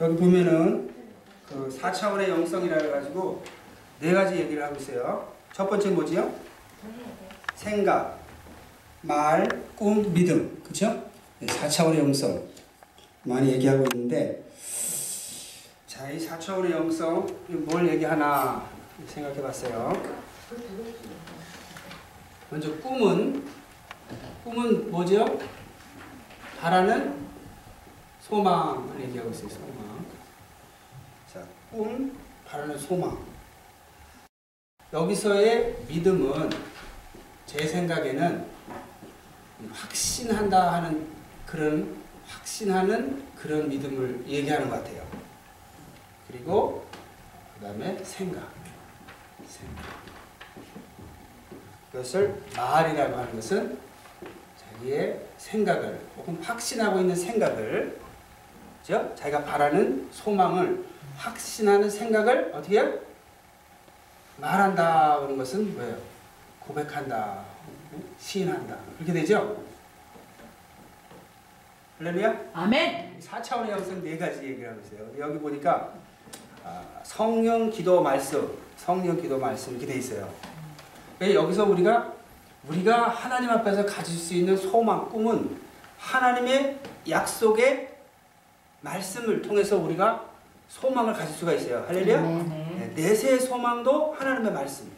여기 보면은 그 4차원의 영성이라 해가지고 네 가지 얘기를 하고 있어요. 첫 번째 뭐지요? 생각, 말, 꿈, 믿음. 그쵸? 네, 4차원의 영성. 많이 얘기하고 있는데, 자, 이 4차원의 영성, 뭘 얘기하나 생각해 봤어요. 먼저 꿈은, 꿈은 뭐죠? 바라는 소망을 얘기하고 있어요, 소망. 자, 꿈, 바라는 소망. 여기서의 믿음은 제 생각에는 확신한다 하는 그런 확신하는 그런 믿음을 얘기하는 것 같아요. 그리고 그 다음에 생각. 생각. 그것을 말이라고 하는 것은 자기의 생각을 혹은 확신하고 있는 생각을 그죠? 자기가 바라는 소망을 확신하는 생각을 어떻게 해요? 말한다 하는 것은 뭐예요? 고백한다, 시인한다 그렇게 되죠? 할렐루야? 아멘. 4차원의 영성 네 가지 얘기를 하고 있어요. 여기 보니까 아, 성령 기도 말씀, 성령 기도 말씀 이렇게 돼 있어요. 여기서 우리가 우리가 하나님 앞에서 가질 수 있는 소망, 꿈은 하나님의 약속의 말씀을 통해서 우리가 소망을 가질 수가 있어요. 할렐루야? 네. 네, 내세의 소망도 하나님의 말씀.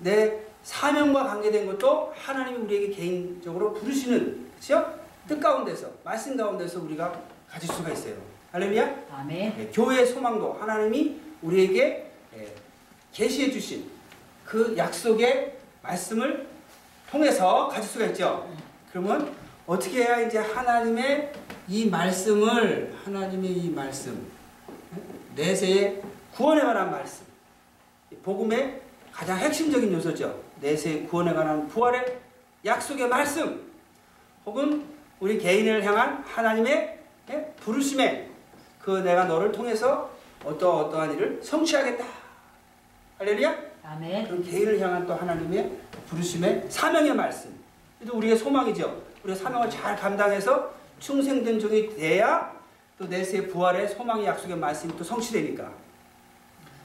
내 사명과 관계된 것도 하나님이 우리에게 개인적으로 부르시는 그렇죠? 뜻 가운데서 말씀 가운데서 우리가 가질 수가 있어요. 할렐루야? 아멘. 네, 교회의 소망도 하나님이 우리에게 예, 계시해 주신 그 약속의 말씀을 통해서 가질 수가 있죠. 그러면 어떻게 해야 이제 하나님의 이 말씀을 하나님의 이 말씀 내세의 구원에 관한 말씀 복음의 가장 핵심적인 요소죠. 내세의 구원에 관한 부활의 약속의 말씀 혹은 우리 개인을 향한 하나님의 예, 부르심에 그 내가 너를 통해서 어떠 어떠한 일을 성취하겠다. 할렐루야? 아멘. 그런 개인을 향한 또 하나님의 부르심의 사명의 말씀. 또 우리의 소망이죠. 우리가 사명을 잘 감당해서 충성된 종이 돼야 또 내세의 부활의 소망의 약속의 말씀이 또 성취되니까.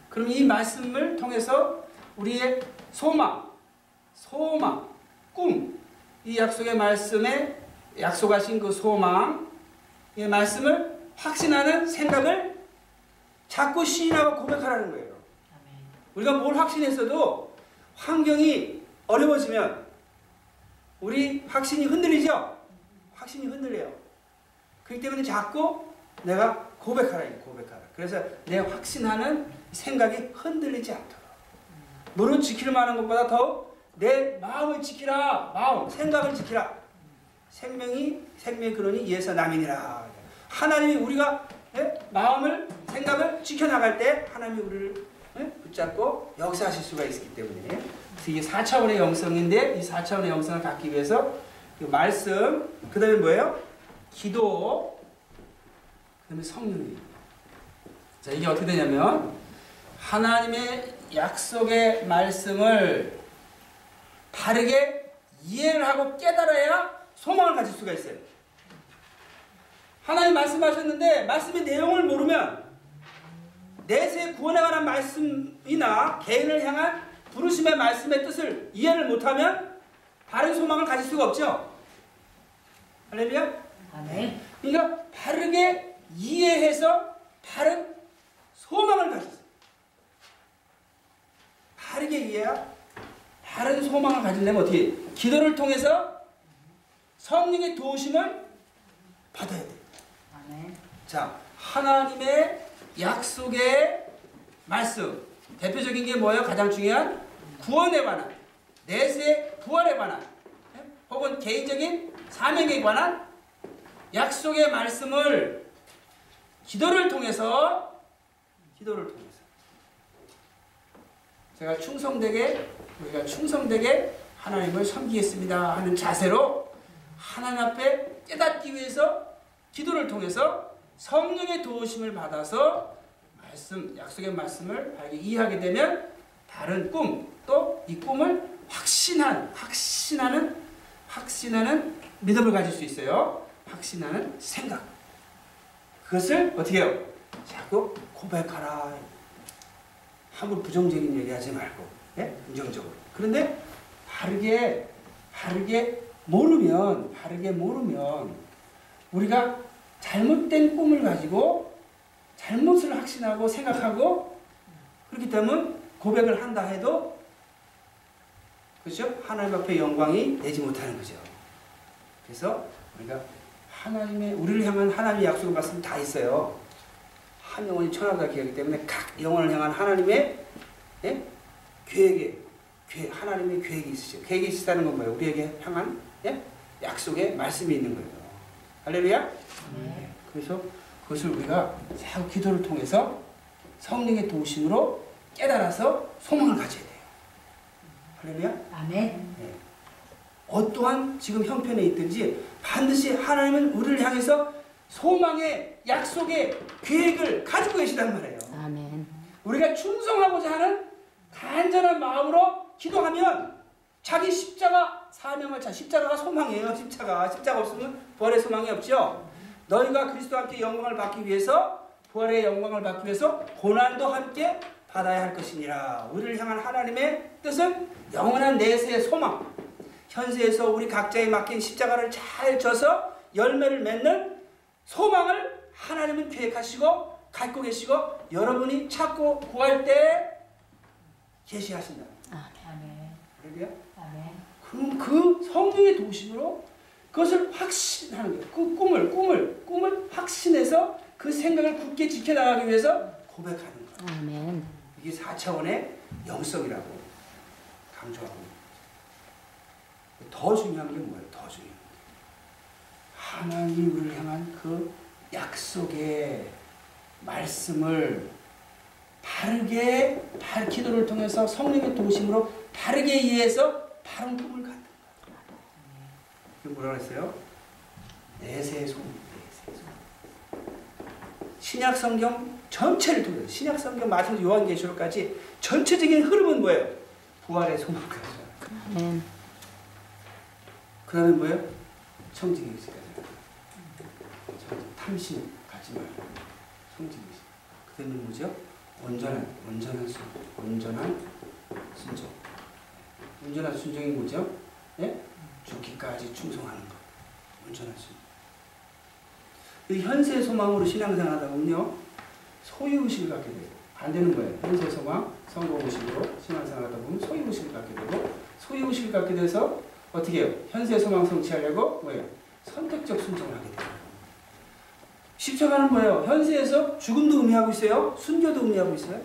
그럼 이 말씀을 통해서 우리의 소망, 소망, 꿈, 이 약속의 말씀에 약속하신 그 소망, 이 말씀을 확신하는 생각을 자꾸 시인하고 고백하라는 거예요. 우리가 뭘 확신했어도 환경이 어려워지면 우리 확신이 흔들리죠? 확신이 흔들려요. 그렇기 때문에 자꾸 내가 고백하라, 고백하라. 그래서 내 확신하는 생각이 흔들리지 않도록. 너를 지킬 만한 것보다 더욱 내 마음을 지키라. 마음, 생각을 지키라. 생명이, 생명의 근원이 이에서 남이니라. 하나님이 우리가 예? 마음을, 생각을 지켜나갈 때 하나님이 우리를 예? 붙잡고 역사하실 수가 있기 때문에 그래서 이게 4차원의 영성인데 이 4차원의 영성을 갖기 위해서 그 말씀, 그 다음에 뭐예요? 기도, 그 다음에 성령님. 자, 이게 어떻게 되냐면 하나님의 약속의 말씀을 바르게 이해를 하고 깨달아야 소망을 가질 수가 있어요. 하나님 말씀하셨는데 말씀의 내용을 모르면 내세 구원에 관한 말씀이나 개인을 향한 부르심의 말씀의 뜻을 이해를 못하면 바른 소망을 가질 수가 없죠. 할렐루야? 아멘. 그러니까 바르게 이해해서 바른 소망을 가졌어요. 바르게 이해야 바른 소망을 가지려면 어떻게? 기도를 통해서 성령의 도우심을 받아야 돼요. 아멘. 자, 하나님의 약속의 말씀. 대표적인 게 뭐예요? 가장 중요한 구원에 관한, 내세 부활에 관한, 예? 혹은 개인적인 사명에 관한 약속의 말씀을 기도를 통해서, 기도를 통해서. 제가 충성되게, 우리가 충성되게 하나님을 섬기겠습니다 하는 자세로 하나님 앞에 깨닫기 위해서 기도를 통해서 성령의 도우심을 받아서 말씀, 약속의 말씀을 바르게 이해하게 되면 다른 꿈, 또 이 꿈을 확신한, 확신하는, 확신하는 믿음을 가질 수 있어요. 확신하는 생각. 그것을 어떻게 해요? 자꾸 고백하라. 함부로 부정적인 얘기 하지 말고, 예? 긍정적으로. 그런데 바르게, 바르게 모르면, 바르게 모르면, 우리가 잘못된 꿈을 가지고 잘못을 확신하고 생각하고 그렇기 때문에 고백을 한다 해도 그렇죠? 하나님 앞에 영광이 되지 못하는 거죠. 그래서 우리가 하나님의 우리를 향한 하나님의 약속의 말씀 다 있어요. 한 영혼이 천하다 기하기 때문에 각 영혼을 향한 하나님의 예? 계획에 계획, 하나님의 계획이 있으시죠. 계획이 있으다는 건 뭐예요? 우리에게 향한 예? 약속의 말씀이 있는 거예요. 할렐루야. 네. 그래서 그것을 우리가 자꾸 기도를 통해서 성령의 도우심으로 깨달아서 소망을 가져야 돼요. 할렐루야. 아멘. 어떠한 지금 형편에 있든지 반드시 하나님은 우리를 향해서 소망의 약속의 계획을 가지고 계시단 말이에요. 아멘. 우리가 충성하고자 하는 간절한 마음으로 기도하면 자기 십자가 사명을 자 십자가가 소망이에요. 십자가 십자가 없으면 부활의 소망이 없죠. 너희가 그리스도와 함께 영광을 받기 위해서 부활의 영광을 받기 위해서 고난도 함께 받아야 할 것이니라. 우리를 향한 하나님의 뜻은 영원한 내세의 소망. 현세에서 우리 각자에 맡긴 십자가를 잘 져서 열매를 맺는 소망을 하나님은 계획하시고 갖고 계시고 여러분이 찾고 구할 때 계시하신다. 아멘. 그러게요. 아멘. 그럼 그 성령의 도심으로 그것을 확신하는 거예요. 그 꿈을 꿈을 꿈을 확신해서 그 생각을 굳게 지켜나가기 위해서 고백하는 거예요. 아멘. 이게 4차원의 영성이라고 강조하고. 더 중요한 게 뭐예요? 더 중요한 게 하나님이 우리를 향한 그 약속의 말씀을 바르게 발 기도를 통해서 성령의 도심으로 바르게 이해해서 바른 꿈을 갖는 거예요. 이게 뭐라 그랬어요? 내세의 소문, 내세의 소문. 신약 성경 전체를 통해서 신약 성경 마지막 요한계시록까지 전체적인 흐름은 뭐예요? 부활의 소망까지. 아멘. 그 다음에 뭐예요? 청지기 있어요. 탐심 갖지 말고 청지기. 그다음에 뭐죠? 온전한 온전한 순 온전한 순종. 온전한 순종이 뭐죠? 예? 죽기까지 충성하는 것. 온전한 순종. 이 현세 소망으로 신앙생활 하다 보면요 소유의식을 갖게 돼요. 안 되는 거예요. 현세 소망, 성공의식으로 신앙생활 하다 보면 소유의식을 갖게 되고 소유의식을 갖게 돼서 어떻게 해요? 현세 소망 성취하려고 뭐예요? 선택적 순종을 하게 돼요. 십자가는 뭐예요? 현세에서 죽음도 의미하고 있어요. 순교도 의미하고 있어요.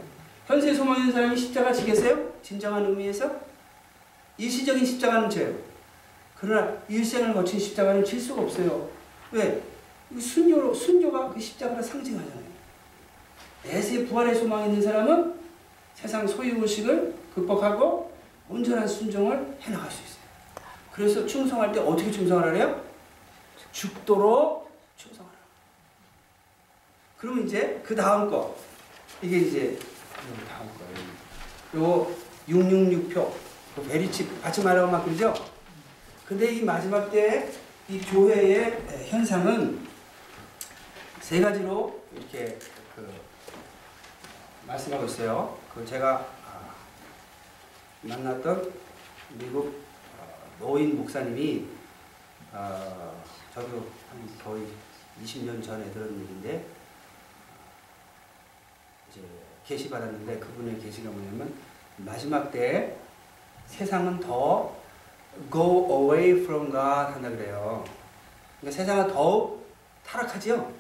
현세 소망 있는 사람이 십자가 지겠어요? 진정한 의미에서 일시적인 십자가는 져요. 그러나 일생을 거친 십자가는 질 수가 없어요. 왜? 이 순교로 순교가 그 십자가를 상징하잖아요. 내세 부활의 소망이 있는 사람은 세상 소유 의식을 극복하고 온전한 순종을 해나갈 수 있어요. 그래서 충성할 때 어떻게 충성을 하래요? 죽도록 충성하라. 그러면 이제 그 다음 거 이게 이제 그 다음 거예요. 요 666표 그 베리칩 받침하라고 막 그러죠. 근데 이 마지막 때 이 교회의 현상은 세 가지로 이렇게 그 말씀하고 있어요. 그 제가 아, 만났던 미국 어, 노인 목사님이 어, 저도 한 거의 20년 전에 들은 얘기인데 이제 계시 받았는데 그분의 계시가 뭐냐면 마지막 때 세상은 더 go away from God 한다 그래요. 그러니까 세상은 더욱 타락하지요.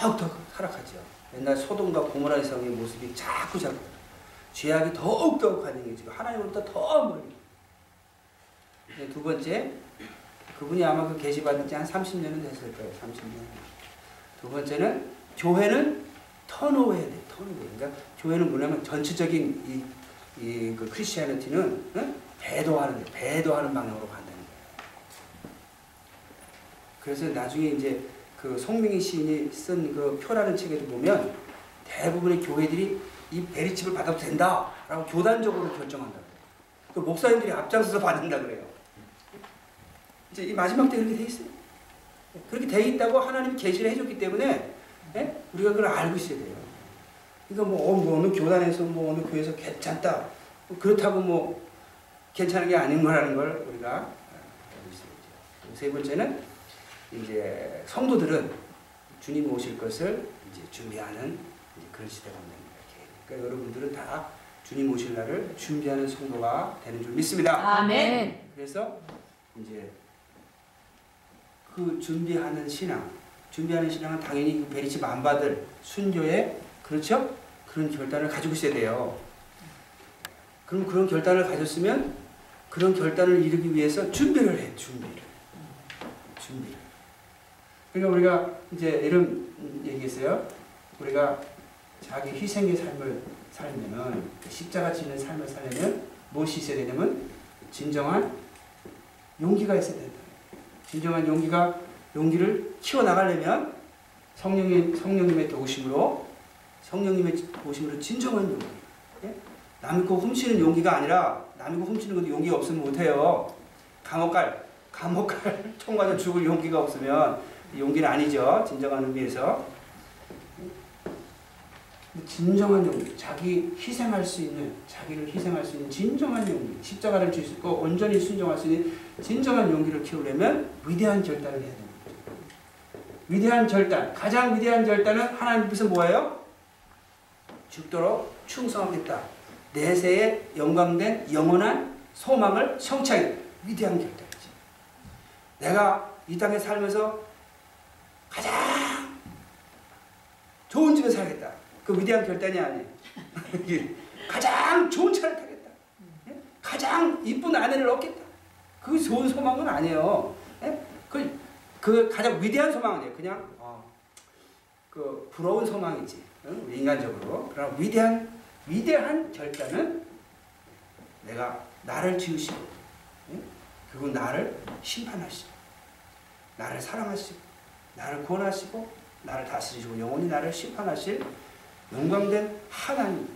더욱 더 타락하죠. 옛날 소돔과 고모라의 성의 모습이 자꾸 자꾸 죄악이 더욱 더욱 가능해지고 하나님으로부터 더 멀리. 두 번째 그분이 아마 그 계시 받은 지 한 30년은 됐을 거예요. 30년. 두 번째는 교회는 턴오해야 돼. 턴오해. 그러니까 교회는 뭐냐면 전체적인 이, 이 그 크리스티아니티는 응? 배도하는 배도하는 방향으로 간다는 거예요. 그래서 나중에 이제 그 송명희 시인이 쓴 그 표라는 책에도 보면 대부분의 교회들이 이 베리칩을 받아도 된다라고 교단적으로 결정한다. 그 목사님들이 앞장서서 받는다 그래요. 이제 이 마지막 때 그렇게 돼 있어요. 그렇게 돼 있다고 하나님이 계시를 해줬기 때문에 예? 우리가 그걸 알고 있어야 돼요. 그러니까 뭐, 어, 뭐 어느 교단에서 뭐 어느 교회에서 괜찮다. 뭐 그렇다고 뭐 괜찮은 게 아닌 거라는 걸 우리가 알고 있어야죠. 세 번째는 이제 성도들은 주님 오실 것을 이제 준비하는 이제 그런 시대가 온다는 거예요. 그러니까 여러분들은 다 주님 오실 날을 준비하는 성도가 되는 줄 믿습니다. 아멘. 그래서 이제 그 준비하는 신앙, 준비하는 신앙은 당연히 그 베리치 만받을 순교의 그렇죠? 그런 결단을 가지고 있어야 돼요. 그럼 그런 결단을 가졌으면 그런 결단을 이루기 위해서 준비를 해, 준비를. 준비를. 그러니까 우리가 이제 이런 얘기했어요. 우리가 자기 희생의 삶을 살면은 십자가 지는 삶을 살려면 무엇이 있어야 되냐면 진정한 용기가 있어야 된다. 진정한 용기가 용기를 키워 나가려면 성령님 성령님의 도우심으로 성령님의 도우심으로 진정한 용기. 예? 남의 거 훔치는 용기가 아니라 남의 거 훔치는 것도 용기가 없으면 못 해요. 감옥 갈 감옥 갈 총 맞아 죽을 용기가 없으면 용기는 아니죠. 진정한 의미에서 진정한 용기, 자기 희생할 수 있는, 자기를 희생할 수 있는 진정한 용기, 십자가를 질 수 있고 온전히 순종할 수 있는 진정한 용기를 키우려면 위대한 결단을 해야 됩니다. 위대한 결단, 가장 위대한 결단은 하나님 앞에서 뭐예요? 죽도록 충성하겠다. 내세에 영광된 영원한 소망을 성취하겠다. 위대한 결단이지. 내가 이 땅에 살면서 가장 좋은 집에 살겠다. 그 위대한 결단이 아니에요. 가장 좋은 차를 타겠다. 예? 가장 이쁜 아내를 얻겠다. 그 좋은 소망은 아니에요. 예? 그, 그 가장 위대한 소망은 아니에요. 그냥 어, 그 부러운 소망이지. 응? 인간적으로. 그러나 위대한 위대한 결단은 내가 나를 지으시고 예? 그리고 나를 심판하시고 나를 사랑하시고 나를 구원하시고 나를 다스리시고 영원히 나를 심판하실 영광된 하나님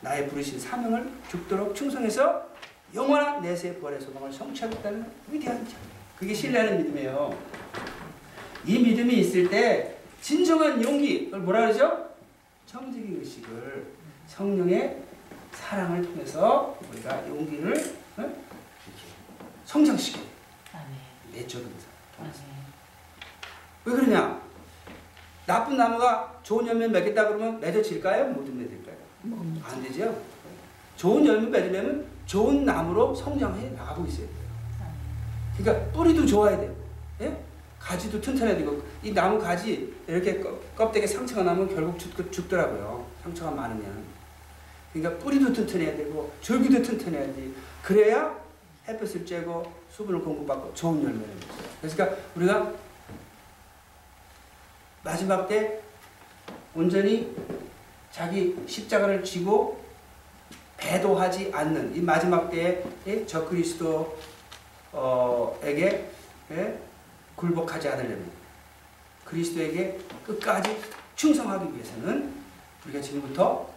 나의 부르신 사명을 죽도록 충성해서 영원한 내세 부활의 소망을 성취하겠다는 위대한 결 그게 신뢰하는 믿음이에요. 이 믿음이 있을 때 진정한 용기 그걸 뭐라 그러죠? 청지기 의식을 성령의 사랑을 통해서 우리가 용기를 어? 이렇게 성장시켜. 내적인 사 아멘. 왜 그러냐? 나쁜 나무가 좋은 열매 맺겠다 그러면 맺어질까요? 못 맺을까요? 안 되죠. 좋은 열매 맺으려면 좋은 나무로 성장해 나가고 있어야 돼요. 그러니까 뿌리도 좋아야 되고, 예? 가지도 튼튼해야 되고, 이 나무 가지 이렇게 껍- 껍데기에 상처가 나면 결국 죽, 죽더라고요. 상처가 많으면. 그러니까 뿌리도 튼튼해야 되고, 줄기도 튼튼해야지. 그래야 햇볕을 쬐고 수분을 공급받고 좋은 열매를 맺어요. 그러니까 우리가 마지막 때 온전히 자기 십자가를 지고 배도하지 않는 이 마지막 때에 저 그리스도에게 예, 굴복하지 않으려면 그리스도에게 끝까지 충성하기 위해서는 우리가 지금부터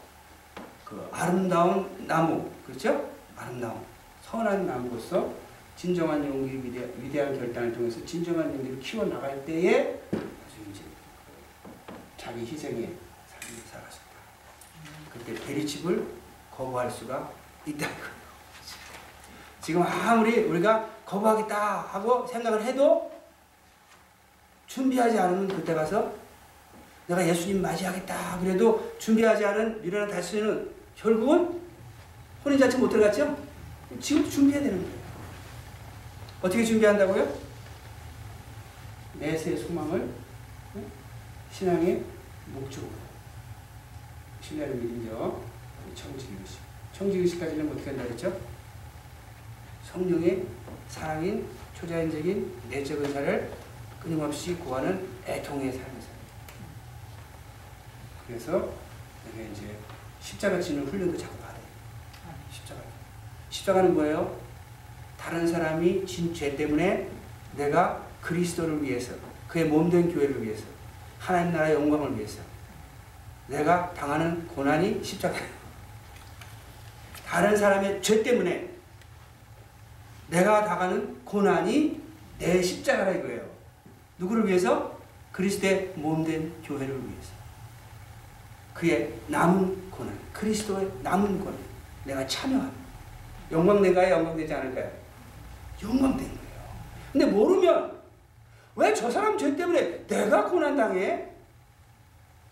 그 아름다운 나무 그렇죠? 아름다운 선한 나무로서 진정한 용기 위대, 위대한 결단을 통해서 진정한 용기를 키워 나갈 때에 자기 희생의 삶을 살았습니다. 그때 베리칩을 거부할 수가 거예요. 지금 아무리 우리가 거부하겠다 하고 생각을 해도 준비하지 않으면 그때 가서 내가 예수님 맞이하겠다 그래도 준비하지 않은 미련한 다시는 결국은 혼인잔치 못 들어갔죠? 지금도 준비해야 되는 거예요. 어떻게 준비한다고요? 내세 소망을 응? 신앙의 목적으로 신뢰를 믿으죠. 청지기의식. 청지기의식까지는 어떻게 한다 그랬죠? 성령의 사랑인 초자연적인 내적 의사를 끊임없이 구하는 애통의 살 그래서 내가 이제 십자가 지는 훈련도 자꾸 받아요. 십자가. 십자가는 뭐예요? 다른 사람이 진 죄 때문에 내가 그리스도를 위해서 그의 몸된 교회를 위해서 하나님 나라의 영광을 위해서 내가 당하는 고난이 십자가예요. 다른 사람의 죄 때문에 내가 당하는 고난이 내 십자가라 이거예요. 누구를 위해서? 그리스도의 몸된 교회를 위해서 그의 남은 고난, 그리스도의 남은 고난 내가 참여합니다. 영광된가요? 영광되지 않을까요? 영광된 거예요. 근데 모르면 왜 저 사람 죄 때문에 내가 고난 당해?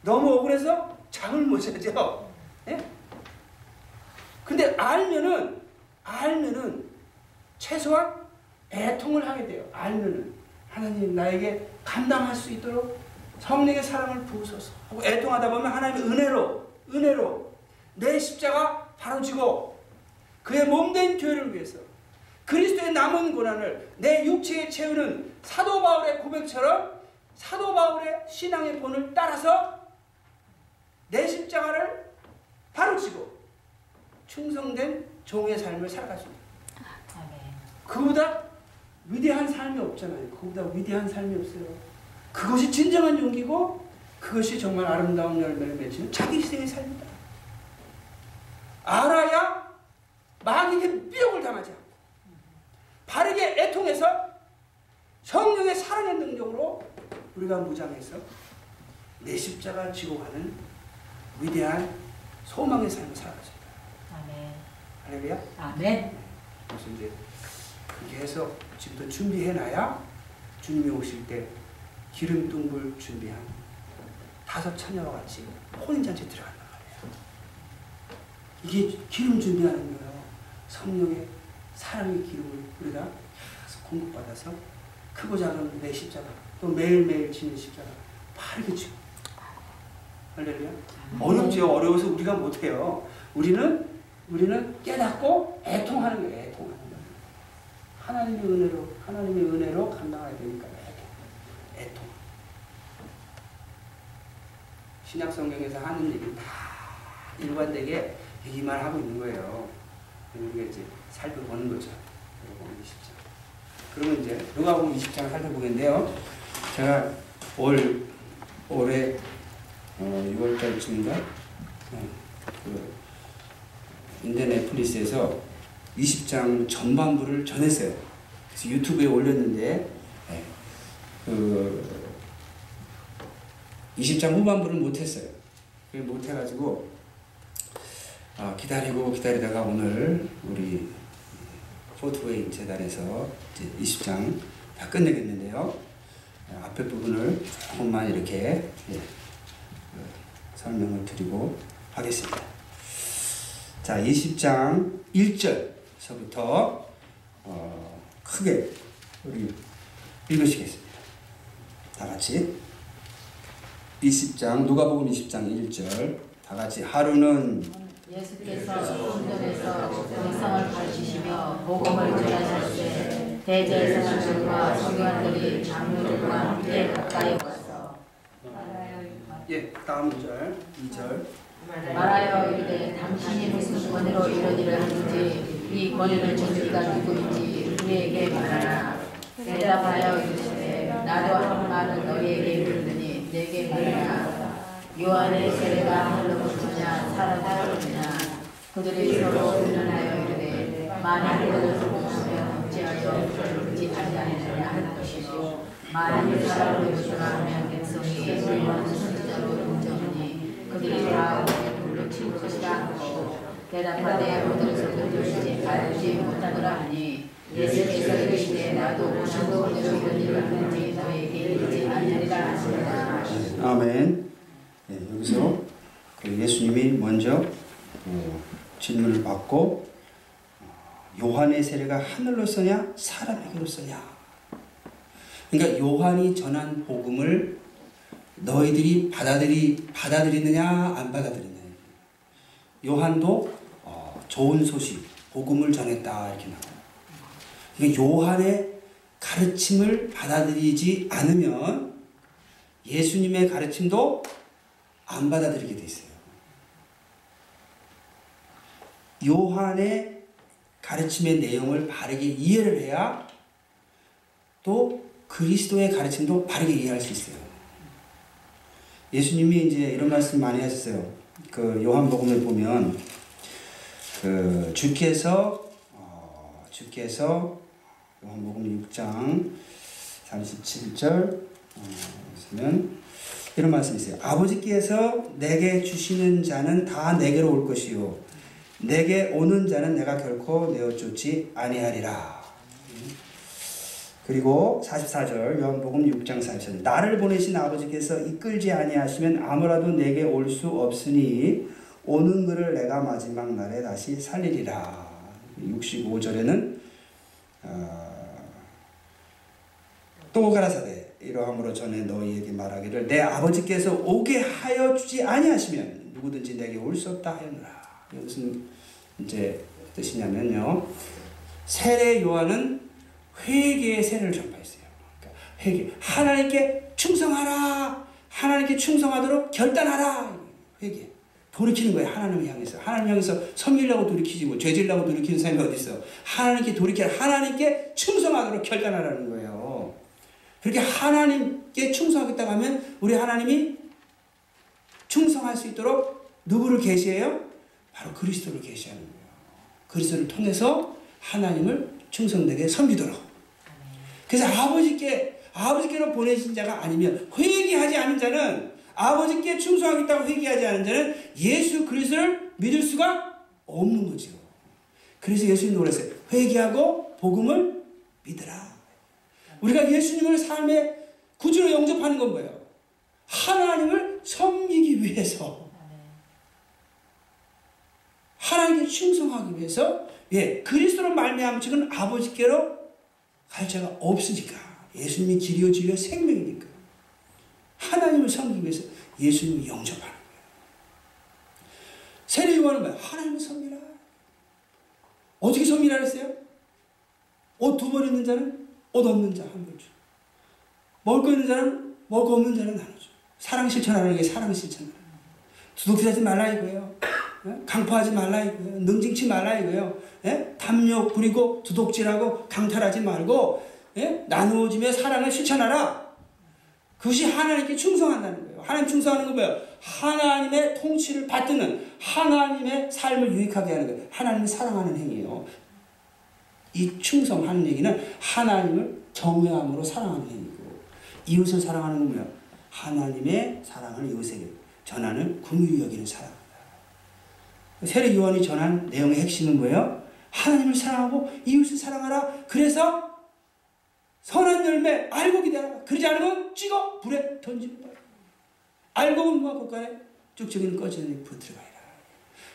너무 억울해서 잠을 못 자죠. 예? 근데 알면은 알면은 최소한 애통을 하게 돼요. 알면은 하나님 나에게 감당할 수 있도록 성령의 사랑을 부으소서 하고 애통하다 보면 하나님의 은혜로 은혜로 내 십자가 바로 지고 그의 몸 된 교회를 위해서 그리스도의 남은 고난을 내 육체에 채우는 사도 바울의 고백처럼 사도 바울의 신앙의 본을 따라서 내 십자가를 바로 지고 충성된 종의 삶을 살아가십니다. 아멘. 그보다 위대한 삶이 없잖아요. 그보다 위대한 삶이 없어요. 그것이 진정한 용기고 그것이 정말 아름다운 열매를 맺는 자기 희생의 삶이다. 알아야 마귀에게 미혹을 당하지 바르게 애통해서 성령의 사랑의 능력으로 우리가 무장해서 내 십자가 지고 가는 위대한 소망의 삶을 살아가십니다. 아멘. 할렐루야. 아멘. 그래서 이제 그렇게 해서 지금부터 준비해놔야 주님이 오실 때 기름 둥불 준비한 다섯 처녀와 같이 혼인잔치 들어간단 말이에요. 이게 기름 준비하는 거예요. 성령의 사랑의 기름을 우리가 계속 공급받아서 크고 작은 내 십자가 또 매일매일 지는 십자가 바르게 지고 할렐루야. 어렵죠. 어려워서 우리가 못해요. 우리는 우리는 깨닫고 애통하는 거예요. 애통하는 거예요. 하나님의 은혜로 하나님의 은혜로 감당해야 되니까 애통. 애통. 신약 성경에서 하는 얘기 다 일관되게 얘기만 하고 있는 거예요. 우리가 이제 살펴보는 거죠. 누가복음 20장. 그러면 이제 누가복음 20장 살펴보겠는데요. 제가 올 올해 어, 6월달쯤인가 어, 그 인터넷플리스에서 20장 전반부를 전했어요. 그래서 유튜브에 올렸는데 네, 그 20장 후반부를 못했어요. 그 못해가지고 아, 기다리고 기다리다가 오늘 우리 포트웨이 재단에서 이제 20장 다 끝내겠는데요. 아, 앞에 부분을 조금만 이렇게 예, 어, 설명을 드리고 하겠습니다. 자, 20장 1절서부터 어, 크게 우리 읽으시겠습니다. 다 같이 20장 누가복음 20장 1절 다 같이 하루는 예수께서 성전에서 백성을 가르치시며 복음을 전하실 때 대제사장들과 서기관들이 장로들과 함께 가까이 왔어. 예, 다음 절 2절 말하여 이르되 당신이 무슨 권위로 이런 일을 하는지 이 권위를 준 이가 누구인지 우리에게 말하라. 대답하여 이르시되 나도 한 말은 너희에게 이르느니 내게 말하라. 요한의 세례가 하늘로 붙으냐 사람으로 붙으냐 그들이 서로 의논하여 이르되 만일 그들을 붙으면 어찌하여 붙지 아니하느냐 하는 것이고 만일 사람으로 붙으라 하면 백성이 우리는 선지자로 인정하니 그들이 다 우리의 불로 치울 것이라 하고 대답하되 그들에서 그들을 알지 못하더라 하니 예수께서 이르시되 나도 오신 그대로 이런 일을 하는지 너에게 이르지 아니하리라 하시니라 아멘. 예, 여기서 그 예수님이 먼저 어, 질문을 받고 어, 요한의 세례가 하늘로 서냐 사람에게로 서냐. 그러니까 요한이 전한 복음을 너희들이 받아들이 받아들이느냐 안 받아들이느냐. 요한도 어, 좋은 소식 복음을 전했다 이렇게 나와요. 그러니까 요한의 가르침을 받아들이지 않으면 예수님의 가르침도 안 받아들이게 돼 있어요. 요한의 가르침의 내용을 바르게 이해를 해야 또 그리스도의 가르침도 바르게 이해할 수 있어요. 예수님이 이제 이런 말씀 많이 하셨어요. 그 요한복음을 보면 그 주께서 어, 주께서 요한복음 6장 37절 보시면 이런 말씀이 있어요. 아버지께서 내게 주시는 자는 다 내게로 올 것이요 내게 오는 자는 내가 결코 내어 쫓지 아니하리라. 그리고 44절 요한복음 6장 44절 나를 보내신 아버지께서 이끌지 아니하시면 아무라도 내게 올 수 없으니 오는 그를 내가 마지막 날에 다시 살리리라. 65절에는 어, 또 가라사대 이러함으로 전에 너희에게 말하기를 내 아버지께서 오게 하여 주지 아니하시면 누구든지 내게 올 수 없다 하였노라. 무슨 이제 뜻이냐면요. 세례 요한은 회개의 세례를 전파했어요. 그러니까 회개. 하나님께 충성하라. 하나님께 충성하도록 결단하라. 회개. 돌이키는 거예요. 하나님을 향해서. 하나님 향해서 섬기려고 돌이키지 뭐 죄질라고 돌이키는 사람이 어디 있어. 하나님께 돌이켜 하나님께 충성하도록 결단하라는 거예요. 그렇게 하나님께 충성하겠다고 하면 우리 하나님이 충성할 수 있도록 누구를 계시해요? 바로 그리스도를 계시하는 거예요. 그리스도를 통해서 하나님을 충성되게 섬기도록. 그래서 아버지께 아버지께로 보내신 자가 아니면 회개하지 않은 자는 아버지께 충성하겠다고 회개하지 않은 자는 예수 그리스도를 믿을 수가 없는 거죠. 그래서 예수님 노래했어요. 회개하고 복음을 믿으라. 우리가 예수님을 삶의 구주로 영접하는 건 뭐예요? 하나님을 섬기기 위해서 하나님께 충성하기 위해서 예, 그리스도로 말미암아 지금 아버지께로 갈 자가 없으니까 예수님이 길이요 진리요 생명이니까 하나님을 섬기기 위해서 예수님을 영접하는 거예요. 세례 요한은 뭐야? 하나님을 섬기라. 어떻게 섬기라 그랬어요? 옷 두 벌 있는 자는 옷 없는 자한벌 줘. 먹을 거 있는 자는 먹을 거 없는 자는 나눠줘. 사랑 실천하는 게 사랑 거예요. 두둑질하지 말라 이거예요. 예? 강포하지 말라 이거예요. 능징치 말라 이거예요. 예? 탐욕 부리고 두둑질하고 강탈하지 말고 예? 나누어지며 사랑을 실천하라. 그것이 하나님께 충성한다는 거예요. 하나님 충성하는 건 뭐예요? 하나님의 통치를 받드는 하나님의 삶을 유익하게 하는 거예요. 하나님을 사랑하는 행위예요. 이 충성하는 얘기는 하나님을 경외함으로 사랑하는 행위고 이웃을 사랑하는 건 뭐예요? 하나님의 사랑을 이웃에게 전하는 궁유 여기는 사랑입니다. 세례 요한이 전한 내용의 핵심은 뭐예요? 하나님을 사랑하고 이웃을 사랑하라. 그래서 선한 열매 알고 기다려. 그러지 않으면 찍어 불에 거야. 알고 보면 국간에 쭉저기는 꺼지는 불 들어가리라.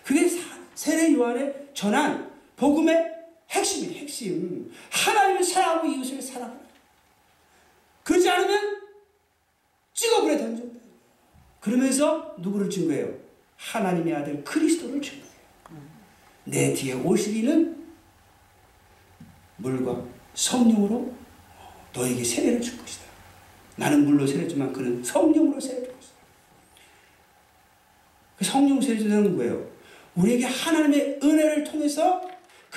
그게 세례 요한의 전한 복음의 핵심이 핵심. 하나님을 사랑하고 이웃을 사랑하라. 그러지 않으면 찍어 불에 던진다. 그러면서 누구를 증거해요? 하나님의 아들 그리스도를 증거해요. 내 뒤에 오시리는 물과 성령으로 너에게 세례를 줄 것이다. 나는 물로 세례주만 그는 성령으로 세례를 줄 것이다. 그 성령 세례 주는 거예요. 우리에게 하나님의 은혜를 통해서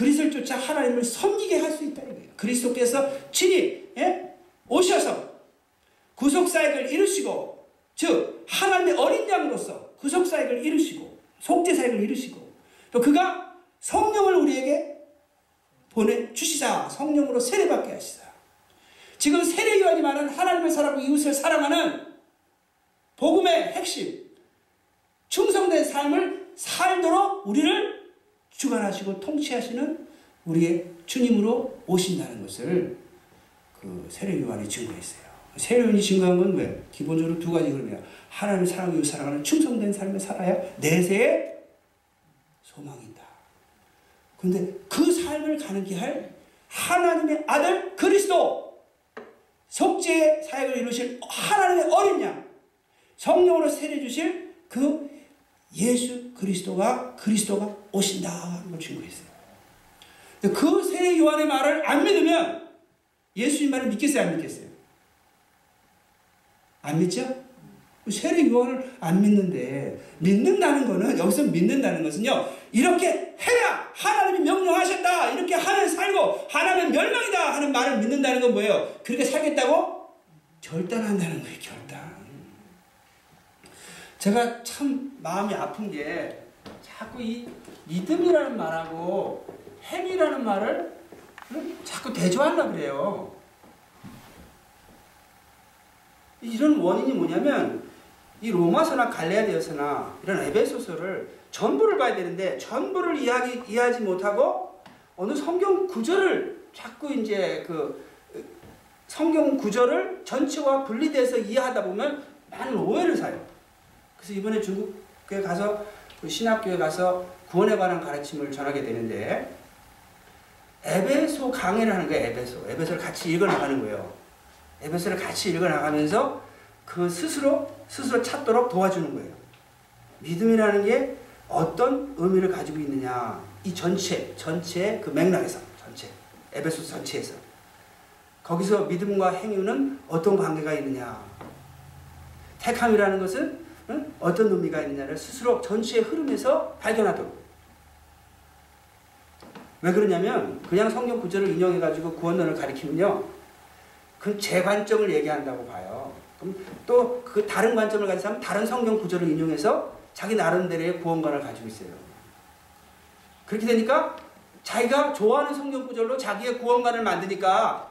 그리스도를 쫓아 하나님을 섬기게 할 수 있다는 거예요. 그리스도께서 친히 예? 오셔서 구속사역을 이루시고 즉 하나님의 어린 양으로서 구속사역을 이루시고 속죄사역을 이루시고 또 그가 성령을 우리에게 보내주시사 성령으로 세례받게 하시사 지금 세례 요한이 말하는 하나님을 사랑하고 이웃을 사랑하는 복음의 핵심 충성된 삶을 살도록 우리를 주관하시고 통치하시는 우리의 주님으로 오신다는 것을 그 세례 요한이 증거했어요. 세례 요한이 증거한 건 왜? 기본적으로 두 가지 흐름이야. 사랑하고 이웃 사랑하는 충성된 삶을 살아야 내세의 소망이 있다. 그런데 그 삶을 가능케 할 하나님의 아들 그리스도 속죄의 사역을 이루실 하나님의 어린 양 성령으로 세례 주실 그 예수 그리스도가 그리스도가 오신다는 걸 증거했어요. 그 세례 요한의 말을 안 믿으면 예수님 말을 믿겠어요, 안 믿겠어요? 안 믿죠? 세례 요한을 안 믿는데 믿는다는 거는 여기서 믿는다는 것은요 이렇게 해야 하나님이 명령하셨다 이렇게 하늘 살고 하나님은 멸망이다 하는 말을 믿는다는 건 뭐예요? 그렇게 살겠다고 결단한다는 거예요 결단 제가 참 마음이 아픈 게 자꾸 이 믿음이라는 말하고 행위라는 말을 자꾸 대조하려 그래요 이런 원인이 뭐냐면 이 로마서나 갈레아디아서나 이런 에베소서를 전부를 봐야 되는데 전부를 이해하기, 이해하지 못하고 어느 성경 구절을 자꾸 이제 그 성경 구절을 전체와 분리돼서 이해하다 보면 많은 오해를 사요. 그래서 이번에 중국에 가서 그 신학교에 가서 구원에 관한 가르침을 전하게 되는데 에베소 강의를 하는 거예요. 에베소. 에베소를 같이 읽어 나가는 거예요. 에베소를 같이 읽어 나가면서 그 스스로 스스로 찾도록 도와주는 거예요. 믿음이라는 게 어떤 의미를 가지고 있느냐. 이 전체, 전체의 그 맥락에서, 전체. 에베소 전체에서. 거기서 믿음과 행위는 어떤 관계가 있느냐. 택함이라는 것은 응? 어떤 의미가 있느냐를 스스로 전체의 흐름에서 발견하도록. 왜 그러냐면 그냥 성경 구절을 인용해 가지고 구원론을 가리키면요. 그건 제 관점을 얘기한다고 봐요. 그럼 또 그 다른 관점을 가진 사람은 다른 성경 구절을 인용해서 자기 나름대로의 구원관을 가지고 있어요. 그렇게 되니까 자기가 좋아하는 성경 구절로 자기의 구원관을 만드니까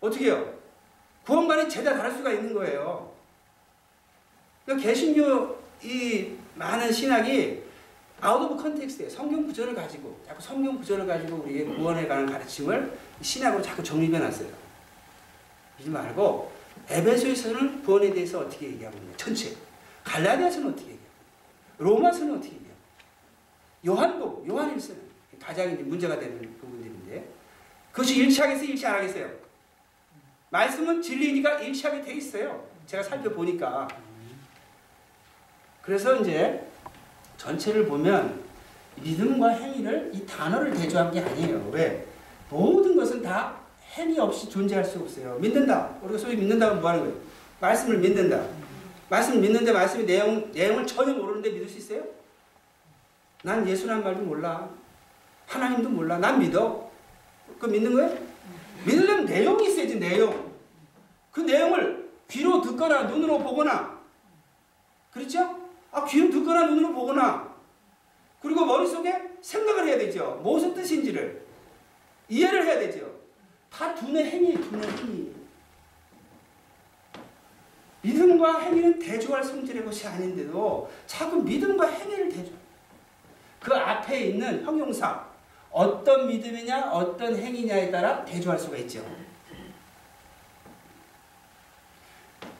어떻게 해요? 구원관이 죄다 다를 수가 있는 거예요. 그러니까 개신교 이 많은 신학이 out of context에 성경 구절을 가지고 자꾸 성경 구절을 가지고 우리의 구원에 관한 가르침을 신학으로 자꾸 정립해 놨어요. 이러지 말고 에베소에서는 구원에 대해서 어떻게 얘기하고 있냐? 전체. 갈라디아서는 어떻게 얘기하고 로마서는 어떻게 얘기하고 요한복 요한일서는 가장 이제 문제가 되는 부분들인데 그것이 일치하겠어요? 일치 안 하겠어요? 말씀은 진리니까 일치하게 돼 있어요. 제가 살펴보니까 그래서 이제 전체를 보면 믿음과 행위를 이 단어를 대조한 게 아니에요. 왜? 모든 것은 다 행위 없이 존재할 수 없어요. 믿는다. 우리가 소위 믿는다면 뭐 하는 거예요? 말씀을 믿는다. 말씀을 믿는데 말씀의 내용, 내용을 전혀 모르는데 믿을 수 있어요? 난 예수란 말도 몰라. 하나님도 몰라. 난 믿어. 그 믿는 거예요? 믿으려면 내용이 있어야지, 내용. 그 내용을 귀로 듣거나 눈으로 보거나. 그렇죠? 아, 귀로 듣거나 눈으로 보거나 그리고 머릿속에 생각을 해야 되죠. 무슨 뜻인지를 이해를 해야 되죠. 다 두뇌 행위, 두뇌 행위. 믿음과 행위는 대조할 성질의 것이 아닌데도 자꾸 믿음과 행위를 대조. 그 앞에 있는 형용사 어떤 믿음이냐 어떤 행위냐에 따라 대조할 수가 있죠.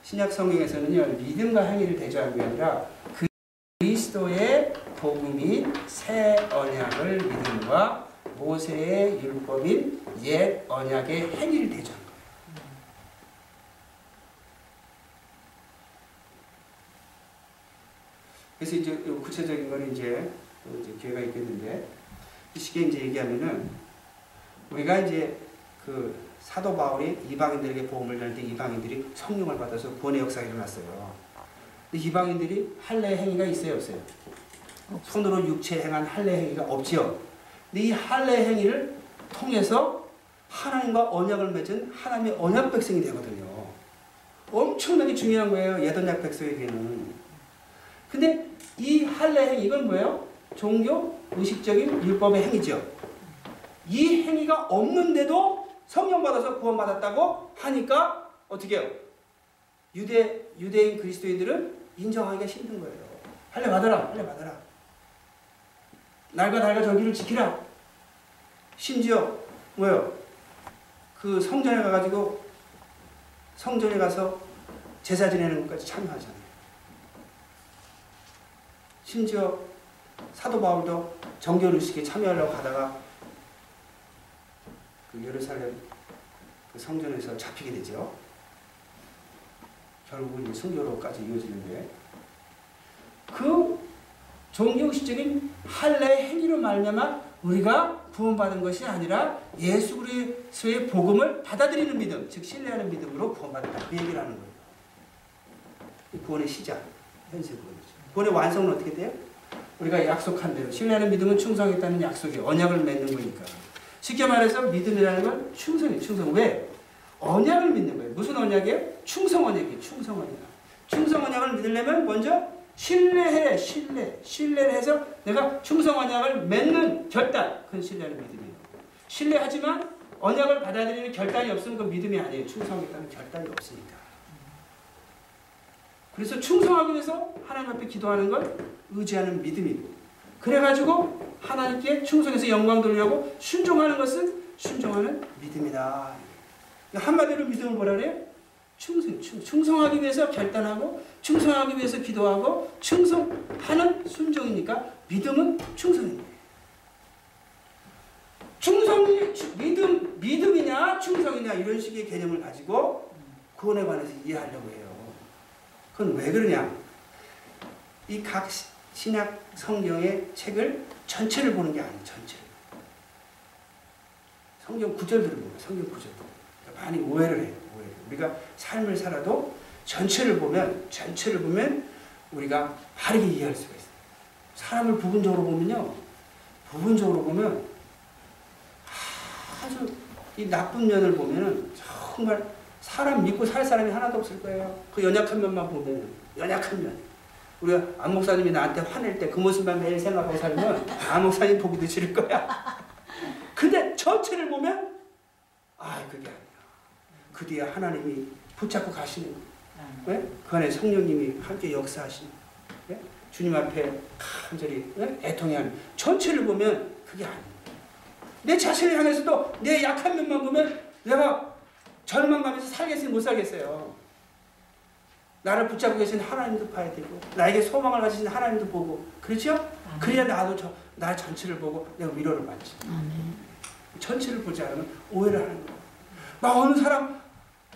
신약 성경에서는요 믿음과 행위를 대조하는 게 아니라 그리스도의 복음인 새 언약을 믿음과 모세의 율법인 옛 언약의 행위를 거예요. 그래서 이제 구체적인 거는 이제 또 이제 기회가 있겠는데 이 시기에 이제 얘기하면은 우리가 이제 그 사도 바울이 이방인들에게 복음을 전할 때 이방인들이 성령을 받아서 구원의 역사가 일어났어요. 이방인들이 할례 행위가 있어요, 없어요? 손으로 육체 행한 할례 행위가 없지요. 근데 이 할례 행위를 통해서 하나님과 언약을 맺은 하나님의 언약 백성이 되거든요. 엄청나게 중요한 거예요, 예언약 백성에게는. 근데 이 할례 행위 이건 뭐예요? 종교 의식적인 율법의 행위죠. 이 행위가 없는데도 성령 받아서 구원받았다고 하니까 어떻게 해요? 유대 유대인 그리스도인들은 인정하기가 힘든 거예요. 할례 받아라, 할례 받아라. 날과 달과 절기를 지키라. 심지어 뭐요? 그 성전에 가가지고 성전에 가서 제사 지내는 것까지 참여하잖아요. 심지어 사도 바울도 정결 의식에 참여하려고 가다가 그 예루살렘 그 성전에서 잡히게 되죠. 결국은 이제 순교로까지 이어지는데 그 종교의식적인 할례 행위로 말미암아 우리가 구원받은 것이 아니라 예수 그리스도의 복음을 받아들이는 믿음, 즉 신뢰하는 믿음으로 구원받았다. 그 얘기를 하는 거예요. 구원의 시작, 현세 구원이죠. 구원의 완성은 어떻게 돼요? 우리가 약속한 대로 신뢰하는 믿음은 충성했다는 약속이 언약을 맺는 거니까. 쉽게 말해서 믿음이라는 건 충성이에요. 충성. 왜? 언약을 믿는 거예요. 무슨 언약이에요? 충성 언약이에요. 충성 언약. 충성 언약을 믿으려면 먼저 신뢰해. 신뢰. 신뢰를 해서 내가 충성 언약을 맺는 결단. 그건 신뢰하는 믿음이에요. 신뢰하지만 언약을 받아들이는 결단이 없으면 그 믿음이 아니에요. 충성했다는 결단이 없으니까. 그래서 충성하기 위해서 하나님 앞에 기도하는 걸 의지하는 믿음이고 그래가지고 하나님께 충성해서 영광 돌리려고 순종하는 것은 순종하는 믿음이다. 한마디로 믿음을 뭐라 그래요? 충성, 충, 충성하기 위해서 결단하고 충성하기 위해서 기도하고 충성하는 순종이니까 믿음은 충성입니다. 충성이 추- 믿음 믿음이냐 충성이냐 이런 식의 개념을 가지고 구원에 관해서 이해하려고 해요. 그건 왜 그러냐? 이 각 신약 성경의 책을 전체를 보는 게 아니에요. 전체. 성경 구절들을 보는. 성경 구절들. 그러니까 많이 오해를 해요. 우리가 삶을 살아도 전체를 보면 전체를 보면 우리가 바르게 이해할 수가 있어요. 사람을 부분적으로 보면요. 부분적으로 보면 아주 이 나쁜 면을 보면은 정말 사람 믿고 살 사람이 하나도 없을 거예요. 그 연약한 면만 보면 연약한 면. 우리가 안 목사님이 나한테 화낼 때 그 모습만 매일 생각하고 살면 안 목사님 보기도 싫을 거야. 근데 전체를 보면 아 그게 아니야. 그 뒤에 하나님이 붙잡고 가시는 거예요. 네? 그 안에 성령님이 함께 역사하시는 네? 주님 앞에 간절히 네? 애통해하는 전체를 보면 그게 아니에요. 내 자신을 향해서도 내 약한 면만 보면 내가 절망감에서 살겠어요 못 살겠어요. 나를 붙잡고 계신 하나님도 봐야 되고 나에게 소망을 가지신 하나님도 보고 그렇죠? 그래야 나도 저, 나 전체를 보고 내가 위로를 받지. 전체를 보지 않으면 오해를 하는 거야. 막 어느 사람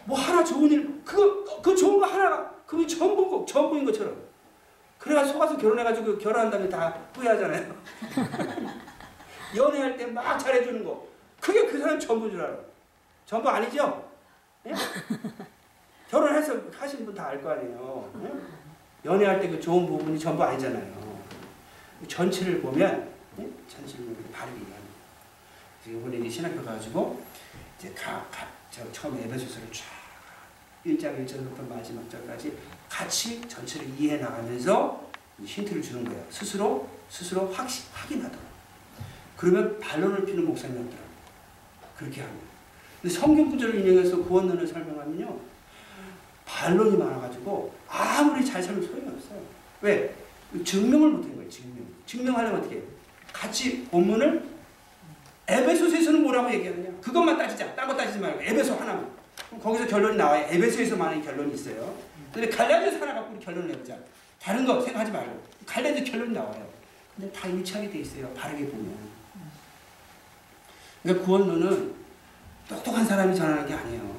뭐 하나 좋은 일 그거 그 좋은 거 하나가 그게 전부고 전부인 것처럼 그래가 속아서 결혼해가지고 결혼한 다음에 다 후회하잖아요. 연애할 때 막 잘해주는 거 그게 그 사람 전부인 줄 알아. 전부 아니죠? 예? 결혼해서 하신 분 다 알 거 아니에요. 예? 연애할 때 그 좋은 부분이 전부 아니잖아요. 전체를 보면 예? 전체를 보면 바르게. 이번에 이제 신학교 가가지고 이제 가, 가, 저 처음 에베소서를 쫙 1장 1절부터 마지막 절까지 같이 전체를 이해해 나가면서 힌트를 주는 거예요. 스스로 스스로 확신 확인하도록. 그러면 반론을 피는 목사님이 없더라고요. 그렇게 합니다. 근데 성경 구절을 인용해서 구원론을 설명하면요. 반론이 많아가지고 아무리 잘 살면 소용이 없어요. 왜? 증명을 못한 거예요. 증명. 증명하려면 어떻게 해요? 같이 본문을 에베소서에서는 뭐라고 얘기하느냐? 그것만 따지자. 딴 거 따지지 말고 에베소 하나만. 그럼 거기서 결론이 나와요. 에베소에서만의 결론이 있어요. 근데 갈라디아서 하나 갖고 우리 결론을 내보자. 다른 거 생각하지 말고 갈라디아 결론이 나와요. 근데 다 일치하게 돼 있어요. 바르게 보면. 그러니까 구원론은 똑똑한 사람이 전하는 게 아니에요.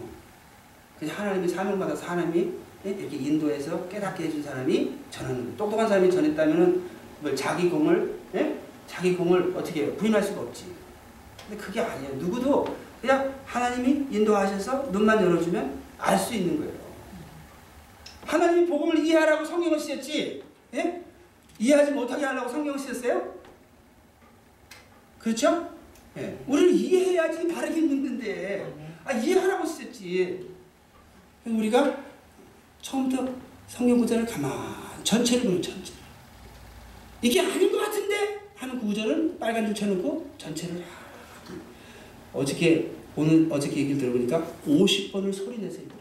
그냥 하나님이 사명받아서 하나님이 이렇게 인도해서 깨닫게 해준 사람이 전하는 거예요. 똑똑한 사람이 전했다면은 뭘 자기 공을 예? 자기 공을 어떻게 해요? 부인할 수가 없지. 근데 그게 아니에요. 누구도 그냥 하나님이 인도하셔서 눈만 열어주면 알 수 있는 거예요. 하나님이 복음을 이해하라고 성경을 쓰셨지, 예? 이해하지 못하게 하려고 성경을 쓰셨어요? 그렇죠? 예. 우리를 이해해야지 바르게 믿는데, 아, 이해하라고 쓰셨지. 우리가 처음부터 성경 구절을 가만 전체를 보는 전체. 이게 아닌 것 같은데 하는 구절은 빨간 줄 쳐놓고 전체를 어저께 오늘 어저께 얘기를 들어보니까 50번을 소리내서 읽어요.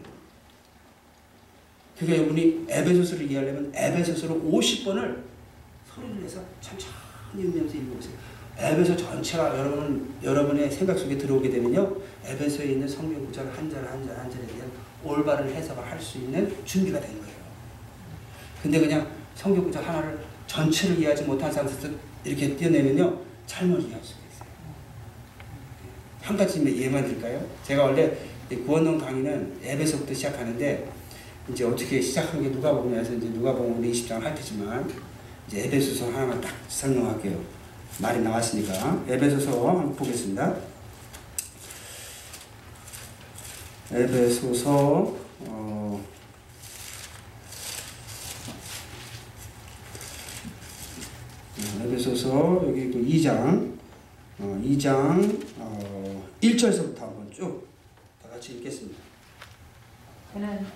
그러니까 여러분이 에베소서를 이해하려면 에베소서를 50번을 소리를 내서 천천히 읽으면서 읽어보세요. 에베소 전체가 여러분 여러분의 생각 속에 들어오게 되면요, 에베소에 있는 성경 구절 한절 한절 한 절에 대한 올바른 해석을 할 수 있는 준비가 된 거예요. 근데 그냥 성경 구절 하나를 전체를 이해하지 못한 상태에서 이렇게 띄어내면요, 잘못 이해할 있어요. 한 가지 예만 드릴까요? 제가 원래 구원론 강의는 에베소부터 시작하는데 이제 어떻게 시작한 게 누가복음에서 이제 누가복음 20장 할 테지만 이제 에베소서 하나만 딱 설명할게요. 말이 나왔으니까 에베소서 한번 보겠습니다. 에베소서 어, 어, 에베소서 여기 그 2장 어, 2장 어, 1절에서부터 한번 쭉 다 같이 읽겠습니다. 그는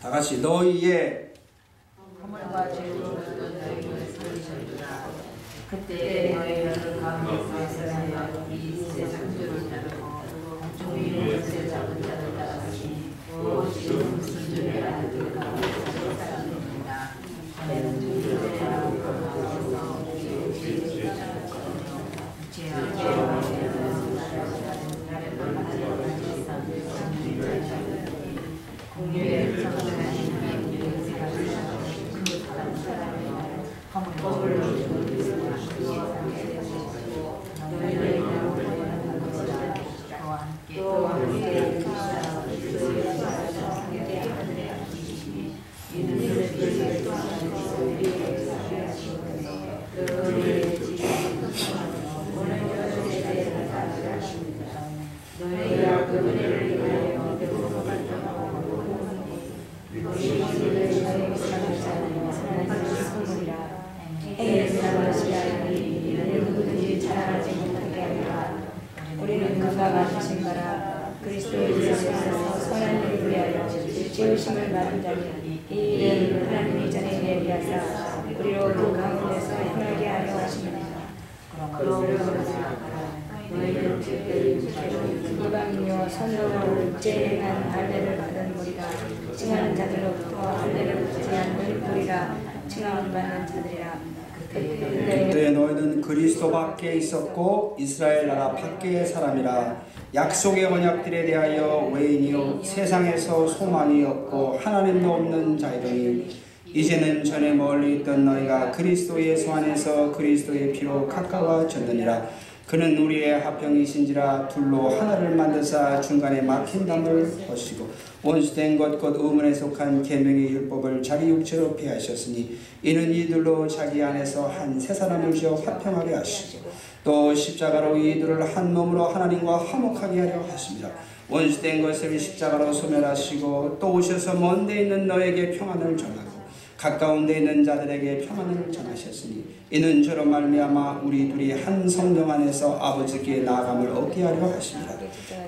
다 같이 너희의. 그때 너희는 가운데서 하여 이 세상 주를 따르고 종이의 것을 잡은 자를 따랐으니 오직 무슨 줄에 아들을 가운데서 살았느니라. 부르심을 받은 자니 이 일은 하나님이 전에 예비하사 우리로 그 가운데서 행하게 하려 하십니다. 너희는 특별히 이방인요 선로로 육체행한 할례를 받은 무리가 칭하는 자들로부터 할례를 받지 않는 무리가 칭함을 받는 자들이라 그때 그때 너희는 그리스도 밖에 있었고 이스라엘 나라 밖의 사람이라 약속의 언약들에 대하여 외인이요 세상에서 소망이 없고 하나님도 없는 자이더니 이제는 전에 멀리 있던 너희가 그리스도 예수 안에서 그리스도의 피로 가까워졌느니라. 그는 우리의 합병이신지라 둘로 하나를 만드사 중간에 막힌 담을 벗시고 원수된 것곧 의문에 속한 계명의 율법을 자기 육체로 피하셨으니 이는 이들로 자기 안에서 한 세 사람을 지어 화평하게 하시고 또 십자가로 이들을 한 몸으로 하나님과 화목하게 하려 하십니다. 원수된 것을 십자가로 소멸하시고 또 오셔서 먼데 있는 너에게 평안을 전하고 가까운 데 있는 자들에게 평안을 전하셨으니 이는 저로 말미암아 우리 둘이 한 성령 안에서 아버지께 나아감을 얻게 하려 하십니다.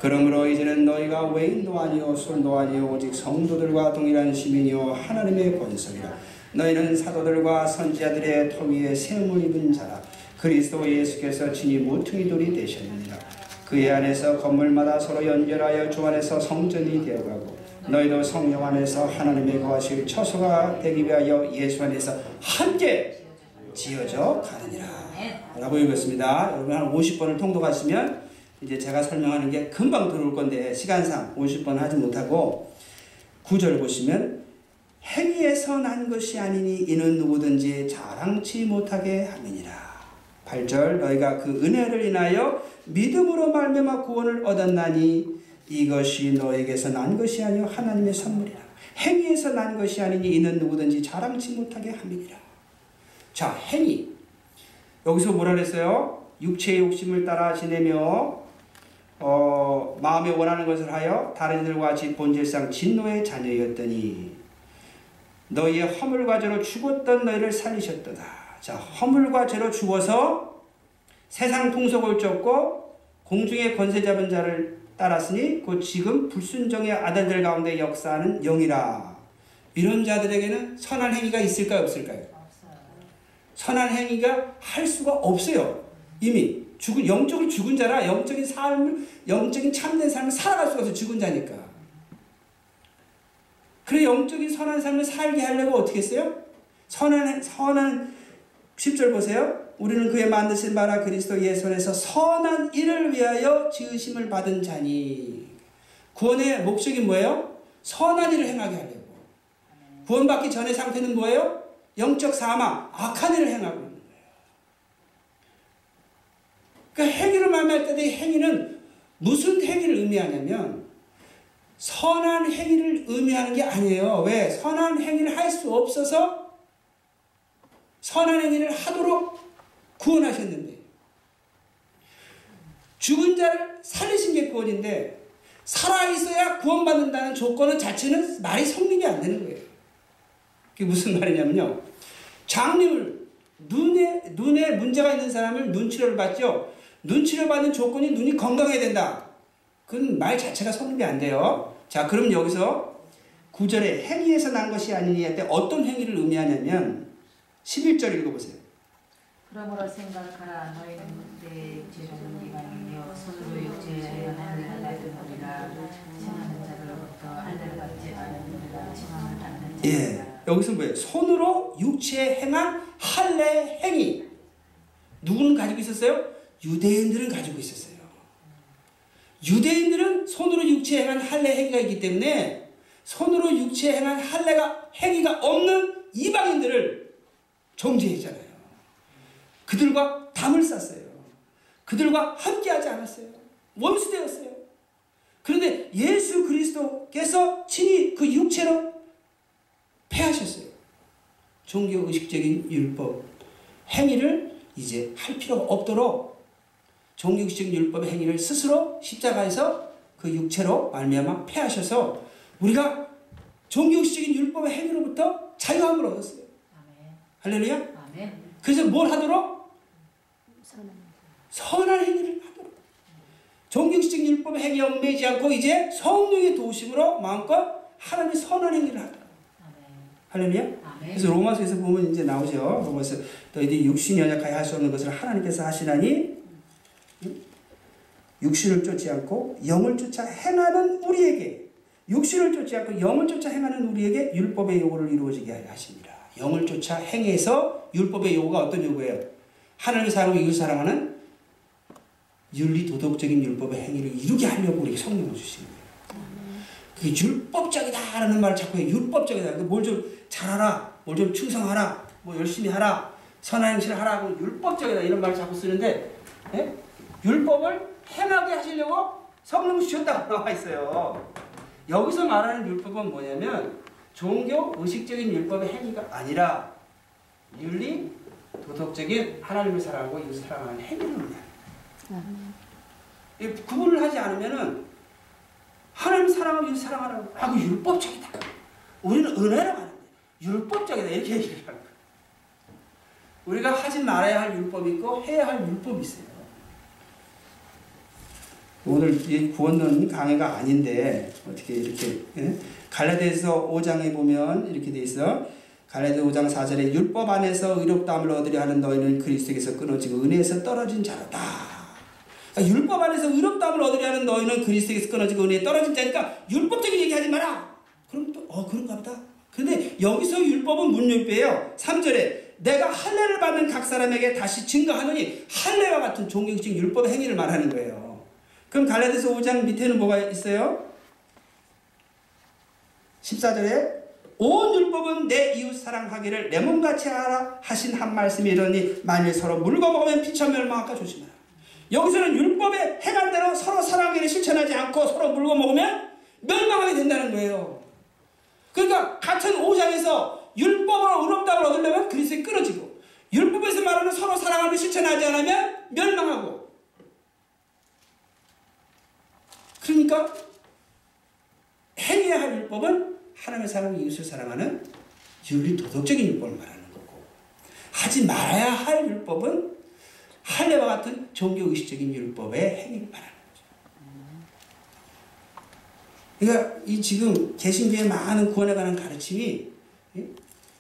그러므로 이제는 너희가 외인도 아니요 술도 아니요 오직 성도들과 동일한 시민이요 하나님의 권속이라 너희는 사도들과 선지자들의 터 위에 세움을 입은 자라 그리스도 예수께서 친히 모퉁이 돌이 되셨느니라. 그의 안에서 건물마다 서로 연결하여 주 안에서 성전이 되어가고 너희도 성령 안에서 하나님의 거하실 처소가 되기 위하여 예수 안에서 함께 지어져 가느니라. 라고 읽었습니다. 여러분 한 50번을 통독하시면 이제 제가 설명하는 게 금방 들어올 건데 시간상 50번 하지 못하고 9절 보시면 행위에서 난 것이 아니니 이는 누구든지 자랑치 못하게 함이니라 8절 너희가 그 은혜를 인하여 믿음으로 말미암아 구원을 얻었나니 이것이 너에게서 난 것이 아니요 하나님의 선물이라 행위에서 난 것이 아니니 이는 누구든지 자랑치 못하게 함이니라 자 행위 여기서 뭐라 그랬어요? 육체의 욕심을 따라 지내며 어, 마음에 원하는 것을 하여 다른 이들과 같이 본질상 진노의 자녀였더니 너희의 허물과 죄로 죽었던 너희를 살리셨도다. 자, 허물과 죄로 죽어서 세상 통속을 쫓고 공중의 권세 잡은 자를 따랐으니 곧 지금 불순종의 아들들 가운데 역사하는 영이라. 이런 자들에게는 선한 행위가 있을까요, 없을까요? 선한 행위가 할 수가 없어요. 이미 죽은 영적으로 죽은 자라 영적인 삶을 영적인 참된 삶을 살아갈 수가 없어 죽은 자니까. 그래 영적인 선한 삶을 살게 하려고 어떻게 했어요? 선한 선한 10절 보세요. 우리는 그의 만드신 바라 그리스도 예수에서 선한 일을 위하여 지으심을 받은 자니 구원의 목적이 뭐예요? 선한 일을 행하게 하려고. 구원받기 전의 상태는 뭐예요? 영적 사망, 악한 일을 행하고 있는 거예요. 그러니까 행위를 말할 때도 이 행위는 무슨 행위를 의미하냐면 선한 행위를 의미하는 게 아니에요. 왜? 선한 행위를 할 수 없어서 선한 행위를 하도록 구원하셨는데 죽은 자를 살리신 게 구원인데 살아있어야 구원받는다는 조건은 자체는 말이 성립이 안 되는 거예요. 그게 무슨 말이냐면요. 장님을 눈에 눈에 문제가 있는 사람을 눈치료를 받죠. 눈치료 받는 조건이 눈이 건강해야 된다. 그건 말 자체가 성립이 안 돼요. 자, 그럼 여기서 구절에 행위에서 난 것이 아니니 할 때 어떤 행위를 의미하냐면 11절 읽어보세요. 그러므로 생각하라 너희는 내 죄로는 이방인이요 손으로 육체에 할례를 받은 우리가 칭하는 자들로부터 할례를 받지 우리가 칭함을 받는 예. 자들이라 여기서 뭐예요? 손으로 육체에 행한 할례 행위. 누구는 가지고 있었어요? 유대인들은 가지고 있었어요. 유대인들은 손으로 육체에 행한 할례 행위가 있기 때문에 손으로 육체에 행한 할례가 행위가 없는 이방인들을 정죄했잖아요. 그들과 담을 쌌어요. 그들과 함께하지 않았어요. 원수되었어요. 그런데 예수 그리스도께서 친히 그 육체로 폐하셨어요. 종교 의식적인 율법 행위를 이제 할 필요가 없도록 종교 의식적인 율법 행위를 스스로 십자가에서 그 육체로 말미암아 폐하셔서 우리가 종교 의식적인 율법의 행위로부터 자유함을 얻었어요. 할렐루야. 그래서 뭘 하도록 선한 행위를 하도록 종교식적 율법 행위에 얽매이지 않고 이제 성령의 도우심으로 마음껏 하나님의 선한 행위를 하라. 할렐루야. 그래서 로마서에서 보면 이제 나오죠. 로마서 너희들이 육신이 연약하여 할 수 없는 것을 하나님께서 하시나니 응? 육신을 쫓지 않고 영을 쫓아 행하는 우리에게 육신을 쫓지 않고 영을 쫓아 행하는 우리에게 율법의 요구를 이루어지게 하십니다. 영을 쫓아 행해서 율법의 요구가 어떤 요구예요? 하나님의 사랑하고 이웃 사랑하는 윤리 도덕적인 율법의 행위를 이루게 하려고 우리에게 성령을 주시는 거예요. 그게 율법적이다라는 말을 자꾸 해요. 율법적이다. 뭘좀 잘하라, 뭘 좀 충성하라, 뭐 열심히 하라, 선한 행실을 하라고 율법적이다 이런 말을 자꾸 쓰는데 예? 율법을 행하게 하시려고 성령 주셨다고 나와 있어요. 여기서 말하는 율법은 뭐냐면 종교 의식적인 율법의 행위가 아니라 윤리 도덕적인 하나님을 사랑하고 이웃 사랑하는 행위를. 이 구분을 하지 않으면은 하나님 사랑하고 이웃 사랑하라고 하고 율법적이다. 우리는 은혜로 가는데 율법적이다 이렇게 얘기를 하는 거예요. 우리가 하지 말아야 할 율법이 있고 해야 할 율법이 있어요. 오늘 이 구원론 강의가 아닌데 어떻게 이렇게 예? 갈라디아서 5장에 보면 이렇게 돼 있어. 갈라디아 5장 4절에 율법 안에서 의롭다함을 얻으려 하는 너희는 그리스도에서 끊어지고 은혜에서 떨어진 자로다. 그러니까 율법 안에서 의롭다함을 얻으려 하는 너희는 그리스도에서 끊어지고 은혜에 떨어진 자니까 율법적인 얘기하지 마라. 그럼 또 어 그런가 보다. 근데 여기서 율법은 문율배예요. 3절에 내가 할례를 받는 각 사람에게 다시 증거하노니 할례와 같은 종교적 율법 행위를 말하는 거예요. 그럼 갈라디아서 5장 밑에는 뭐가 있어요? 14절에 온 율법은 내 이웃 사랑하기를 내 몸같이 하라 하신 한 말씀이 이러니 만일 서로 물고 먹으면 피처 멸망할까 조심하라. 여기서는 율법에 행한 대로 서로 사랑하기를 실천하지 않고 서로 물고 먹으면 멸망하게 된다는 거예요. 그러니까 같은 5장에서 율법으로 의롭다을 얻으려면 그리스도에 끊어지고 율법에서 말하는 서로 사랑하는 실천하지 않으면 멸망하고 그러니까 행해야 할 율법은 하나님의 사랑하고 이웃을 사랑하는 윤리 도덕적인 율법을 말하는 거고 하지 말아야 할 율법은 할례와 같은 종교 의식적인 율법의 행위를 말하는 거죠. 그러니까 이 지금 개신교의 많은 구원에 관한 가르침이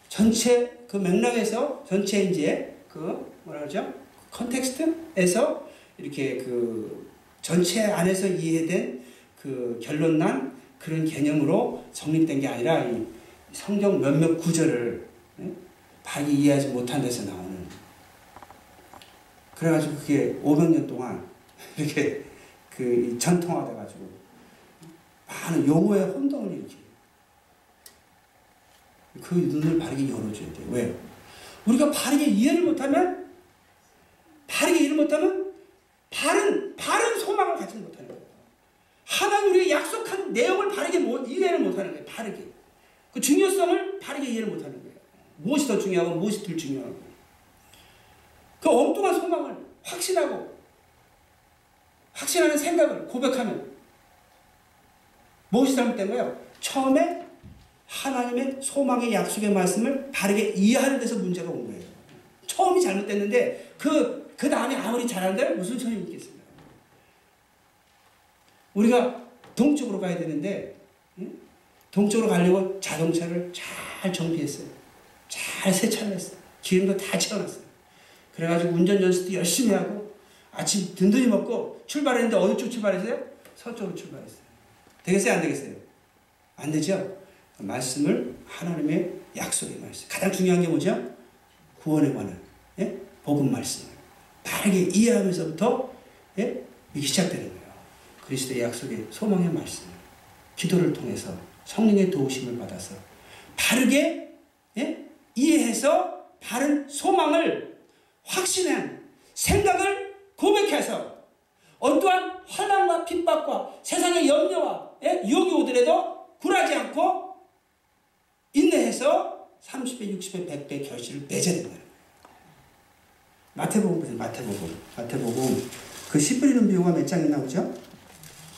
전체 그 맥락에서 전체 이제 그 뭐라 그러죠? 컨텍스트에서 이렇게 그 전체 안에서 이해된 그 결론난 그런 개념으로 성립된 게 아니라 이 성경 몇몇 구절을 바르게 이해하지 못한 데서 나오는 그래가지고 그게 500년 동안 이렇게 그 전통화돼 가지고 많은 용어의 혼동을 일으켜요. 그 눈을 바르게 열어줘야 돼요. 왜요? 우리가 바르게 이해를 못하면 바르게 이해를 못하면 바른 바른 소망을 갖지 못 하나님 우리가 약속한 내용을 바르게 못, 이해를 못하는 거예요. 바르게 그 중요성을 바르게 이해를 못하는 거예요. 무엇이 더 중요하고 무엇이 덜 중요하고 그 엉뚱한 소망을 확신하고 확신하는 생각을 고백하면 무엇이 잘못된 거예요? 처음에 하나님의 소망의 약속의 말씀을 바르게 이해하는 데서 문제가 온 거예요. 처음이 잘못됐는데 그, 그 다음에 아무리 잘한다면 무슨 소용이 있겠습니까? 우리가 동쪽으로 가야 되는데 응? 동쪽으로 가려고 자동차를 잘 정비했어요. 잘 세차를 했어요. 기름도 다 채워놨어요. 그래가지고 운전 연습도 열심히 하고 아침 든든히 먹고 출발했는데 어디 쪽 출발했어요? 서쪽으로 출발했어요. 되겠어요? 안 되겠어요? 안 되죠? 말씀을 하나님의 약속의 말씀. 가장 중요한 게 뭐죠? 구원에 관한 예? 복음 말씀을 바르게 이해하면서부터 예? 이게 시작되는 거예요. 그리스도의 약속의 소망의 말씀. 기도를 통해서 성령의 도우심을 받아서 바르게 예? 이해해서 바른 소망을 확신한 생각을 고백해서 어떠한 환난과 핍박과 세상의 염려와 예? 유혹이 오더라도 굴하지 않고 인내해서 30배, 60배, 100배 결실을 맺어야 거예요. 마태복음. 마태복음. 마태복음 그씨 뿌리는 비유가 몇 장이 나오죠?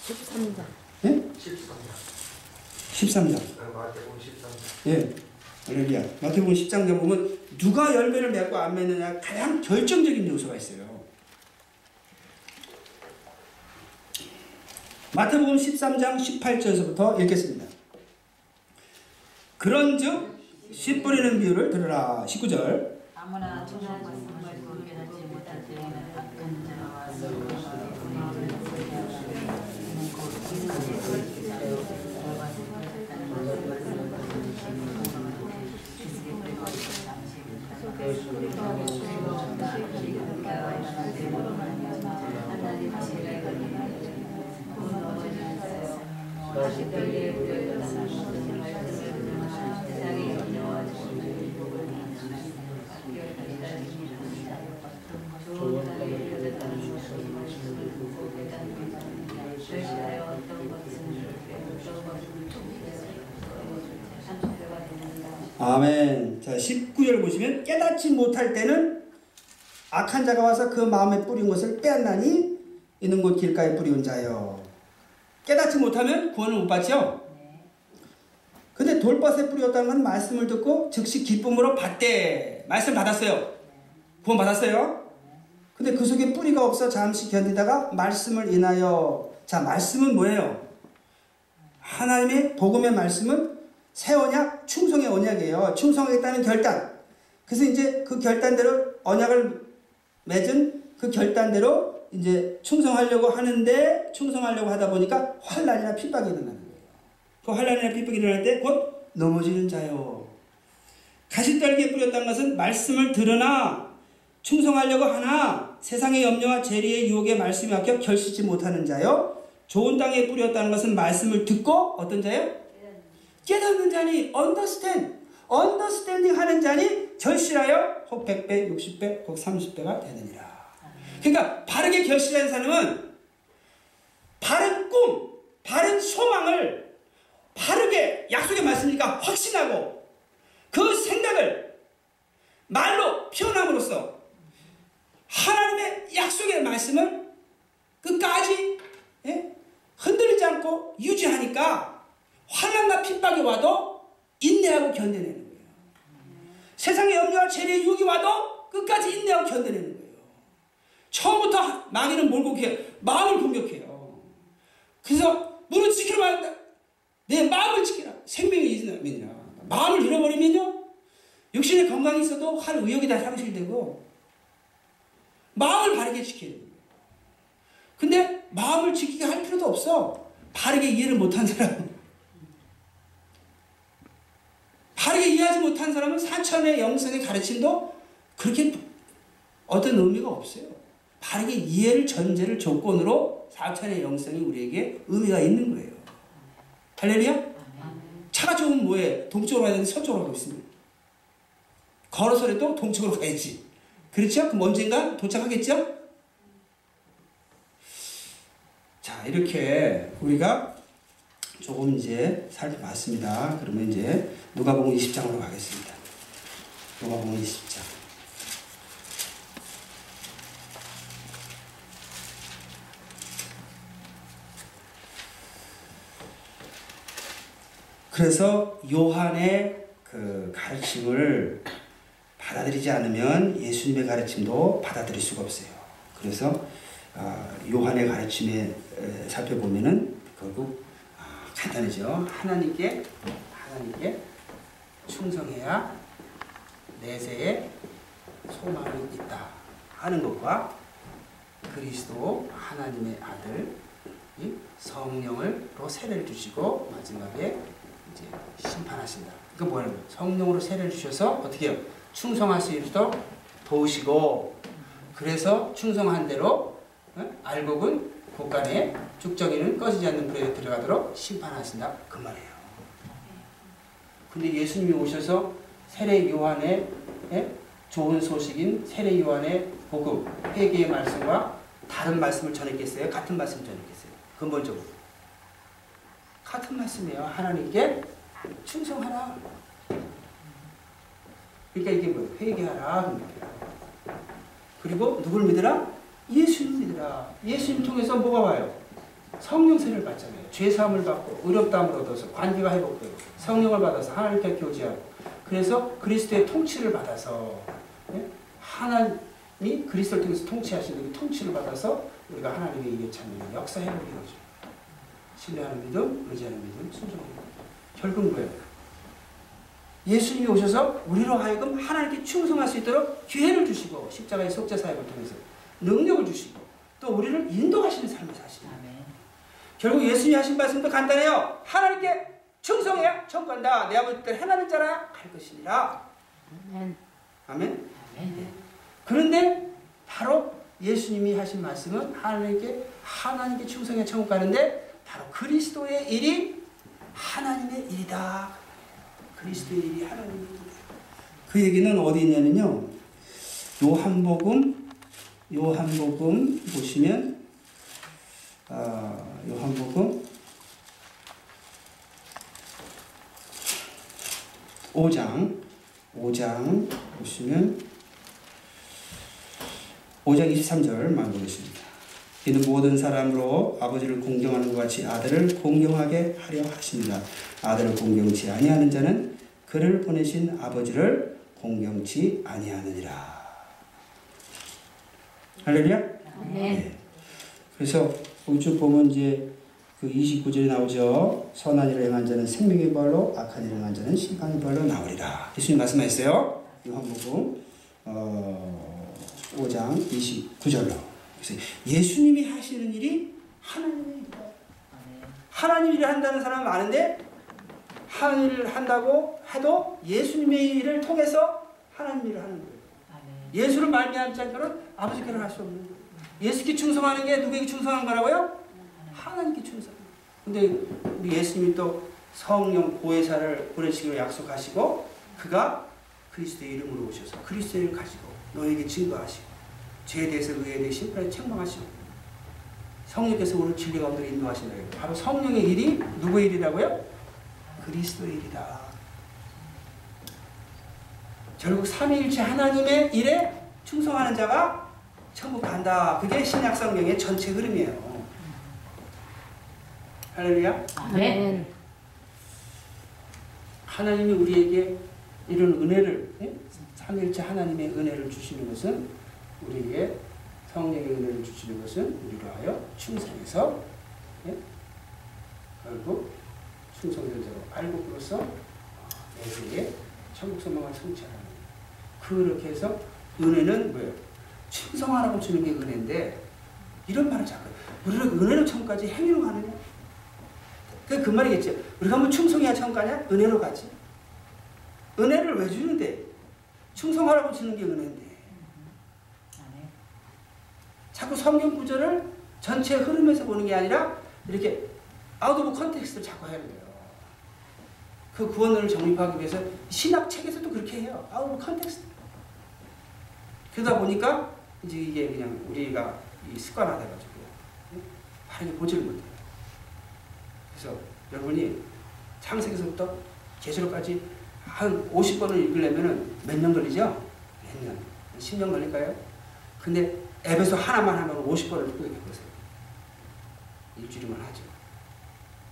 13장. 예? 13장. 13장. 마태복음 13장. 예. 할렐루야. 마태복음 10장에 보면 누가 열매를 맺고 안 맺느냐 가장 결정적인 요소가 있어요. 마태복음 13장 18절에서부터 읽겠습니다. 그런즉 씨 뿌리는 비유를 들으라. 19절. 아무나 9절을 보시면 깨닫지 못할 때는 악한 자가 와서 그 마음에 뿌린 것을 빼앗나니 있는 곳 길가에 뿌리운 자요. 깨닫지 못하면 구원을 못 받죠. 근데 돌밭에 뿌렸다는 건 말씀을 듣고 즉시 기쁨으로 받대. 말씀 받았어요. 구원 받았어요. 근데 그 속에 뿌리가 없어 잠시 견디다가 말씀을 인하여. 자, 말씀은 뭐예요? 하나님의 복음의 말씀은 새 언약, 충성의 언약이에요. 충성하겠다는 결단. 그래서 이제 그 결단대로 언약을 맺은 그 결단대로 이제 충성하려고 하는데 충성하려고 하다 보니까 환란이나 핍박이 일어나는 거예요. 그 환란이나 핍박이 일어날 때 곧 넘어지는 자요. 가시떨기에 뿌렸다는 것은 말씀을 들으나 충성하려고 하나 세상의 염려와 재리의 유혹에 말씀이 막혀 결실지 못하는 자요. 좋은 땅에 뿌렸다는 것은 말씀을 듣고 어떤 자요? 깨닫는 자니 understanding 하는 자니 결실하여 혹 100배, 60배, 혹 30배가 되느니라. 그러니까 바르게 결실한 사람은 바른 꿈, 바른 소망을 바르게 약속의 말씀이니까 확신하고 그 생각을 말로 표현함으로써 하나님의 약속의 말씀을 끝까지 예? 흔들리지 않고 유지하니까 환란과 핍박이 와도 인내하고 견뎌내는 거예요. 세상의 염려와 재리의 유혹이 와도 끝까지 인내하고 견뎌내는 거예요. 처음부터 마귀는 뭘 공격해요? 마음을 공격해요. 그래서 무릇 지키라 한다. 내 마음을 지키라. 생명의 이지이라 마음을 잃어버리면요. 육신의 건강이 있어도 할 의욕이 다 상실되고 마음을 바르게 지켜야 돼요. 근데 마음을 지키게 할 필요도 없어. 바르게 이해를 못한 사람은. 바르게 이해하지 못한 사람은 사천의 영성의 가르침도 그렇게 어떤 의미가 없어요. 바르게 이해를 전제를 조건으로 사천의 영성이 우리에게 의미가 있는 거예요. 할렐루야? 차가 좋으면 뭐해? 동쪽으로 가야 되는데 서쪽으로 가고 있습니다. 걸어서라도 동쪽으로 가야지. 그렇죠? 그럼 언젠가 도착하겠죠? 자, 이렇게 우리가 조금 이제 살펴봤습니다. 그러면 이제 누가복음 20장으로 가겠습니다. 누가복음 20장. 그래서 요한의 그 가르침을 받아들이지 않으면 예수님의 가르침도 받아들일 수가 없어요. 그래서 아, 요한의 가르침에 살펴보면은 결국 아, 간단하죠. 하나님께 하나님께 충성해야 내세에 소망이 있다 하는 것과 그리스도 하나님의 아들 이 성령을로 세례를 주시고 마지막에 이제 심판하신다. 그 뭐냐면 성령으로 세례를 주셔서 어떻게 해요? 충성할 수 있도록 도우시고 그래서 충성한 대로 어? 알곡은 곳간에 죽정이는 꺼지지 않는 불에 들어가도록 심판하신다 그 말이에요. 근데 예수님이 오셔서 세례 요한의 예? 좋은 소식인 세례 요한의 복음 회개의 말씀과 다른 말씀을 전했겠어요? 같은 말씀 전했겠어요? 근본적으로 같은 말씀이에요. 하나님께 충성하라. 그러니까 이게 뭐예요? 회개하라. 그리고 누굴 믿으라? 예수님 믿으라. 예수님 통해서 뭐가 와요? 성령세를 받잖아요. 죄사함을 받고 의롭다함을 얻어서 관계가 회복되고 성령을 받아서 하나님께 교제하고 그래서 그리스도의 통치를 받아서 예? 하나님이 그리스도를 통해서 통치하시는 그 통치를 받아서 우리가 하나님의 일에 참여하는 역사 회복이 이루어져요. 신뢰하는 믿음, 의지하는 믿음, 순종하는 믿음. 결국 뭐예요? 예수님이 오셔서 우리로 하여금 하나님께 충성할 수 있도록 기회를 주시고 십자가의 속죄 사역을 통해서 능력을 주시고 또 우리를 인도하시는 삶을 사시는 아멘. 결국 예수님이 하신 말씀도 간단해요. 하나님께 충성해야 간다. 내 아버지 뜻 행하는 자라 갈 것이니라. 아멘. 아멘. 아멘. 그런데 바로 예수님이 하신 말씀은 하나님께 하나님께 충성해 천국 가는데 바로 그리스도의 일이 하나님의 일이다. 그리스도의 일이 하나님의 일이다. 그 얘기는 어디 있냐면요. 요한복음 요한복음 보시면 아, 요한복음 5장 5장 보시면 5장 23절 만 보겠습니다. 이는 모든 사람으로 아버지를 공경하는 것 같이 아들을 공경하게 하려 하십니다. 아들을 공경치 아니하는 자는 그를 보내신 아버지를 공경치 아니하느니라. 할렐루야. 아멘. 네. 그래서 쭉 보면 이제 그 29절에 나오죠. 선한 일을 행한 자는 생명의 벌로 악한 일을 행한 자는 심판의 벌로 나오리라. 예수님 말씀하셨어요. 요한복음 어, 5장 29절로. 그래서 예수님이 하시는 일이 하나님의 일이다. 아멘. 하나님 일을 한다는 사람은 많은데 하나님 일을 한다고 해도 예수님의 일을 통해서 하나님 일을 하는 거예요. 아멘. 예수를 말미암지 않고는 아버지께를 할수 없는 거예요. 예수께 충성하는 게 누구에게 충성한 거라고요? 하나님께 충성. 근데 우리 예수님이 또 성령 보혜사를 보내시기로 약속하시고 그가 그리스도의 이름으로 오셔서 그리스도를 가지고 너에게 증거하시고 죄에 대해서 의에 대해 심판에 책망하시고 성령께서 오늘 진리 가운데 인도하신다. 바로 성령의 일이 누구의 일이라고요? 그리스도의 일이다. 결국 삼위일체 하나님의 일에 충성하는 자가 천국 간다. 그게 신약 성경의 전체 흐름이에요. 할렐루야. 아멘. 하나님이 우리에게 이런 은혜를 예? 삼위일체 하나님의 은혜를 주시는 것은 우리에게 성령의 은혜를 주시는 것은 우리로 하여 충성해서 예? 결국 충성된 자로 알고 그로써 내세에 천국 소망을 성취하는 그렇게 해서 은혜는 뭐예요? 충성하라고 주는 게 은혜인데 이런 말을 자꾸 우리는 은혜로 천국까지 행위로 가느냐? 그, 그 말이겠죠. 우리가 뭐 충성해야 천국 가냐? 은혜로 가지. 은혜를 왜 주는데? 충성하라고 주는 게 은혜인데. 자꾸 성경 구절을 전체 흐름에서 보는 게 아니라 이렇게 out of context를 자꾸 해야 돼요. 그 구원을 정립하기 위해서 신학 책에서도 그렇게 해요. Out of context. 그러다 보니까 이제 이게 그냥 우리가 이 습관화 돼가지고 바르게 보지를 못해요. 그래서 여러분이 창세기서부터 계시록까지 한 50번을 읽으려면 몇 년 걸리죠? 몇 년? 10년 걸릴까요? 근데 앱에서 하나만 하면 50번을 듣고 해보세요. 일주일이면 하죠.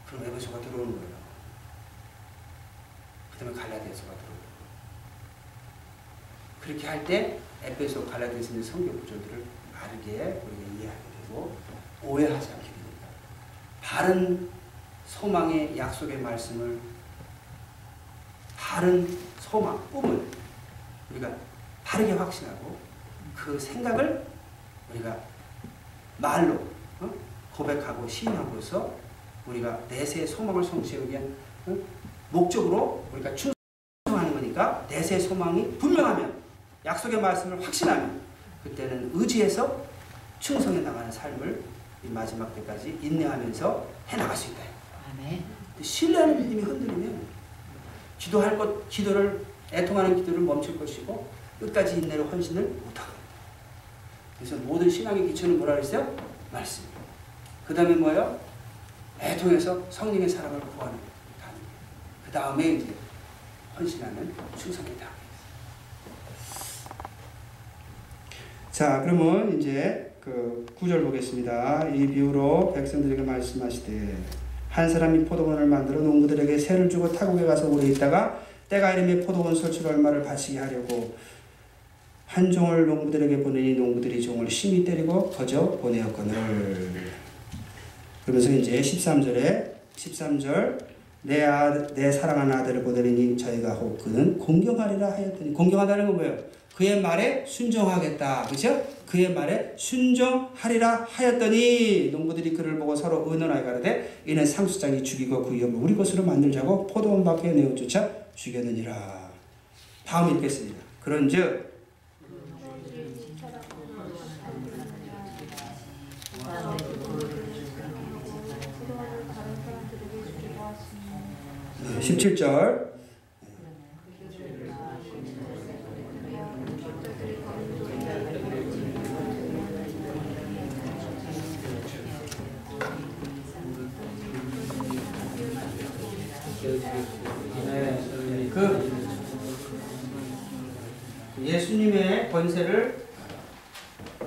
그럼 에베소가 들어오는 거예요. 그 다음에 갈라디아서가 들어오고 그렇게 할 때 에베소 갈라디아서 있는 성경 구절들을 바르게 우리가 이해하게 되고 오해하지 않게 됩니다. 바른 소망의 약속의 말씀을 바른 소망, 꿈을 우리가 바르게 확신하고 그 생각을 우리가 말로 어? 고백하고 시인함으로써 우리가 내세의 소망을 성취하기 위한 어? 목적으로 우리가 충성하는 거니까 내세의 소망이 분명하면 약속의 말씀을 확신하면 그때는 의지해서 충성해 나가는 삶을 이 마지막 때까지 인내하면서 해나갈 수 있다. 아멘. 신뢰하는 믿음이 흔들리면 기도할 것, 기도를 애통하는 기도를 멈출 것이고 끝까지 인내로 헌신을 못하고 그래서 모든 신앙의 기초는 뭐라 그랬어요? 말씀. 그 다음에 뭐예요? 애통해서 성령의 사랑을 구하는 그 다음에 이제 헌신하는 충성이다. 자, 그러면 이제 그 구절 보겠습니다. 이 비유로 백성들에게 말씀하시되 한 사람이 포도원을 만들어 농부들에게 세를 주고 타국에 가서 오래 있다가 때가 이름에 포도원 설치를 얼마를 바치게 하려고 한 종을 농부들에게 보내니 농부들이 종을 심히 때리고 거저 보내었거늘 그러면서 이제 13절에 13절 내, 아, 내 사랑하는 아들을 보더니 저희가 혹 그는 공경하리라 하였더니 공경하다는 건 뭐예요? 그의 말에 순종하겠다. 그죠? 그의 말에 순종하리라 하였더니 농부들이 그를 보고 서로 의논하여 가로되 이는 상수장이 죽이고 그 위험을 우리 것으로 만들자고 포도원 밖에 내어 쫓아 죽였느니라. 다음 읽겠습니다. 그런즉 네, 17절 네, 그 예수님의 권세를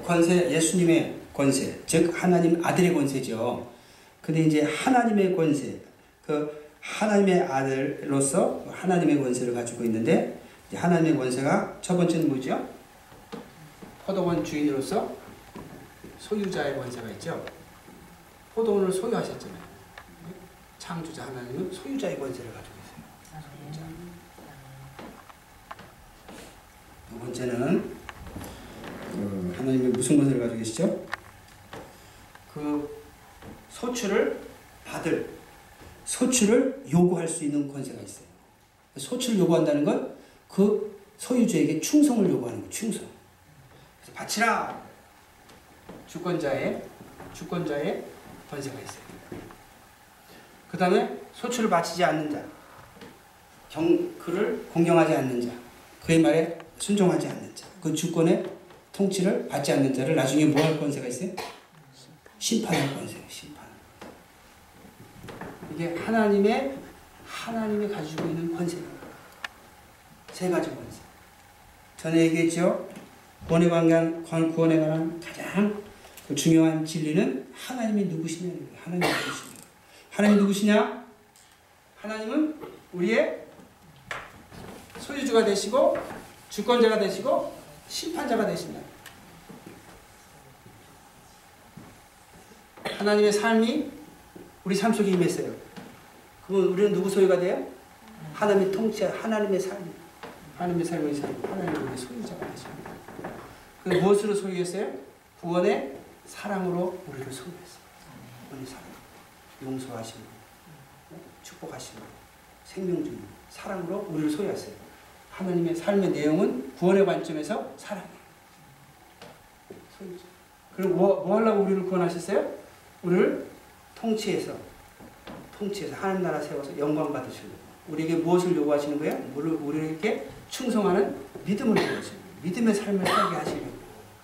권세 예수님의 권세 즉 하나님 아들의 권세죠. 근데 이제 하나님의 권세 그 하나님의 아들로서 하나님의 권세를 가지고 있는데 하나님의 권세가 첫 번째는 뭐죠? 포도원 주인으로서 소유자의 권세가 있죠. 포도원을 소유하셨잖아요. 창조자 하나님은 소유자의 권세를 가지고 있어요. 소유자. 두 번째는 그 하나님이 무슨 권세를 가지고 계시죠? 그 소출을 받을 소출을 요구할 수 있는 권세가 있어요. 소출을 요구한다는 건 그 소유주에게 충성을 요구하는 거예요. 충성. 그래서 바치라. 주권자의 주권자의 권세가 있어요. 그 다음에 소출을 바치지 않는 자, 경, 그를 공경하지 않는 자, 그의 말에 순종하지 않는 자, 그 주권의 통치를 받지 않는 자를 나중에 뭐 할 권세가 있어요? 심판할 권세예요. 심판. 이게 하나님의 하나님이 가지고 있는 권세입니다. 세 가지 권세. 전에 얘기했죠. 구원에 관한 구원에 관한 가장 그 중요한 진리는 하나님이 누구시냐는 거예요. 하나님 누구시냐. 하나님 누구시냐? 하나님은 우리의 소유주가 되시고 주권자가 되시고 심판자가 되신다. 하나님의 삶이 우리 삶 속에 임했어요. 그러면 우리는 누구 소유가 돼요? 하나님의 통치, 하나님의 삶. 하나님의 삶의 삶, 하나님의 소유자가 되십니다. 그 무엇으로 소유했어요? 구원의 사랑으로 우리를 소유했어요. 구원의 사랑. 용서하시고, 축복하시고, 생명 주는 사랑으로 우리를 소유했어요. 하나님의 삶의 내용은 구원의 관점에서 사랑이에요. 소유자. 그리고 뭐, 뭐 하려고 우리를 구원하셨어요? 우리를 통치해서, 통치해서 하나님 나라 세워서 영광 받으시려고. 우리에게 무엇을 요구하시는 거예요? 우리, 우리에게 충성하는 믿음을 요구하시는. 믿음의 삶을 살게 하시려고.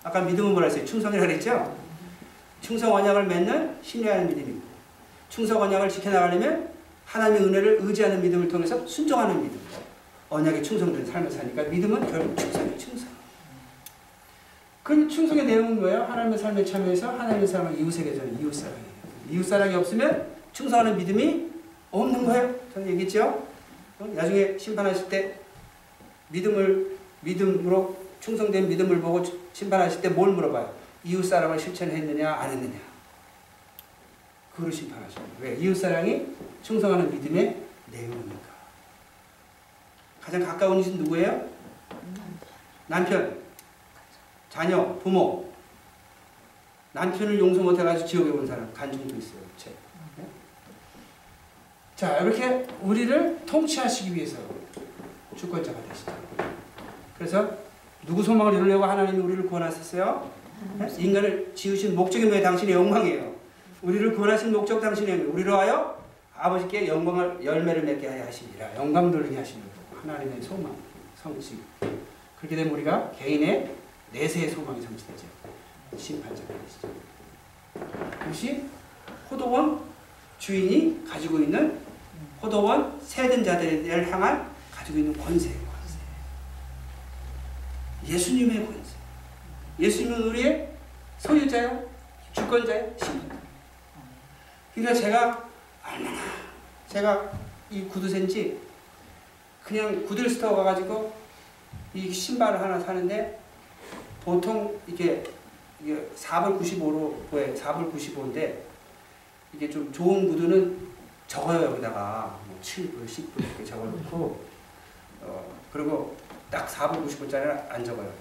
아까 믿음은 뭐라 했어요? 충성이라고 그랬죠? 충성 언약을 맺는 신뢰하는 믿음이고 충성 언약을 지켜나가려면 하나님의 은혜를 의지하는 믿음을 통해서 순종하는 믿음. 언약에 충성된 삶을 사니까 믿음은 결국 충성이에요. 충성. 그 충성의 내용은 뭐예요? 하나님의 삶에 참여해서 하나님의 사랑을 이웃에게 전는 이웃사랑이에요. 이웃사랑이 없으면 충성하는 믿음이 없는 거예요. 저는 얘기했죠? 어? 나중에 심판하실 때 믿음을 믿음으로 충성된 믿음을 보고 심판하실 때 뭘 물어봐요? 이웃 사랑을 실천했느냐 안 했느냐 그거를 심판하십니다. 왜? 이웃 사랑이 충성하는 믿음의 내용이니까. 가장 가까운 이웃은 누구예요? 남편, 자녀, 부모. 남편을 용서 못해가지고 지옥에 온 사람 간증도 있어요. 제. 네? 자 이렇게 우리를 통치하시기 위해서 주권자가 되시죠. 그래서 누구 소망을 이루려고 하나님이 우리를 구원하셨어요? 네? 인간을 지으신 목적이 뭐예요? 당신의 영광이에요. 우리를 구원하신 목적 당신의 영광. 우리로 하여 아버지께 영광을 열매를 맺게 하여 하시니라. 영광 돌리게 거고. 하나님의 소망, 성취. 그렇게 되면 우리가 개인의 내세의 소망이 성취되죠. 심판자가 되시죠. 그것이 포도원 주인이 가지고 있는 포도원 세든 자들을 향한 가지고 있는 권세예요. 권세. 예수님의 권세. 예수님은 우리의 소유자요, 주권자요, 신분. 그러니까 제가 얼마나 제가 이 구두 산지 그냥 구들 스토어 가가지고 이 신발을 하나 사는데 보통 이게 이게 4불 95로 보여 4불 95인데 이게 좀 좋은 구두는 적어요 여기다가 뭐 7불, 10불 이렇게 적어놓고 어, 그리고 딱 4불, 90불짜리는 안 적어요.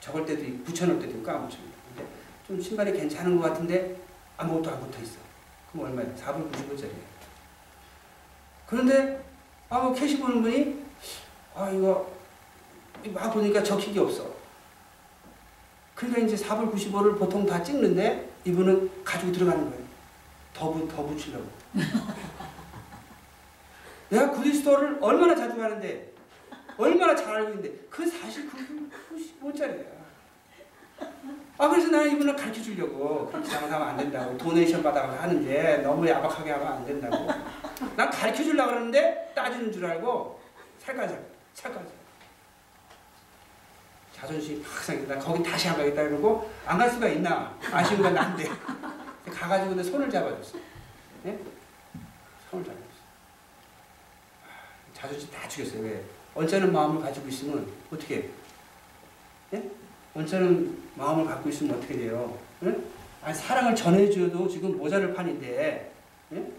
적을 때도 있고 붙여놓을 때도 있고 까붙입니다. 근데 좀 신발이 괜찮은 것 같은데 아무것도 안 붙어 있어. 그럼 얼마예요? 4불, 90불짜리예요. 그런데 아뭐 캐시 보는 분이 아 이거 막 보니까 적힌 게 없어. 그러니까 이제 4불 95를 보통 다 찍는데 이분은 가지고 들어가는 거예요. 더, 붙, 더 붙이려고. 내가 구리스토어를 얼마나 자주 가는데 얼마나 잘 알고 있는데 그 사실 그 95짜리야. 아 그래서 나는 이분을 가르쳐 주려고 그렇게 장사하면 안 된다고 도네이션 받아가 하는데 너무 야박하게 하면 안 된다고 난 가르쳐 주려고 그러는데 따지는 줄 알고 살까 살 살까 살 자존심이 팍나 거기 다시 안 가겠다 그러고 안 갈 수가 있나 아쉬운 건 난데 가가지고 내 손을 잡아줬어 예? 손을 잡아줬어 아, 자존심 다 죽였어요 왜 언짢은 마음을 가지고 있으면 어떻게 해? 예? 언짢은 마음을 갖고 있으면 어떻게 돼요? 예? 아니, 사랑을 전해줘도 지금 모자를 판인데 예?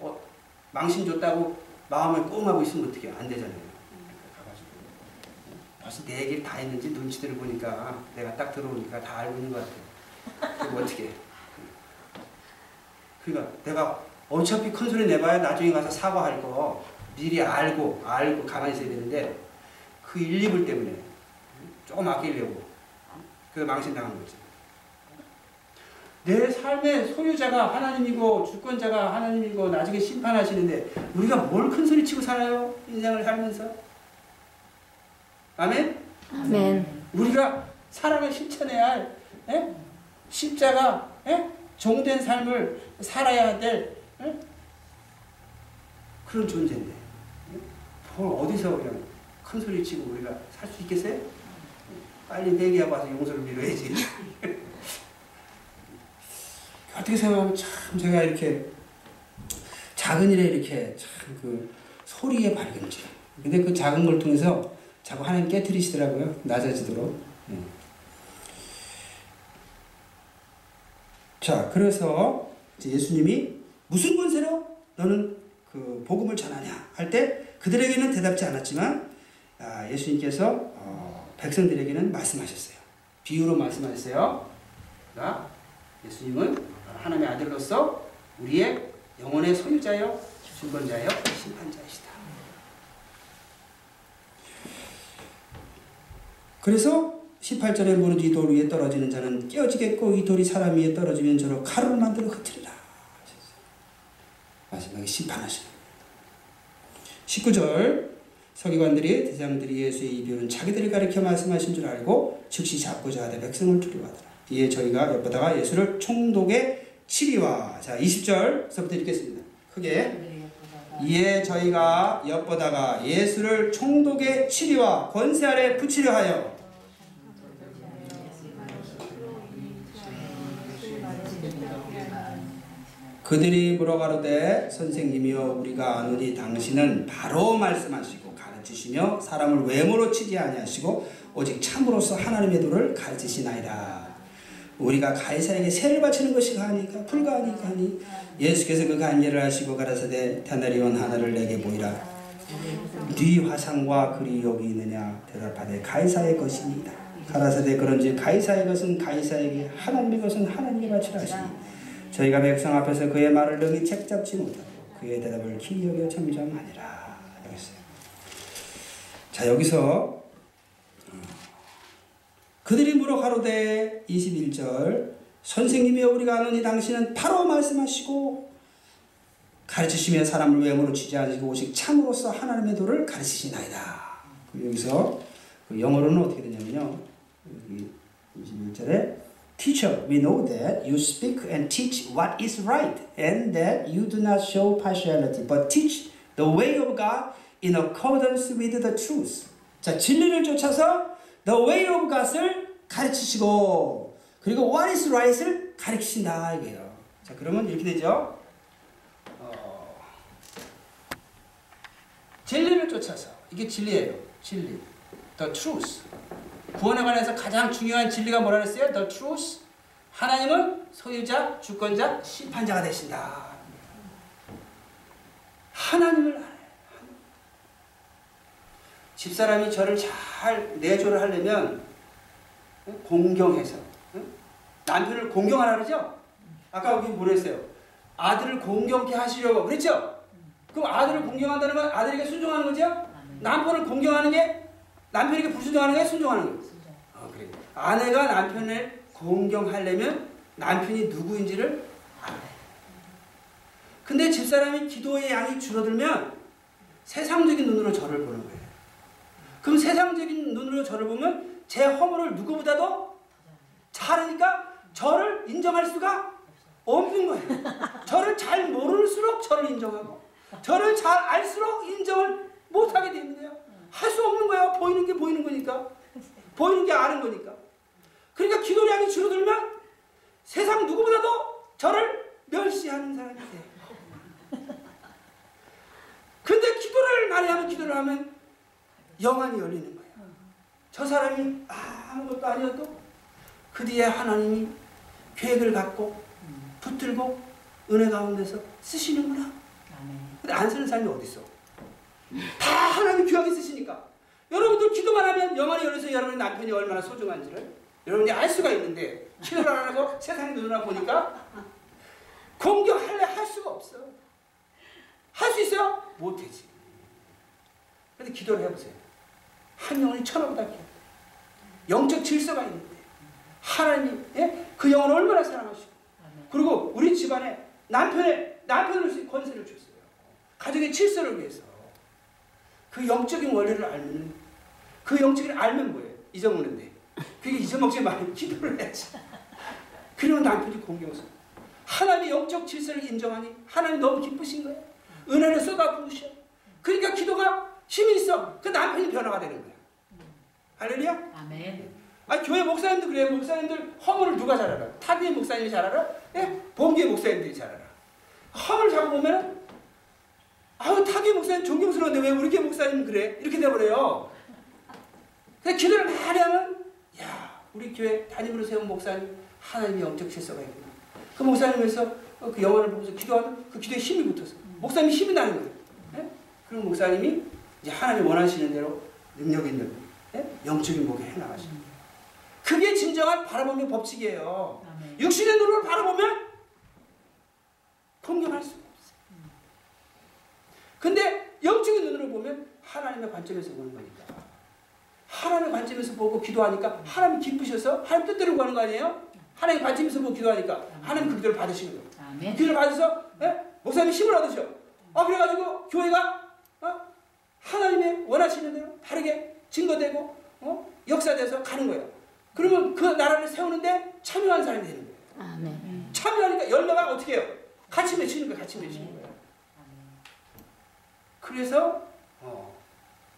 어, 망신 줬다고 마음을 꽁하고 있으면 어떻게 해? 안 되잖아요. 벌써 내 얘기를 다 했는지 눈치들을 보니까 내가 딱 들어오니까 다 알고 있는 것 같아. 그럼 어떻게 해? 그러니까 내가 어차피 큰 소리 내봐야 나중에 가서 사과할 거 미리 알고 알고 가만히 있어야 되는데 그 1, 2불 때문에 조금 아끼려고 그 망신 당한 거지. 내 삶의 소유자가 하나님이고 주권자가 하나님이고 나중에 심판하시는데 우리가 뭘 큰 소리 치고 살아요? 인생을 살면서. 아멘? 아멘. 우리가 사랑을 실천해야 할 예? 십자가 예? 종된 삶을 살아야 될 예? 그런 존재인데 예? 뭘 어디서 그냥 큰 소리 치고 우리가 살 수 있겠어요? 빨리 회개하고 와서 용서를 빌어야지. 어떻게 생각하면 참 제가 이렇게 작은 일에 이렇게 참 그 소리의 밝은지. 근데 그 작은 걸 통해서 자꾸 하나님 깨뜨리시더라고요. 낮아지도록. 예. 자, 그래서 예수님이 무슨 권세로 너는 그 복음을 전하냐 할 때 그들에게는 대답지 않았지만 아, 예수님께서 어, 백성들에게는 말씀하셨어요. 비유로 말씀하셨어요. 나 예수님은 하나님의 아들로서 우리의 영혼의 소유자요, 주권자요, 심판자이시다. 그래서 18절에 무릇 이 돌 위에 떨어지는 자는 깨어지겠고 이 돌이 사람 위에 떨어지면 저로 가루를 만들어 흩으리라. 마지막에 심판하시는 19절 서기관들이 대장들이 예수의 이 비유는 자기들이 가르쳐 말씀하신 줄 알고 즉시 잡고자 하되 백성을 두려워하더라. 이에 저희가 엿보다가 예수를 총독의 치리와 자 20절서부터 읽겠습니다. 크게 이에 저희가 엿보다가 예수를 총독의 치리와 권세 아래 붙이려 하여 그들이 물어가로되 선생님이여 우리가 아노니 당신은 바로 말씀하시고 가르치시며 사람을 외모로 치지 아니하시고 오직 참으로서 하나님의 도를 가르치시나이다. 우리가 가이사에게 세를 바치는 것이 가니까 불가하니까 하니 예수께서 그 간예를 하시고 가라사대 다나리온 하나를 내게 보이라. 네 화상과 글이 여기 있느냐 대답하되 가이사의 것이니이다. 가라사대 그런지 가이사의 것은 가이사에게 하나님의 것은 하나님께 바치라 하시니 저희가 백성 앞에서 그의 말을 능히 책잡지 못하고 그의 대답을 기이 여겨 잠잠하니라. 여기 있어요. 자 여기서 그들이 물어 가로되 21절 선생님이여 우리가 아노니 당신은 바로 말씀하시고 가르치시며 사람을 외모로 치지 않으시고 오직 참으로서 하나님의 도를 가르치시나이다. 그리고 여기서 그 영어로는 어떻게 되냐면요. 여기 21절에 Teacher, we know that you speak and teach what is right and that you do not show partiality but teach the way of God in accordance with the truth. 자, 진리를 쫓아서 the way of God을 가르치시고 그리고 what is right을 가르치신다 이게요. 자, 그러면 이렇게 되죠. 어, 진리를 쫓아서 이게 진리예요. 진리. The truth. 구원에 관해서 가장 중요한 진리가 뭐라 그랬어요? The truth. 하나님은 소유자, 주권자, 심판자가 되신다. 하나님을 알아요. 집사람이 저를 잘 내조를 하려면 공경해서 남편을 공경하라 그러죠? 아까 여기 뭐랬어요? 아들을 공경케 하시려고 그랬죠? 그럼 아들을 공경한다는 건 아들에게 순종하는 거죠? 남편을 공경하는 게 남편에게 불순종하는 게 순종하는 거예요. 순종. 어, 그래. 아내가 남편을 공경하려면 남편이 누구인지를 알아야 돼. 근데 집사람이 기도의 양이 줄어들면 세상적인 눈으로 저를 보는 거예요. 그럼 세상적인 눈으로 저를 보면 제 허물을 누구보다도 잘하니까 저를 인정할 수가 없는 거예요. 저를 잘 모를수록 저를 인정하고 저를 잘 알수록 인정을 못하게 되는 거예요. 할 수 없는 거예요. 보이는 게 보이는 거니까. 보이는 게 아는 거니까. 그러니까 기도량이 줄어들면 세상 누구보다도 저를 멸시하는 사람이 돼요. 근데 기도를 많이 하면 기도를 하면 영안이 열리는 거예요. 저 사람이 아무것도 아니어도 그 뒤에 하나님이 계획을 갖고 붙들고 은혜 가운데서 쓰시는구나. 근데 안 쓰는 사람이 어디 있어? 다 하나님 귀하게 쓰시니까. 여러분들 기도만 하면 영안이 열려서 여러분의 남편이 얼마나 소중한지를 여러분이 알 수가 있는데 기도를 안 하고 세상 눈으로 보니까 공격할래 할 수가 없어. 할 수 있어요? 못하지. 근데 기도를 해보세요. 한 영혼이 귀하다. 영적 질서가 있는데 하나님이 예? 그 영혼을 얼마나 사랑하시고. 그리고 우리 집안에 남편의 남편으로서 권세를 줬어요. 가정의 질서를 위해서. 그 영적인 원리를 알면 그 영적인 알면 뭐예요? 잊어먹는데. 그게 잊어먹지 말고 기도를 해야지. 그러면 남편이 공경스러워. 하나님의 영적 질서를 인정하니 하나님 너무 기쁘신 거예요. 은혜를 쏟아 부으셔. 그러니까 기도가 힘이 있어. 그 남편이 변화가 되는 거야. 할렐루야? 아멘. 아 교회 목사님도 그래요. 목사님들 허물을 누가 잘 알아? 타비의 목사님이 잘 알아? 예? 본교의 목사님들이 잘 알아. 허물 잡아보면 아우 타비의 목사님 존경스러운데 왜 우리 교회 목사님 그래? 이렇게 돼버려요. 근데 기도를 많이 하면 야 우리 교회 담임으로 세운 목사님 하나님의 영적 질서가 있구나. 그 목사님에서 그 영혼을 보면서 기도하면 그 기도에 힘이 붙어서 목사님이 힘이 나는 거예요. 예? 그럼 목사님이 이제 하나님 원하시는 대로 능력 있는 예? 영적인 목에 해나가시는 거예요. 그게 진정한 바라보는 법칙이에요. 육신의 눈으로 바라보면 수가 없어요. 근데 영적인 눈으로 보면 하나님의 관점에서 보는 거니까. 하나님의 관점에서 보고 기도하니까 하나님 기쁘셔서 하나님 뜻대로 구하는 거 아니에요? 하나님 관점에서 보고 기도하니까 하나님 그 기도를 받으시는 거예요. 아멘. 기도를 받아서 예? 목사님 힘을 얻으셔. 아 그래가지고 교회가 어? 하나님의 원하시는 대로 바르게 증거되고 어? 역사돼서 가는 거예요. 그러면 그 나라를 세우는데 참여한 사람이 되는 거예요. 아멘. 참여하니까 열매가 어떻게 해요? 같이 맺히는 거예요. 같이 맺히는 거예요. 그래서 어,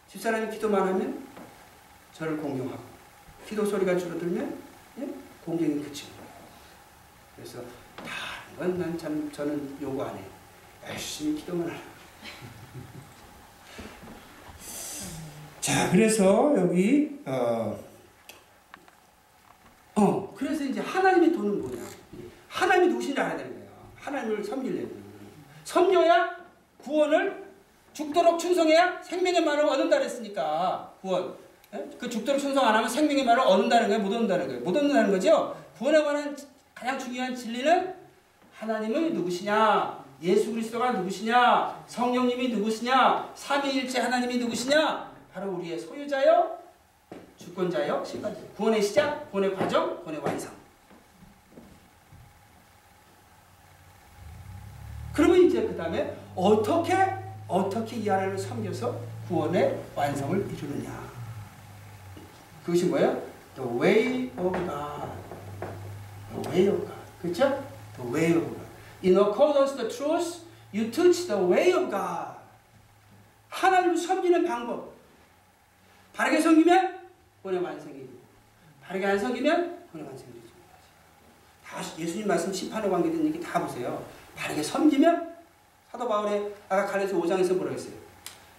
집사람이 기도만 하면 저를 공경하고 기도 소리가 줄어들면 예? 공경이 거예요. 그래서 다른 건 난 참 저는 요구 안 해. 열심히 기도만 하라. 자, 그래서 여기 어, 어, 그래서 이제 하나님의 돈은 뭐냐? 하나님이 누구신지 알아야 되는 거예요. 하나님을 섬기려면 섬겨야 구원을 죽도록 충성해야 생명의 말을 얻는다 그랬으니까 구원. 예? 그 죽도록 충성 안 하면 생명의 말을 얻는다는 거예요, 못 얻는다는 거예요, 못 얻는다는 거죠. 구원에 관한 가장 중요한 진리는 하나님은 누구시냐, 예수 그리스도가 누구시냐, 성령님이 누구시냐, 삼위일체 하나님이 누구시냐, 바로 우리의 소유자요, 주권자요, 실권자요. 구원의 시작, 구원의 과정, 구원의 완성. 그러면 이제 그 다음에 어떻게 어떻게 이 하나님을 섬겨서 구원의 완성을 이루느냐. 그것이 뭐예요? The way of God. The way of God. 그렇죠? The way of God. In accordance to the truth, you teach the way of God. 하나님을 섬기는 방법. 바르게 섬기면 구원의 완성이 바르게 안 섬기면 구원의 완성이. 다 예수님 말씀 심판에 관계된 얘기 다 보세요. 바르게 섬기면 사도 바울의 아까 갈레서 5장에서 뭐라 했어요?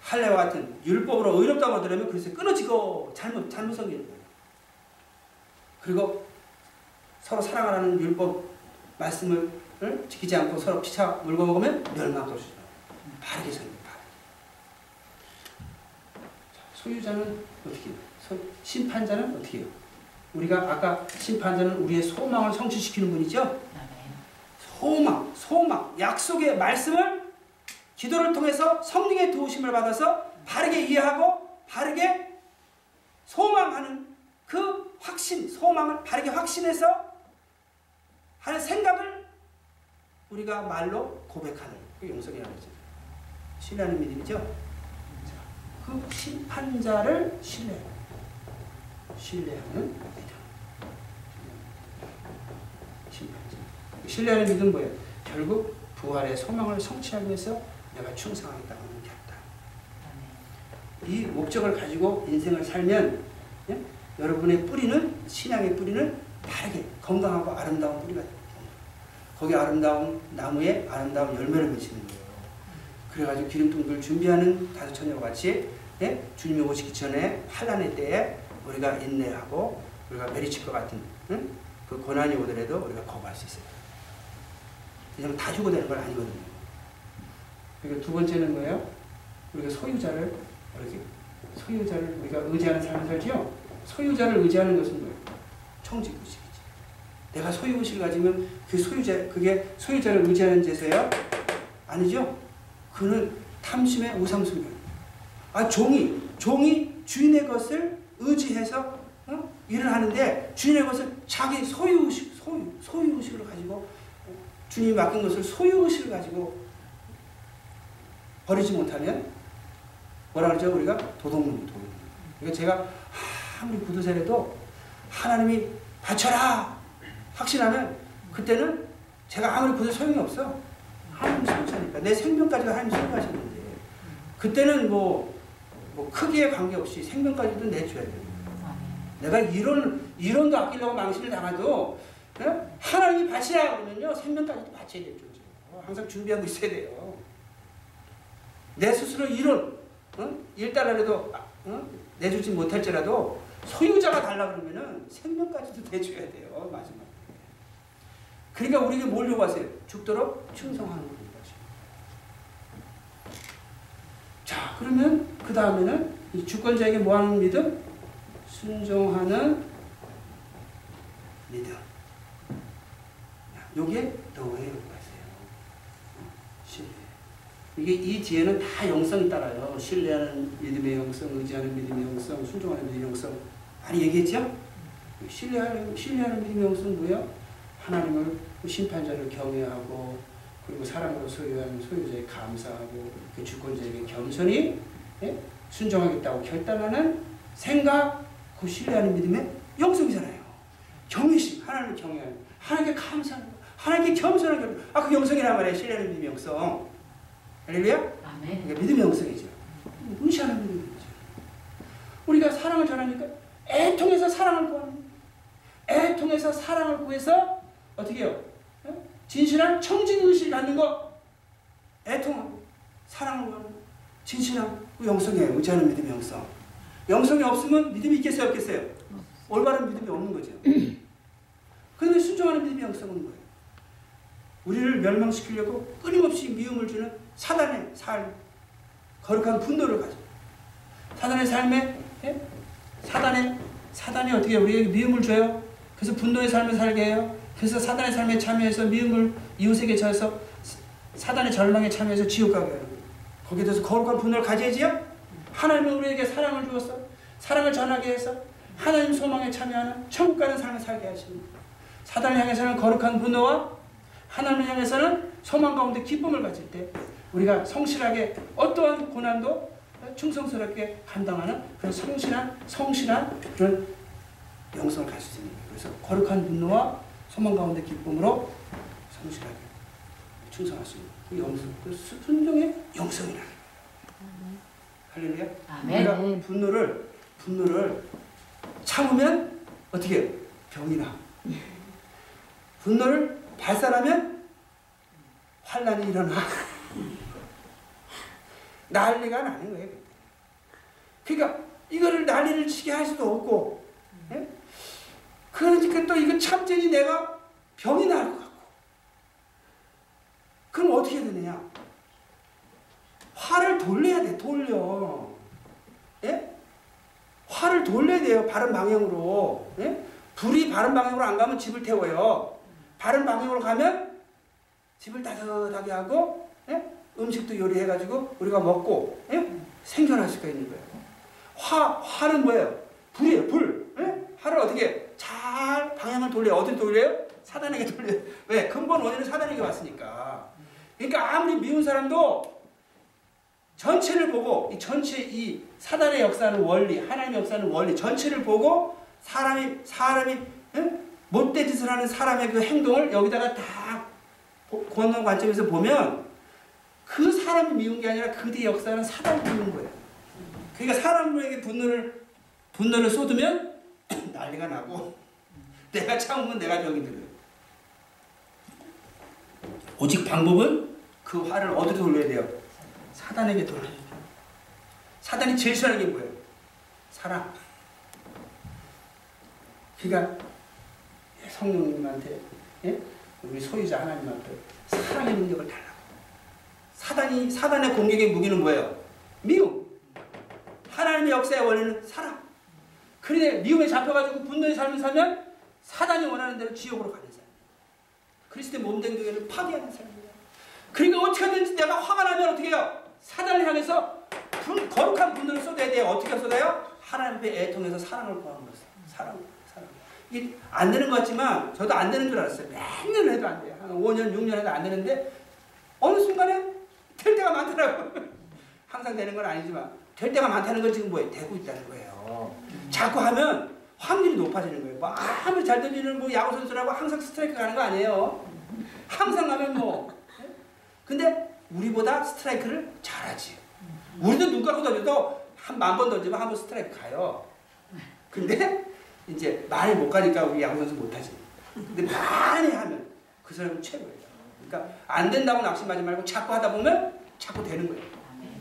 할례와 같은 율법으로 의롭다고 하더라면 그래서 끊어지고 잘못 잘못 섬기는 거예요. 그리고 서로 사랑하라는 율법 말씀을 을 지키지 않고 서로 피차 물고 먹으면 멸망할 것이다. 바르게 섬기, 소유자는 어떻게 해요? 소- 심판자는 어떻게 해요? 우리가 아까 심판자는 우리의 소망을 성취시키는 분이죠. 소망, 소망, 약속의 말씀을 기도를 통해서 성령의 도우심을 받아서 바르게 이해하고 바르게 소망하는 그 확신, 소망을 바르게 확신해서 하는 생각을 우리가 말로 고백하는 그 용서이라는 거죠. 신뢰하는 믿음이죠. 자, 그 심판자를 신뢰, 신뢰하는 믿음. 심판자. 신뢰하는 믿음 뭐예요? 결국 부활의 소망을 성취하기 위해서 내가 충성하겠다고 하는 게 없다. 이 목적을 가지고 인생을 살면 예? 여러분의 뿌리는 신앙의 뿌리는 바르게 건강하고 아름다운 뿌리가 됩니다. 거기 아름다운 나무에 아름다운 열매를 맺히는 거예요. 그래가지고 기름통들 준비하는 다섯 처녀와 같이 예? 주님이 오시기 전에 환란의 때에 우리가 인내하고 우리가 메리칠 것 같은 응? 그 고난이 오더라도 우리가 거부할 수 있어요. 왜냐면 다 휴고되는 건 아니거든요. 그리고 두 번째는 뭐예요? 우리가 소유자를 이렇게 소유자를 우리가 의지하는 삶을 살지요. 소유자를 의지하는 것은 뭐예요? 청지구식이지. 내가 소유 의식을 가지면 그 소유자 그게 소유자를 의지하는 제세요? 아니죠. 그는 탐심의 우상숭배. 아 종이 종이 주인의 것을 의지해서 어? 일을 하는데 주인의 것을 자기 소유의식 소유 소유의식을 가지고 주님이 맡긴 것을 소유의식을 가지고 버리지 못하면 뭐라 그러죠? 우리가 도둑놈. 그러니까 제가 아무리 구두쇠라도 하나님이 바쳐라 확신하면 그때는 제가 아무리 구두 소용이 없어. 하나님 소유자니까 내 생명까지도 하나님 소유하시는데 그때는 뭐, 뭐 크기에 관계없이 생명까지도 내줘야. 아멘. 내가 이론 이론도 아끼려고 망신을 당해도 예? 하나님이 바치라 그러면요 생명까지도 바쳐야 될 존재예요. 항상 준비하고 있어야 돼요. 내 스스로 이론 어? 일단이라도 어? 내주지 못할지라도 소유자가 달라 그러면은 생명까지도 내줘야 돼요 마지막에. 그러니까 우리에게 뭘 요구하세요? 죽도록 충성하는 거죠. 자 그러면 그 다음에는 이 주권자에게 뭐하는 믿음? 순종하는 믿음. 요게 너의. 이게 이 뒤에는 다 영성이 따라요. 신뢰하는 믿음의 영성, 의지하는 믿음의 영성, 순종하는 믿음의 영성. 많이 얘기했죠? 신뢰하는, 신뢰하는 믿음의 영성은 뭐예요? 하나님을 심판자를 경외하고 그리고 사랑으로 소유한 소유자에 감사하고 그 주권자에게 겸손히 예? 순종하겠다고 결단하는 생각, 그 신뢰하는 믿음의 영성이잖아요. 경외심, 하나님을 경외하는, 하나님께 감사하는, 거, 하나님께 겸손한 결 아, 그 영성이란 말이에요. 신뢰하는 믿음의 영성. 할렐루야? 그러니까 믿음의 영성이죠. 무시하는 믿음이죠. 우리가 사랑을 전하니까 애통해서 사랑을 구하는. 애통해서 사랑을 구해서 어떻게 해요? 어? 진실한 청진의식을 갖는 거 애통하고 사랑을 구하는 거. 진실한 그 영성이에요. 의지하는 믿음의 영성. 영성이 없으면 믿음이 있겠어요? 없겠어요? 올바른 믿음이 없는 거죠. 그런데 순종하는 믿음의 영성은 뭐예요? 우리를 멸망시키려고 끊임없이 미움을 주는 사단의 삶, 거룩한 분노를 가지고 사단의 삶에 예? 사단의 사단이 어떻게 우리에게 미움을 줘요? 그래서 분노의 삶을 살게 해요. 그래서 사단의 삶에 참여해서 미움을 이웃에게 줘서 사단의 절망에 참여해서 지옥 가게 거예요. 거기에 대해서 거룩한 분노를 가져야지요. 하나님은 우리에게 사랑을 주었어. 사랑을 전하게 해서 하나님 소망에 참여하는 천국 가는 삶을 살게 하십니다. 사단을 향해서는 거룩한 분노와 하나님을 향해서는 소망 가운데 기쁨을 가질 때 우리가 성실하게 어떠한 고난도 충성스럽게 감당하는 그런 성실한 성실한 그런 영성을 가질 수 있는. 그래서 거룩한 분노와 소망 가운데 기쁨으로 성실하게 충성할 수 있는 그 영성, 그 수- 순종의 영성이라. 할렐루야. 우리가 분노를 분노를 참으면 어떻게 해요? 병이 나. 분노를 발산하면 환란이 일어나. 난리가 나는 거예요. 그러니까 이거를 난리를 치게 할 수도 없고, 예? 그러니까 또 이거 참전이 내가 병이 날 것 같고. 그럼 어떻게 되느냐? 화를 돌려야 돼, 돌려. 예? 돼요. 바른 방향으로. 예? 불이 바른 방향으로 안 가면 집을 태워요. 바른 방향으로 가면 집을 따뜻하게 하고 예? 음식도 요리해가지고 우리가 먹고 예? 생존할 수가 있는 거예요. 화 화는 뭐예요? 불이에요. 불. 예? 화를 어떻게 잘 방향을 돌려요. 어디 돌려요? 사단에게 돌려요. 왜? 근본 원인은 사단에게 왔으니까. 그러니까 아무리 미운 사람도 전체를 보고 이 전체 이 사단의 역사는 원리, 하나님의 역사는 원리 전체를 보고 사람이 사람이 응? 못된 짓을 하는 사람의 그 행동을 여기다가 다 권능 관점에서 보면 그 사람이 미운 게 아니라 그뒤 역사는 사단이 미운 거예요. 그러니까 사람에게 분노를 분노를 쏟으면 난리가 나고 내가 참으면 내가 병이 들어요. 오직 방법은 그 화를 어디로 돌려야 돼요? 사단에게 돌려야 돼요. 사단이 제일 싫어하는 게 뭐예요? 사랑. 그러니까 성령님한테 예? 우리 소유자 하나님한테 사랑의 능력을 달라고. 사단이 사단의 공격의 무기는 뭐예요? 미움. 하나님의 역사의 원리는 사랑. 그런데 미움에 잡혀가지고 분노의 삶을 살면 사단이 원하는 대로 지옥으로 가는 사람. 그리스도의 몸된 교회를 파괴하는 사람이에요. 그러니까 어떻게든지 내가 화가 나면 어떻게 해요? 사단을 향해서 분, 거룩한 분노를 쏟아야 돼요. 어떻게 쏟아요? 하나님 앞에 애통해서 사랑을 구하는 거예요. 사랑, 사랑. 이게 안 되는 것 같지만 저도 안 되는 줄 알았어요. 맨날 해도 안 돼요. 한 5년, 6년 해도 안 되는데 어느 순간에 될 때가 많더라고요. 항상 되는 건 아니지만 될 때가 많다는 건 지금 뭐예요? 되고 있다는 거예요. 자꾸 하면 확률이 높아지는 거예요. 뭐 아무리 잘 던지는 뭐 야구 선수라고 항상 스트라이크 가는 거 아니에요. 항상 가면 뭐. 예? 근데 우리보다 스트라이크를 잘하지. 우리도 눈 감고 던져도 한 만 번 던지면 한 번 스트라이크 가요. 근데 이제 많이 못 가니까 우리 야구 선수 못 하지. 근데 많이 하면 그 사람은 최고예요. 그러니까 안 된다고 낙심하지 말고 자꾸 하다 보면 자꾸 되는 거예요.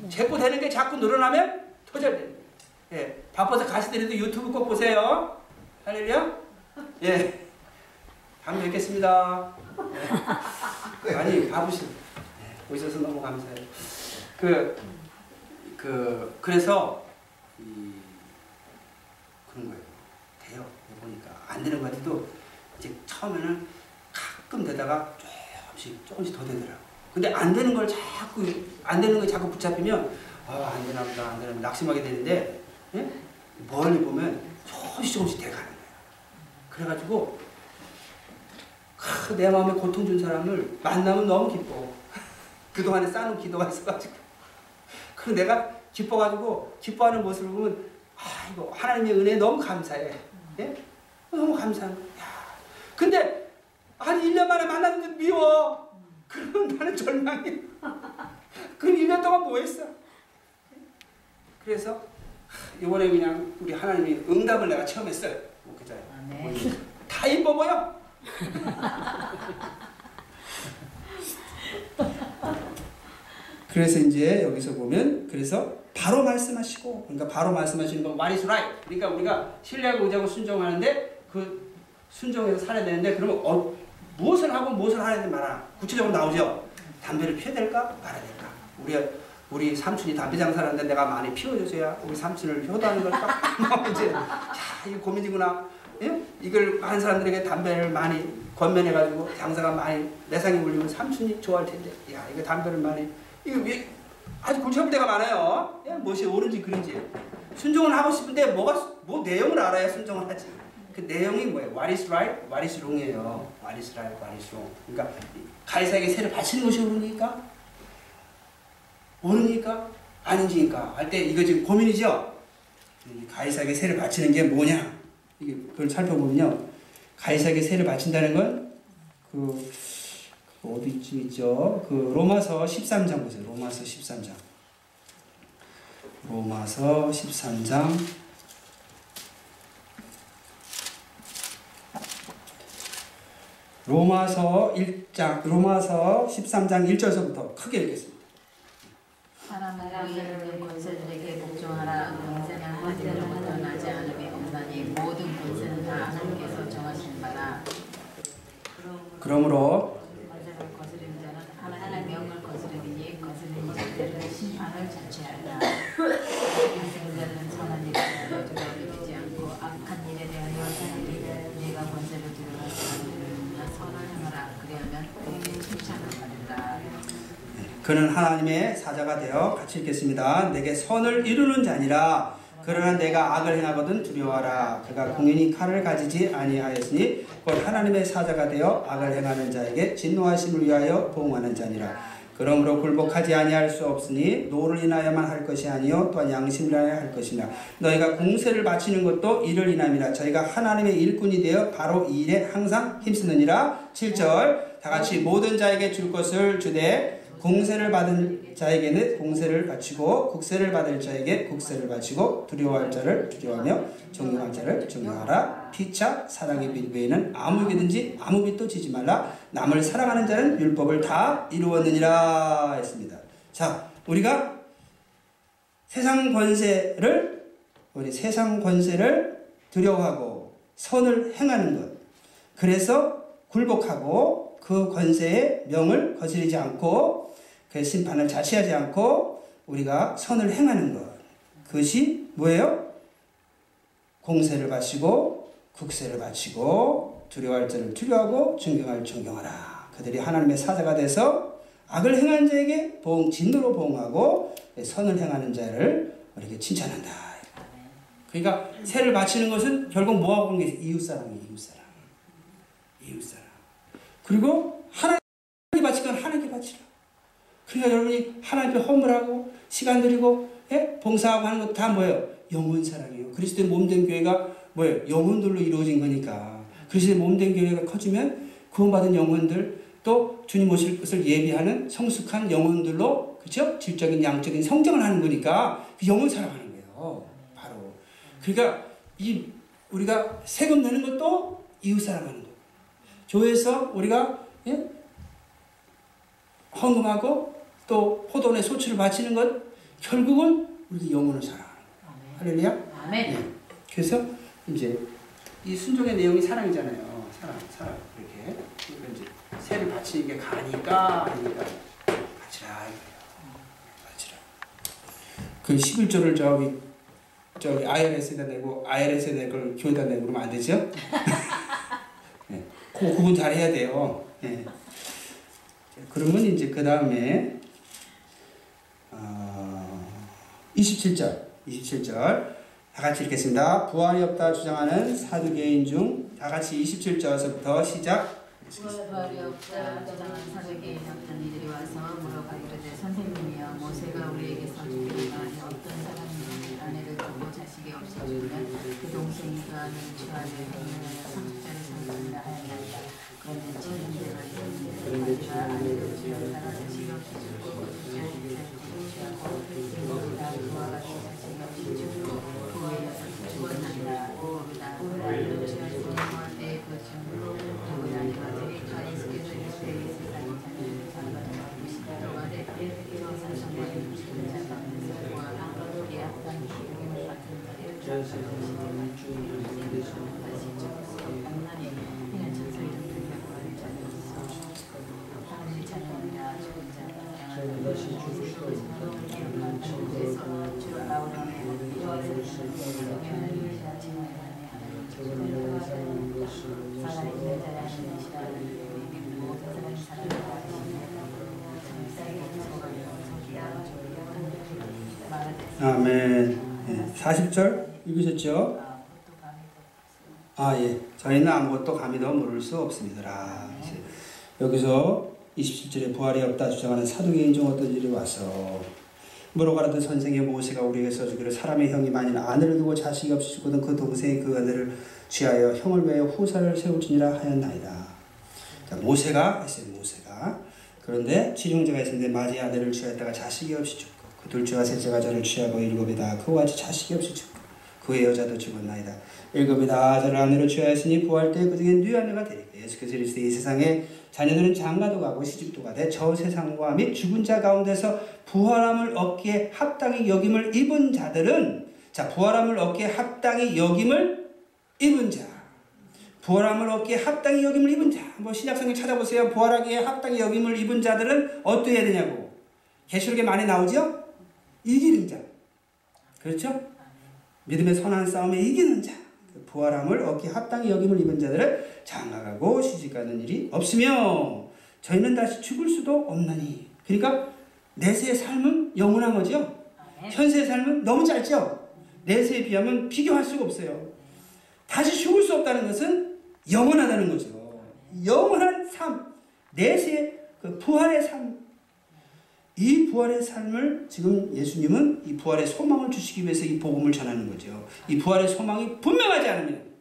자꾸 되는 게 자꾸 늘어나면 더잘 되는 거예요. 예, 바빠서 가시더라도 유튜브 꼭 보세요. 할렐루야. 예, 다음에 뵙겠습니다. 예. 아니 바쁘신 예, 오셔서 너무 감사해요. 그, 그 그래서 이, 그런 거예요. 돼요. 보니까 안 되는 것 같아도 이제 처음에는 가끔 되다가 조금씩 조금씩 더 되더라고. 근데 안 되는 걸 자꾸 안 되는 걸 자꾸 붙잡히면 아안 되나 보다 안 되나 낙심하게 되는데 예? 멀리 보면 조금씩 조금씩 돼가는 거예요. 그래가지고 크, 내 마음에 고통 준 사람을 만나면 너무 기뻐. 그동안에 쌓은 기도가 있어가지고. 그리고 내가 기뻐가지고 기뻐하는 모습을 보면 아 이거 하나님의 은혜 너무 감사해. 예? 너무 감사한 거야. 근데 한 1년 만에 만났는데 미워. 그러면 나는 절망해. 그럼 1년 동안 뭐 했어? 그래서 이번에 그냥 우리 하나님이 응답을 내가 처음 했어요. 목회자에. 아멘. 다 이뻐 보여. 그래서 이제 여기서 보면 그래서 바로 말씀하시고 그러니까 바로 말씀하시는 건 is right. 그러니까 우리가 신뢰하고 의지하고 순종하는데 그 순종해서 살아야 되는데 그러면 어, 무엇을 하고 무엇을 하야 되는 말아 구체적으로 나오죠. 담배를 피워야 될까 말아야 될까. 우리 우리 삼촌이 담배 장사를 하는데 내가 많이 피워줘서야 우리 삼촌을 효도하는 걸까? 뭐 이제 야 이게 고민이구나. 예? 이걸 많은 사람들에게 담배를 많이 권면해가지고 장사가 많이 내상이 울리면 삼촌이 좋아할 텐데 야 이거 담배를 많이 이거 왜 아주 골치 아플 때가 많아요. 예? 무엇이 옳은지 그른지 순종을 하고 싶은데 뭐가 뭐 내용을 알아야 순종을 하지. 그 내용이 뭐예요? What is right, what is wrong이에요. What is right, what is wrong. 그러니까 가이사에게 세를 바치는 것이 옳으니까 옳으니까 아닌지니까 할 때 이거 지금 고민이죠. 가이사에게 세를 바치는 게 뭐냐? 이게 그걸 살펴보면요. 가이사에게 세를 바친다는 건 그, 그 어디쯤 있죠? 그 로마서 13장 보세요. 로마서 13장. 로마서 13장 로마서 1장 로마서 13장 1절서부터 크게 읽겠습니다. 사람들이 권세들에게 복종하라. 권세는 하나님으로부터 나지 않음이 없나니 모든 권세는 다 하나님께서 정하신 바라. 그러므로 권세를 거스리는 자는 하나님의 명을 거스르니 거스리는 자들은 심판을 자취하리라 믿는 자는 선한 일을 모두가 믿지 않고 그는 하나님의 사자가 되어 같이 읽겠습니다. 내게 선을 이루는 자니라. 그러나 내가 악을 행하거든 두려워하라. 그가 공인이 칼을 가지지 아니하였으니 곧 하나님의 사자가 되어 악을 행하는 자에게 진노하심을 위하여 보응하는 자니라. 그러므로 굴복하지 아니할 수 없으니 노를 인하여만 할 것이 아니요 또한 양심을 인하여 할 것이나 너희가 공세를 바치는 것도 이를 인함이라 저희가 하나님의 일꾼이 되어 바로 이 일에 항상 힘쓰느니라 7절 다 같이 모든 자에게 줄 것을 주되 공세를 받은 자에게는 공세를 바치고 국세를 받을 자에게 국세를 바치고 두려워할 자를 두려워하며 존경할 자를 존경하라. 피차 사랑의 빛 외에는 아무 빛든지 아무 빛도 지지 말라. 남을 사랑하는 자는 율법을 다 이루었느니라 했습니다. 자 우리가 세상 권세를 우리 세상 권세를 두려워하고 선을 행하는 것. 그래서 굴복하고 그 권세의 명을 거스르지 않고 그 심판을 자시하지 않고 우리가 선을 행하는 것. 그것이 뭐예요? 공세를 바치고 국세를 바치고 두려워할 자를 두려워하고 존경할 존경하라. 그들이 하나님의 사자가 돼서 악을 행한 자에게 보응, 진노로 보응하고 선을 행하는 자를 우리에게 칭찬한다. 그러니까 세를 바치는 것은 결국 뭐하고 관계 이웃사랑이에요. 이웃사랑. 이웃사랑. 그리고 하나님께 바칠 건 하나님께 바치라. 그러니까 여러분이 하나님 앞에 허물하고 시간 들이고 예? 봉사하고 하는 것다 뭐예요? 영혼 사랑이에요. 그리스도의 몸된 교회가 뭐예요? 영혼들로 이루어진 거니까. 그리스도의 몸된 교회가 커지면 구원받은 영혼들 또 주님 오실 것을 예비하는 성숙한 영혼들로 그렇죠? 질적인 양적인 성장을 하는 거니까 그 영혼 사랑하는 거예요. 바로. 그러니까 이 우리가 세금 내는 것도 이웃 사랑하는 거. 교회에서 우리가 예? 헌금하고 또 포도원에 소출을 바치는 것 결국은 우리 영혼을 사랑하는 거예요. 할렐루야. 아멘. 예. 그래서 이제 이 순종의 내용이 사랑이잖아요. 사랑, 사랑 이렇게 그러니까 이제 세를 바치는 게 가니까 하니까 바치라. 바치라. 그 11조를 저기 저기 IRS에다 내고 IRS에 내걸 교회에다 내고 그러면 안 되죠? 예. 그 구분 잘 해야 돼요. 예. 그러면 이제 그 다음에 어, 27절, 27절 다 같이 읽겠습니다. 부활이 없다 주장하는 사두개인 중 다 같이 27절서부터 시작. 부활이 없다 주장한 사적인 어떤 이들이 와서 물어가기를 선생님이여 모세가 우리에게서 주기를 말하니 어떤 사람이 아내를 두고 자식이 없어지면 그 동생이 그 아내를 취하되 행위하여 상속자를 상속한다 하였나이다. 그러면 친형제가 있는데 아내를 취하다가 자식이 없이 그 둘째 취하고 이들은 다 그와 같이 자식이 없이 죽고 그 외에 죽었나이다. 오르다 아내를 취하고 공부할 때그 증으로 누구나 내가 데이터 에스케서 이스라엘 세상이 자녀를 장가하고 시다로 말해 이로사 정말의 죽은 자 가운데서 보아라 예약한 기름을 같은 자를 장가하고 시다로 다시 죽었어 악난이 그냥 천사 이름 들려고 하는 자녀로서 하나님의 자녀이나 죽은 자가 양한 것이 죽으시고 기름한 곳에서 주로 나오려면 이로와서 하나님의 자칭을 하네 하나님 살아있는 자의 하나님이시라 믿고 세상이 살아있다 하시네 성사의 소가요 성기야 말하되 아멘. 예, 40절 읽으셨죠? 아 예. 저희는 아무것도 감히 더 모를 수 없습니다. 이제 여기서 27절에 부활이 없다 주장하는 사도개인 중 어떤 일이 와서 물어가라던 선생의 모세가 우리에게 써주기를 사람의 형이 만일 아내를 두고 자식이 없이 죽거든 그 동생이 그 아내를 취하여 형을 위하여 후사를 세울지니라 하였나이다. 자, 모세가. 모세가 그런데 칠형제가 있었는데 마지 아내를 취하였다가 자식이 없이 그 둘째와 셋째가 저를 취하고 일곱이다 그와 같이 자식이 없이 죽고 그의 여자도 죽었나이다. 일곱이다 저를 아내로 취하였으니 부활 때 그 중에 네 아내가 되리까 예수께서 이르시되 이 세상에 자녀들은 장가도 가고 시집도 가되 저 세상과 및 죽은 자 가운데서 부활함을 얻기에 합당히 여김을 입은 자들은 자 부활함을 얻기에 합당히 여김을 입은 자 부활함을 얻기에 합당히 여김을 입은 자. 뭐 신약성경 찾아보세요. 부활하기에 합당히 여김을 입은 자들은 어떠해야 되냐고. 계시록에 많이 나오죠? 이기는 자. 그렇죠? 믿음의 선한 싸움에 이기는 자. 그 부활함을 얻기 합당히 여김을 입은 자들은 장가가고 시집가는 일이 없으며 저희는 다시 죽을 수도 없나니. 그러니까 내세의 삶은 영원한 거죠. 현세의 삶은 너무 짧죠. 내세에 비하면 비교할 수가 없어요. 다시 죽을 수 없다는 것은 영원하다는 거죠. 영원한 삶, 내세의 그 부활의 삶. 이 부활의 삶을 지금 예수님은 이 부활의 소망을 주시기 위해서 이 복음을 전하는 거죠. 이 부활의 소망이 분명하지 않으면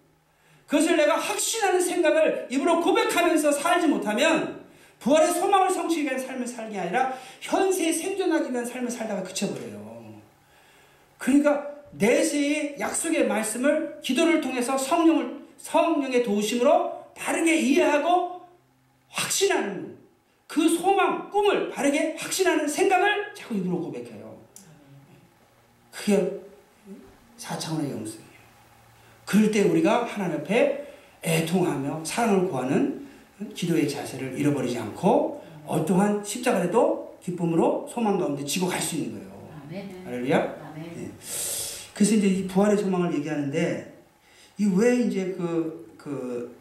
그것을 내가 확신하는 생각을 입으로 고백하면서 살지 못하면 부활의 소망을 성취하기 위한 삶을 살기 게 아니라 현세에 생존하기 위한 삶을 살다가 그쳐버려요. 그러니까 내세의 약속의 말씀을 기도를 통해서 성령을 성령의 도우심으로 바르게 이해하고 확신하는 그 소망, 꿈을 바르게 확신하는 생각을 자꾸 입으로 고백해요. 그게 4차원의 영성이에요. 그럴 때 우리가 하나님 앞에 애통하며 사랑을 구하는 기도의 자세를 잃어버리지 않고 어떠한 십자가라도 기쁨으로 소망 가운데 지고 갈 수 있는 거예요. 아멘. 할렐루야. 아멘. 그래서 이제 이 부활의 소망을 얘기하는데 이 왜 이제 그 그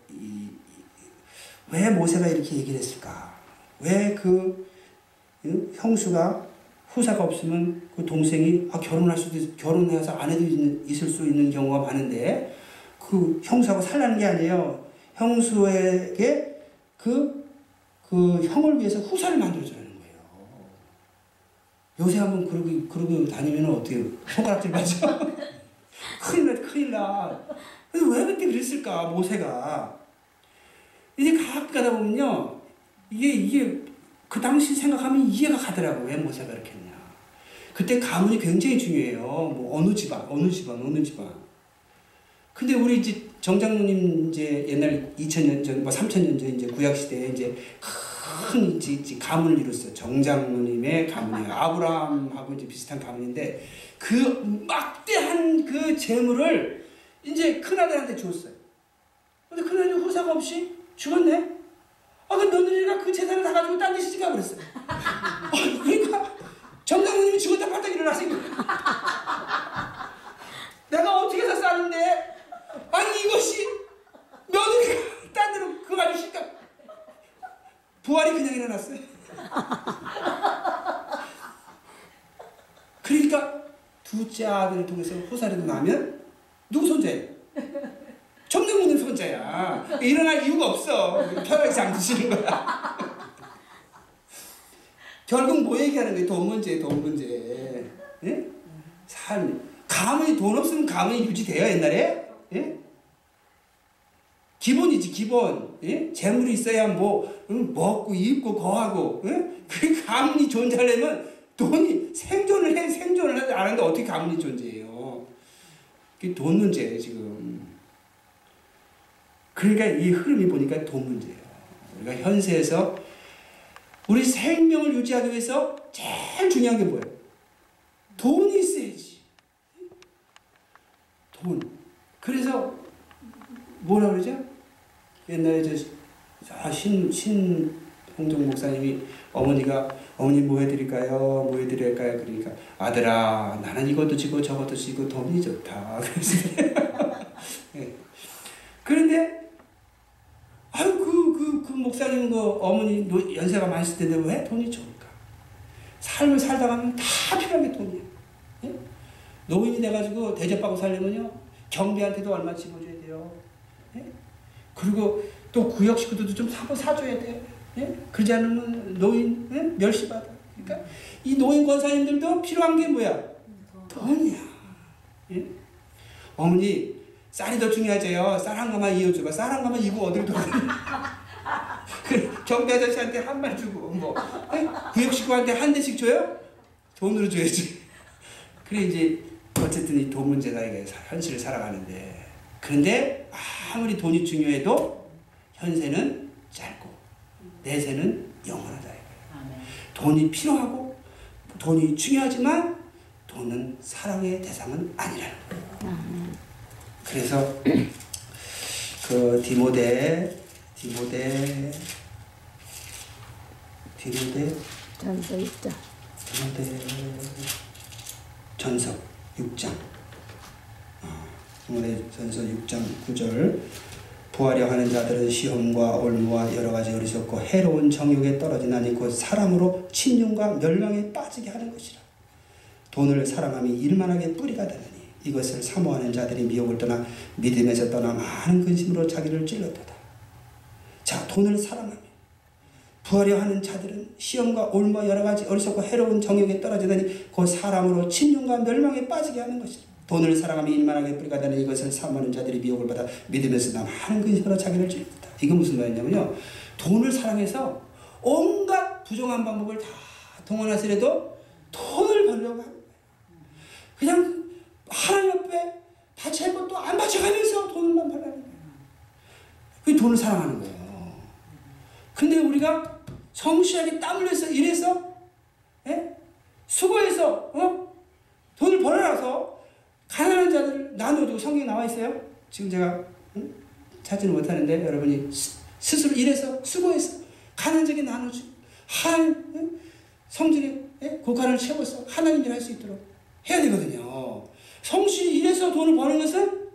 왜 모세가 이렇게 얘기를 했을까? 왜 그 형수가 후사가 없으면 그 동생이 아, 결혼할 수도 있, 결혼해서 아내도 있을 수 있는 경우가 많은데 그 형수하고 살라는 게 아니에요. 형수에게 그, 그 형을 위해서 후사를 만들어주라는 거예요. 요새 한번 그러고, 그러고 다니면 어떻게 손가락질 맞죠? 큰일 나, 큰일 나. 왜 그때 그랬을까, 모세가. 이제 가끔 가다 보면요. 이게, 이게, 그 당시 생각하면 이해가 가더라고. 왜 모세가 그렇게 했냐. 그때 가문이 굉장히 중요해요. 뭐, 어느 집안, 어느 집안, 어느 집안. 근데 우리 이제 정장로님 이제 옛날 2000년 전, 뭐 3000년 전 이제 구약시대에 이제 큰 이제, 이제 가문을 이뤘어요. 정장로님의 가문이에요. 아브라함하고 이제 비슷한 가문인데 그 막대한 그 재물을 이제 큰아들한테 줬어요. 근데 큰아들이 후사가 없이 죽었네? 아, 그 며느리가 그 재산을 다 가지고 딴 데 시집 가 버렸어요. 아, 그러니까 정장로님이 죽었다 일어나신 거예요. 내가 어떻게 해서 싸는데? 아니, 이것이 며느리가 딴 데로 그거 가지고 시집 가. 부활이 그냥 일어났어요. 그러니까 둘째 아들을 통해서 호사를 나면 누구 손자예요? 정정문의 손자야. 일어날 이유가 없어. 편하게 잠드시는 거야. 결국 뭐 얘기하는 거예요? 돈 문제, 돈 문제. 예? 삶. 가문이 돈 없으면 가문이 유지돼요, 옛날에? 예? 기본이지, 기본. 예? 재물이 있어야 뭐, 응, 먹고, 입고, 거하고. 예? 그 가문이 존재하려면 돈이 생존을 해, 생존을 안 하는데 어떻게 가문이 존재해요? 그게 돈 문제예요, 지금. 그러니까 이 흐름이 보니까 돈 문제예요. 우리가 현세에서 우리 생명을 유지하기 위해서 제일 중요한 게 뭐예요? 돈이 있어야지. 돈. 그래서 뭐라 그러죠? 옛날에 저 아, 신, 신 홍정 목사님이 어머니가 어머니 뭐 해드릴까요? 뭐 해드릴까요? 그러니까 아들아 나는 이것도 지고 저것도 지고 돈이 좋다. 그래서 예. 그런데 아유 그 그 그 목사님 그 어머니 노- 연세가 많으실 텐데 왜 돈이 좋을까? 삶을 살다 가면 다 필요한 게 돈이에요. 예? 노인이 돼가지고 대접받고 살려면요 경비한테도 얼마 집어줘야 돼요. 예? 그리고 또 구역 식구들도 좀 사고 사줘야 돼. 예? 그러지 않으면 노인 예? 멸시받아. 그러니까 이 노인 권사님들도 필요한 게 뭐야? 돈이야. 예? 어머니 쌀이 더 중요하죠. 쌀한 가마 이어줘봐. 쌀 한 가마 이고 어디로 돌아? 그 경비 아저씨한테 한 말 주고 뭐 예? 구역 식구한테 한 대씩 줘요? 돈으로 줘야지. 그래 이제 어쨌든 이 돈 문제가 이게 사- 현실을 살아가는데 그런데 아무리 돈이 중요해도 현세는 짧고 내세는 영원하다. 돈이 필요하고 돈이 중요하지만 돈은 사랑의 대상은 아니라는 거예요. 그래서 그 디모데 디모데 디모데? 전서 6장. 디모데. 전서 6장. 어, 디모데 전서 6장 9절. 부하려 하는 자들은 시험과 올무와 여러 가지 어리석고 해로운 정욕에 떨어지나니 곧 사람으로 침륜과 멸망에 빠지게 하는 것이라. 돈을 사랑함이 일만하게 뿌리가 되느니 이것을 사모하는 자들이 미혹을 떠나 믿음에서 떠나 많은 근심으로 자기를 찔렀도다. 자, 돈을 사랑하며 부하려 하는 자들은 시험과 올무와 여러 가지 어리석고 해로운 정욕에 떨어지더니 곧 사람으로 침륜과 멸망에 빠지게 하는 것이라. 돈을 사랑하며 일만하게 뿌리가 되는 이것을 사모하는 자들이 미혹을 받아 믿음에서 나 많은 근심으로 자기를 찔렀다. 이게 무슨 말이냐면요. 돈을 사랑해서 온갖 부정한 방법을 다 동원하시려도 돈을 벌려고 하는 거예요. 그냥 하나님 앞에 바칠 것도 안 바쳐가면서 돈만 벌라는 거예요. 그게 돈을 사랑하는 거예요. 근데 우리가 성실하게 땀 흘려서 일해서 예? 수고해서 어? 돈을 벌어놔서 가난한 자들을 나눠주고 성경에 나와 있어요. 지금 제가 응? 찾지는 못하는데 여러분이 스, 스스로 일해서 수고해서 가난한 자에게 나눠주고 하나님 응? 성질의 예? 고간을 채워서 하나님 일할 수 있도록 해야 되거든요. 성실히 일해서 돈을 버는 것은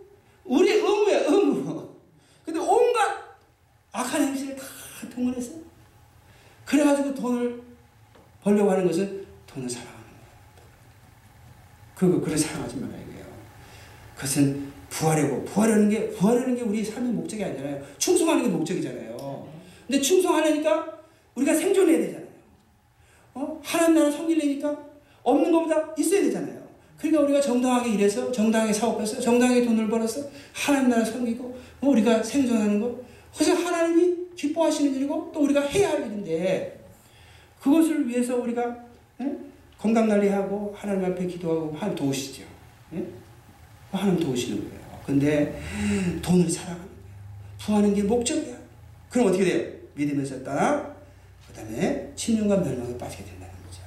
우리의 의무예요, 의무. 근데 온갖 악한 행실을 다 동원해서 그래가지고 돈을 벌려고 하는 것은 돈을 사랑하는 거예요. 그거 그래 사랑하지 말아야 돼요. 그것은 부하려고 부하려는 게 부하려는 게 우리 삶의 목적이 아니잖아요. 충성하는 게 목적이잖아요. 근데 충성하려니까 우리가 생존해야 되잖아요. 어? 하나님 나라 섬기려니까 없는 것보다 있어야 되잖아요. 그러니까 우리가 정당하게 일해서 정당하게 사업해서 정당하게 돈을 벌어서 하나님 나라 섬기고 뭐 우리가 생존하는 거 그래서 하나님이 기뻐하시는 일이고 또 우리가 해야 할 일인데 그것을 위해서 우리가 예? 건강 관리하고 하나님 앞에 기도하고 하나님 도우시죠. 예? 하나님 도우시는 거예요. 근데 돈을 사랑하는 거예요. 부하는 게 목적이야. 그럼 어떻게 돼요? 믿음에서 떠나 그 다음에 침륜과 멸망에 빠지게 된다는 거죠.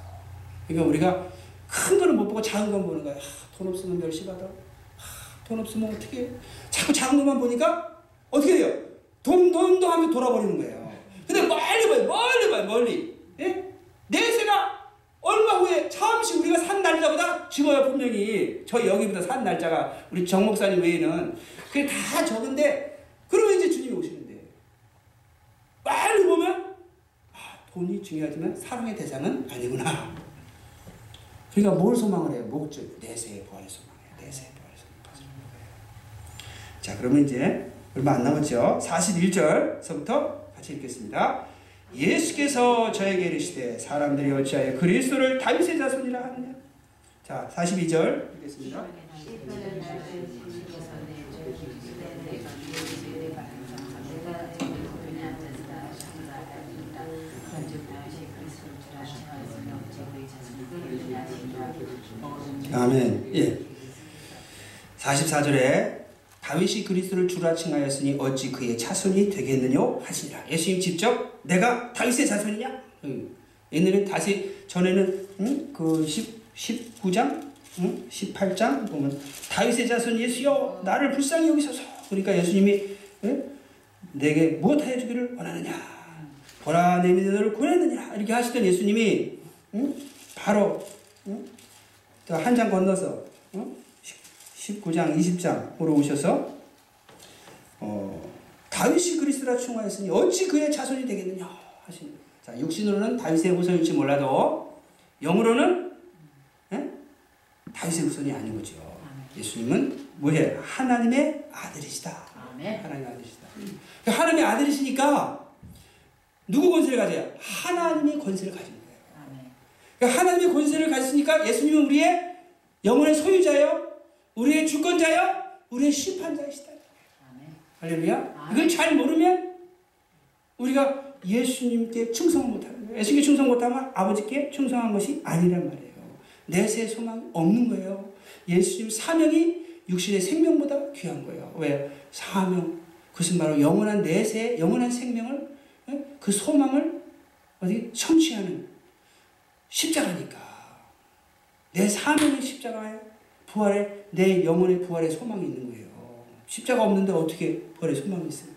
그러니까 우리가 큰 거는 못 보고 작은 건 보는 거야. 아, 돈 없으면 멸시받아. 아, 돈 없으면 어떻게 해? 자꾸 작은 것만 보니까 어떻게 돼요? 돈, 돈도 하면 돌아버리는 거예요. 근데 멀리 봐요. 멀리 봐요. 멀리. 예? 내세가 얼마 후에 잠시 우리가 산 날짜보다 적어요. 분명히. 저 여기보다 산 날짜가 우리 정 목사님 외에는 그게 다 적은데 그러면 이제 주님이 오시는데 빨리 보면 아, 돈이 중요하지만 사랑의 대상은 아니구나. 그러니까 뭘 소망을 해요? 목적, 내세의 부활을 소망해요. 내세의 부활을 거예요. 자, 그러면 이제 얼마 안 남았죠? 41절서부터 같이 읽겠습니다. 예수께서 저에게 이르시되 사람들이 어찌하여 그리스도를 다윗의 자손이라 하느냐? 자, 42절 읽겠습니다. 아멘. 예. 44절에 다윗이 그리스도를 주라 칭하였으니 어찌 그의 자손이 되겠느냐 하시니라. 예수님 직접 내가 다윗의 자손이냐? 응. 옛날에 다시 전에는 응? 그 10, 19장, 응? 18장 보면 다윗의 자손 예수여 나를 불쌍히 여기소서. 그러니까 예수님이 응? 내게 무엇 하여 주기를 원하느냐? 보라 내 믿음을 구했느냐? 이렇게 하시던 예수님이 응? 바로 응? 한장 건너서 응? 19장, 20장으로 오셔서 어, 다윗이 그리스도라 충하였으니 어찌 그의 자손이 되겠느냐 하신. 자 육신으로는 다윗의 후손일지 몰라도 영으로는 예? 다윗의 후손이 아닌 거죠. 예수님은 뭐해? 하나님의 아들이시다. 하나님의 아들이시다. 그러니까 하나님의 아들이시니까 누구 권세를 가져요? 하나님의 권세를 거예요. 그러니까 하나님의 권세를 가지니까 예수님은 우리의 영혼의 소유자요. 우리의 주권자여 우리의 심판자이시다. 할렐루야. 이걸 잘 모르면 우리가 예수님께 충성 못하는 거예요. 예수님께 충성 못하면 아버지께 충성한 것이 아니란 말이에요. 내세 소망 없는 거예요. 예수님 사명이 육신의 생명보다 귀한 거예요. 왜? 사명. 그것은 바로 영원한 내세, 영원한 생명을 그 소망을 어디 성취하는 십자가니까. 내 사명이 십자가예요. 부활에 내 영혼의 부활의 소망이 있는 거예요. 십자가 없는데 어떻게 부활의 소망이 있어요?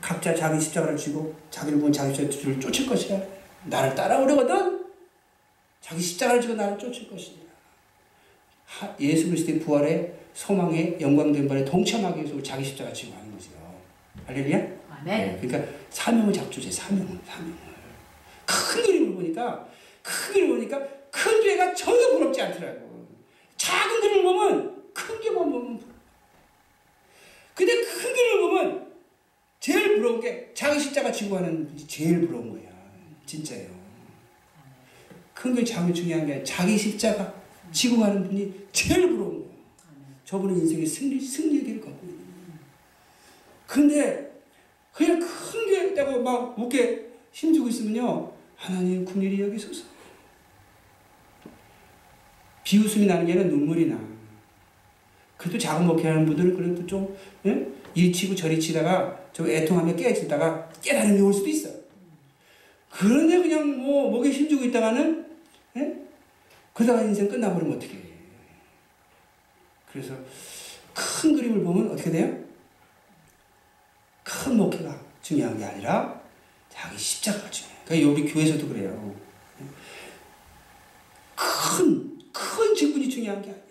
각자 자기 십자가를 쥐고 자기를 보면 자기 십자가를 쫓을 것이라 나를 따라오려거든 자기 십자가를 지고 나를 쫓을 것이니라. 예수 그리스도의 부활의 소망에 영광된 발에 동참하기 위해서 자기 십자가 지고 하는 거죠. 할렐루야? 아멘. 그러니까 사명을 잡조제 사명을 사명을 큰 그림을 보니까 큰 그림을 보니까 큰 교회가 전혀 부럽지 않더라고. 작은 그림을 보면 큰 교만 보면 근데 큰 그림을 보면 제일 부러운 게 자기 십자가 지고 하는 분이 제일 부러운 거야. 진짜예요. 큰 교회 작은 중요한 게 자기 십자가 지고 가는 분이 제일 부러운 거야. 저분은 인생의 승리, 승리의 길을 걷고 있는 거예요 근데 그냥 큰게 있다고 막 웃게 힘주고 있으면요. 하나님 국리이 여기소서. 비웃음이 나는 게 아니라 눈물이 나. 그래도 작은 목회하는 분들은 그래도 좀 예? 이리 치고 저리 치다가 저 애통하며 깨지다가 깨달음이 올 수도 있어. 그런데 그냥 뭐 목에 힘주고 있다가는 예? 그러다가 인생 끝나버리면 어떻게 해. 그래서 큰 그림을 보면 어떻게 돼요? 큰 목회가 중요한 게 아니라 자기 십자가가 중요해요. 그러니까 우리 교회에서도 그래요. 큰, 큰 직분이 중요한 게 아니야.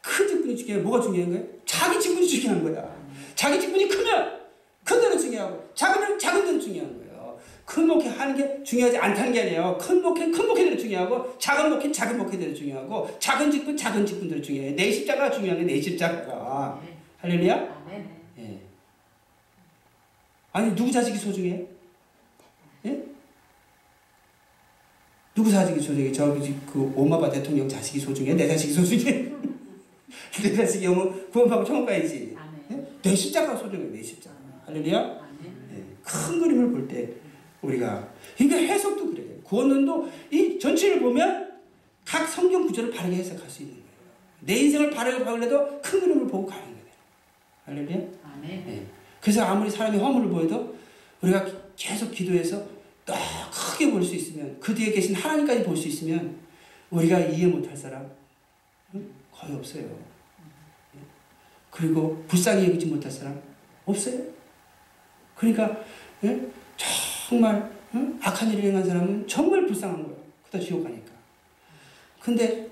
큰 직분이 중요해. 뭐가 중요한 거야? 자기 직분이 중요한 거야. 자기 직분이 크면 큰 데는 중요하고 작으면 작은 데는 중요한 거예요. 큰 목회 하는 게 중요하지 않다는 게 아니에요. 큰 목회, 큰 목회들은 중요하고 작은 목회, 작은 목회들은 중요하고 작은 직분, 작은 직분들은 중요해. 내 십자가가 중요한 게내 십자가가. 할렐루야? 예. 아니 누구 자식이 소중해? 예? 누구 자식이 소중해? 저기 그 오마바 대통령 자식이 소중해? 내 자식이 소중해? 내 자식이 영어 구원받고 천국 가야지. 아멘. 예? 내 십자가 소중해. 내 십자가. 할렐루야? 아멘. 예. 큰 그림을 볼 때 우리가 그러니까 해석도 그래요. 구원론도 이 전체를 보면 각 성경 구절을 바르게 해석할 수 있는 거예요. 내 인생을 바르게 바꾸려도 큰 그림을 보고 가는 거예요. 할렐루야? 아멘. 예. 그래서 아무리 사람이 허물을 보여도 우리가 계속 기도해서 더 크게 볼 수 있으면 그 뒤에 계신 하나님까지 볼 수 있으면 우리가 이해 못할 사람 응? 거의 없어요. 예. 그리고 불쌍히 여기지 못할 사람 없어요. 그러니까 예? 정말 응? 악한 일을 행한 사람은 정말 불쌍한 거예요. 그다 지옥 가니까. 근데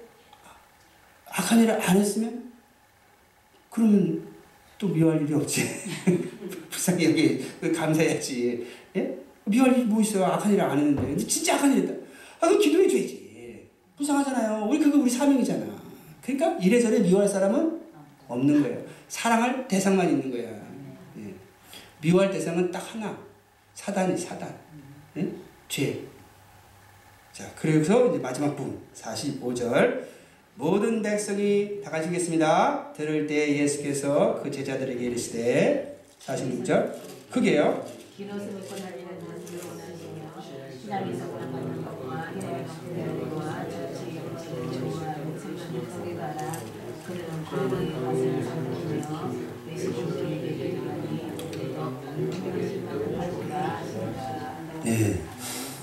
악한 일을 안 했으면 그러면 또 미워할 일이 없지. 불쌍히 여기 감사해야지. 예? 미워할 일이 뭐 있어요? 악한 일을 안 했는데. 근데 진짜 악한 일 했다. 아, 그럼 기도해줘야지. 불쌍하잖아요. 우리 그거 우리 사명이잖아. 그러니까 이래저래 미워할 사람은 없는 거예요. 사랑할 대상만 있는 거야. 예. 미워할 대상은 딱 하나. 사단이 사단. 예? 죄. 자, 그래서 이제 마지막 부분 45절 모든 백성이 다 같이 읽겠습니다. 들을 때 예수께서 그 제자들에게 이르시되 46절 크게요. 신앙에서 원하는 것과 해와 형제와 자치 성령을 속에 가라 그는 구원의 것을 은혜하심을 가지라 하시니라 네.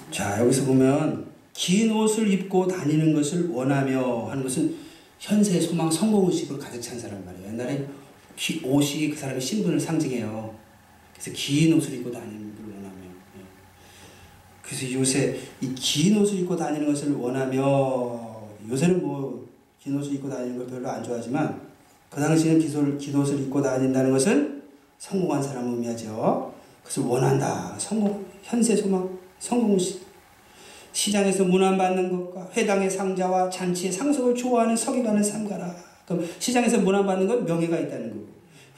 자, 여기서 보면 긴 옷을 입고 다니는 것을 원하며 하는 것은 현세 소망 성공 의식으로 가득 찬 사람 말이에요. 옛날에 기- 옷이 그 사람의 신분을 상징해요. 그래서 긴 옷을 입고 다니는. 그래서 요새 이 긴 옷을 입고 다니는 것을 원하며 요새는 뭐 긴 옷을 입고 다니는 걸 별로 안 좋아하지만 그 당시에는 긴, 긴 옷을 입고 다닌다는 것은 성공한 사람을 의미하죠. 그것을 원한다. 성공, 현세 소망, 성공 시. 시장에서 문안받는 것과 회당의 상자와 잔치의 상속을 좋아하는 서기관을 삼가라. 그럼 시장에서 문안받는 건 명예가 있다는 거고,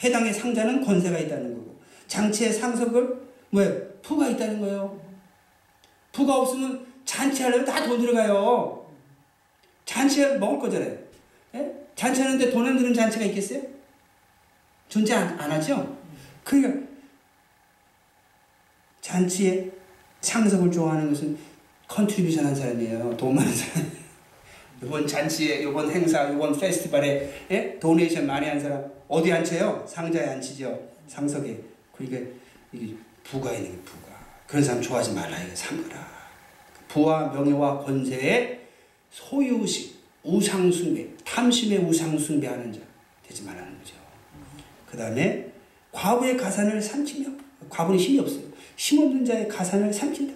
회당의 상좌는 권세가 있다는 거고, 잔치의 상석은 왜 부가 있다는 거예요. 부가 없으면 잔치하려면 다 돈 들어가요. 잔치에 먹을 거잖아요. 예? 잔치하는데 돈 안 드는 잔치가 있겠어요? 존재 안, 안 하죠? 그러니까 잔치에 상석을 좋아하는 것은 contribution 한 사람이에요. 돈 많은 사람. 이번 잔치에, 이번 행사, 이번 페스티벌에 예? 도네이션 많이 한 사람 어디 앉혀요? 상자에 앉히죠. 상석에. 그러니까 이게 부가 있는 게 부가. 그런 사람 좋아하지 말라 이거 삼거라. 부와 명예와 권세의 소유식, 우상숭배, 탐심의 우상숭배하는 자 되지 말라는 거죠. 그 다음에 과부의 가산을 삼키며 과부는 힘이 없어요. 힘없는 자의 가산을 삼킨다.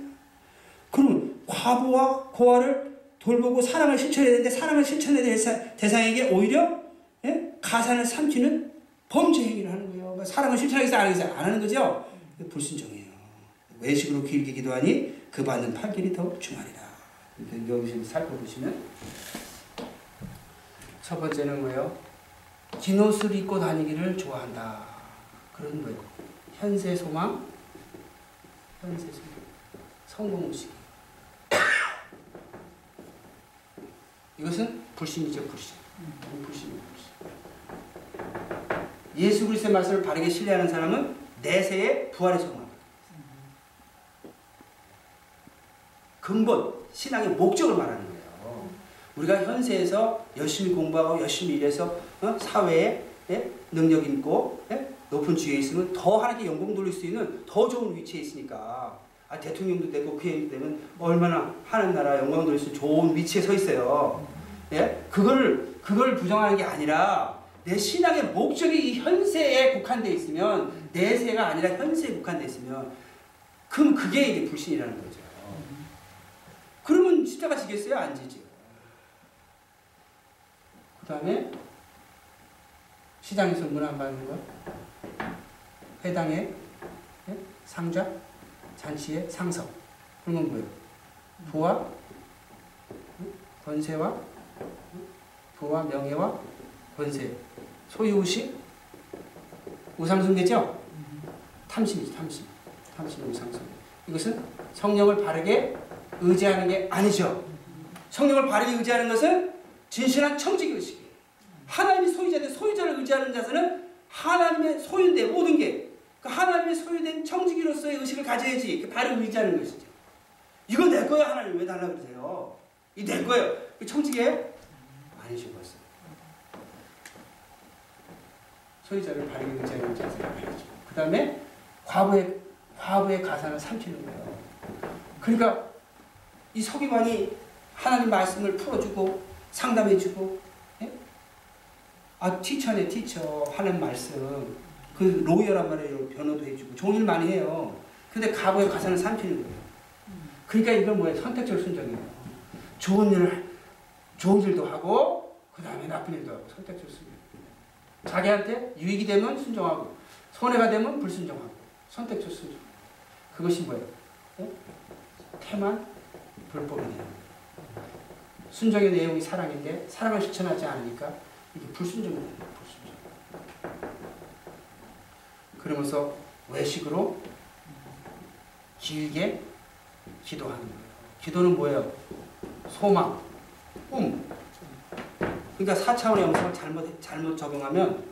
그러면 과부와 고아를 돌보고 사랑을 실천해야 되는데 사랑을 실천해야 될 사- 대상에게 오히려 예? 가산을 삼키는 범죄 행위를 하는 거예요. 뭐 사랑을 실천하겠어요? 안 하겠어요? 안 하는 거죠? 불순종이에요. 외식으로 길게 기도하니 그 받는 판결이 더 중하리라. 여기 살펴보시면 첫 번째는 뭐예요? 긴 옷을 입고 다니기를 좋아한다. 그런 거예요. 현세 소망, 현세 소망, 성공 의식. 이것은 불신이죠, 불신. 불신이죠, 불신. 예수 그리스도의 말씀을 바르게 신뢰하는 사람은 내세의 부활의 소망. 근본, 신앙의 목적을 말하는 거예요. 우리가 현세에서 열심히 공부하고 열심히 일해서 어? 사회에 예? 능력 있고 예? 높은 지위에 있으면 더 하나님께 영광 돌릴 수 있는 더 좋은 위치에 있으니까 아, 대통령도 되고 국회의원도 되면 얼마나 하는 나라 영광 돌릴 수 좋은 위치에 서 있어요. 예? 그걸 그걸 부정하는 게 아니라 내 신앙의 목적이 이 현세에 국한돼 있으면 내세가 아니라 현세에 국한돼 있으면 그럼 그게 이제 불신이라는 거죠. 그러면 십자가 지겠어요? 안 지죠. 그 다음에 시장에서 문 안 받는 거 회당의 예? 상좌 잔치의 상석 그러면 뭐예요? 부와 권세와 부와 명예와 권세 소유의식 우상숭배죠? 탐심이죠 탐심 탐심 우상숭배 이것은 성령을 바르게 의지하는 게 아니죠 성령을 바르게 의지하는 것은 진실한 청지기 의식이에요 하나님이 소유자인데 소유자를 의지하는 자세는 하나님의 소유인데 모든 게그 하나님의 소유된 청지기로서의 의식을 가져야지 그 바로 의지하는 것이죠. 이거 내 거야 하나님 왜 달라 그러세요? 이 내 거예요. 그 청지기에 아니신 것은 소유자를 바르게 의지하는 자세가 말이죠. 그 다음에 과부의 과부의 가산을 삼키는 거예요. 그러니까 이 서기관이 하나님 말씀을 풀어주고 상담해주고 예? 아 티처네 티처. 하는 말씀. 그 로이어란 말이에요 변호도 해주고 종일 많이 해요. 근데 과거의 가사는 삼키는 거예요. 그러니까 이건 뭐예요? 선택적 순종이에요. 좋은 일을 좋은 일도 하고 그 다음에 나쁜 일도 하고 선택적 순종 자기한테 유익이 되면 순종하고 손해가 되면 불순종하고 선택적 순종 그것이 뭐예요? 예? 태만 불법이에요 순종의 내용이 사랑인데 사랑을 실천하지 않으니까 이게 거예요. 불순종. 그러면서 외식으로 길게 기도하는 거예요. 기도는 뭐예요? 소망, 꿈. 그러니까 4차원의 영성을 잘못, 잘못 적용하면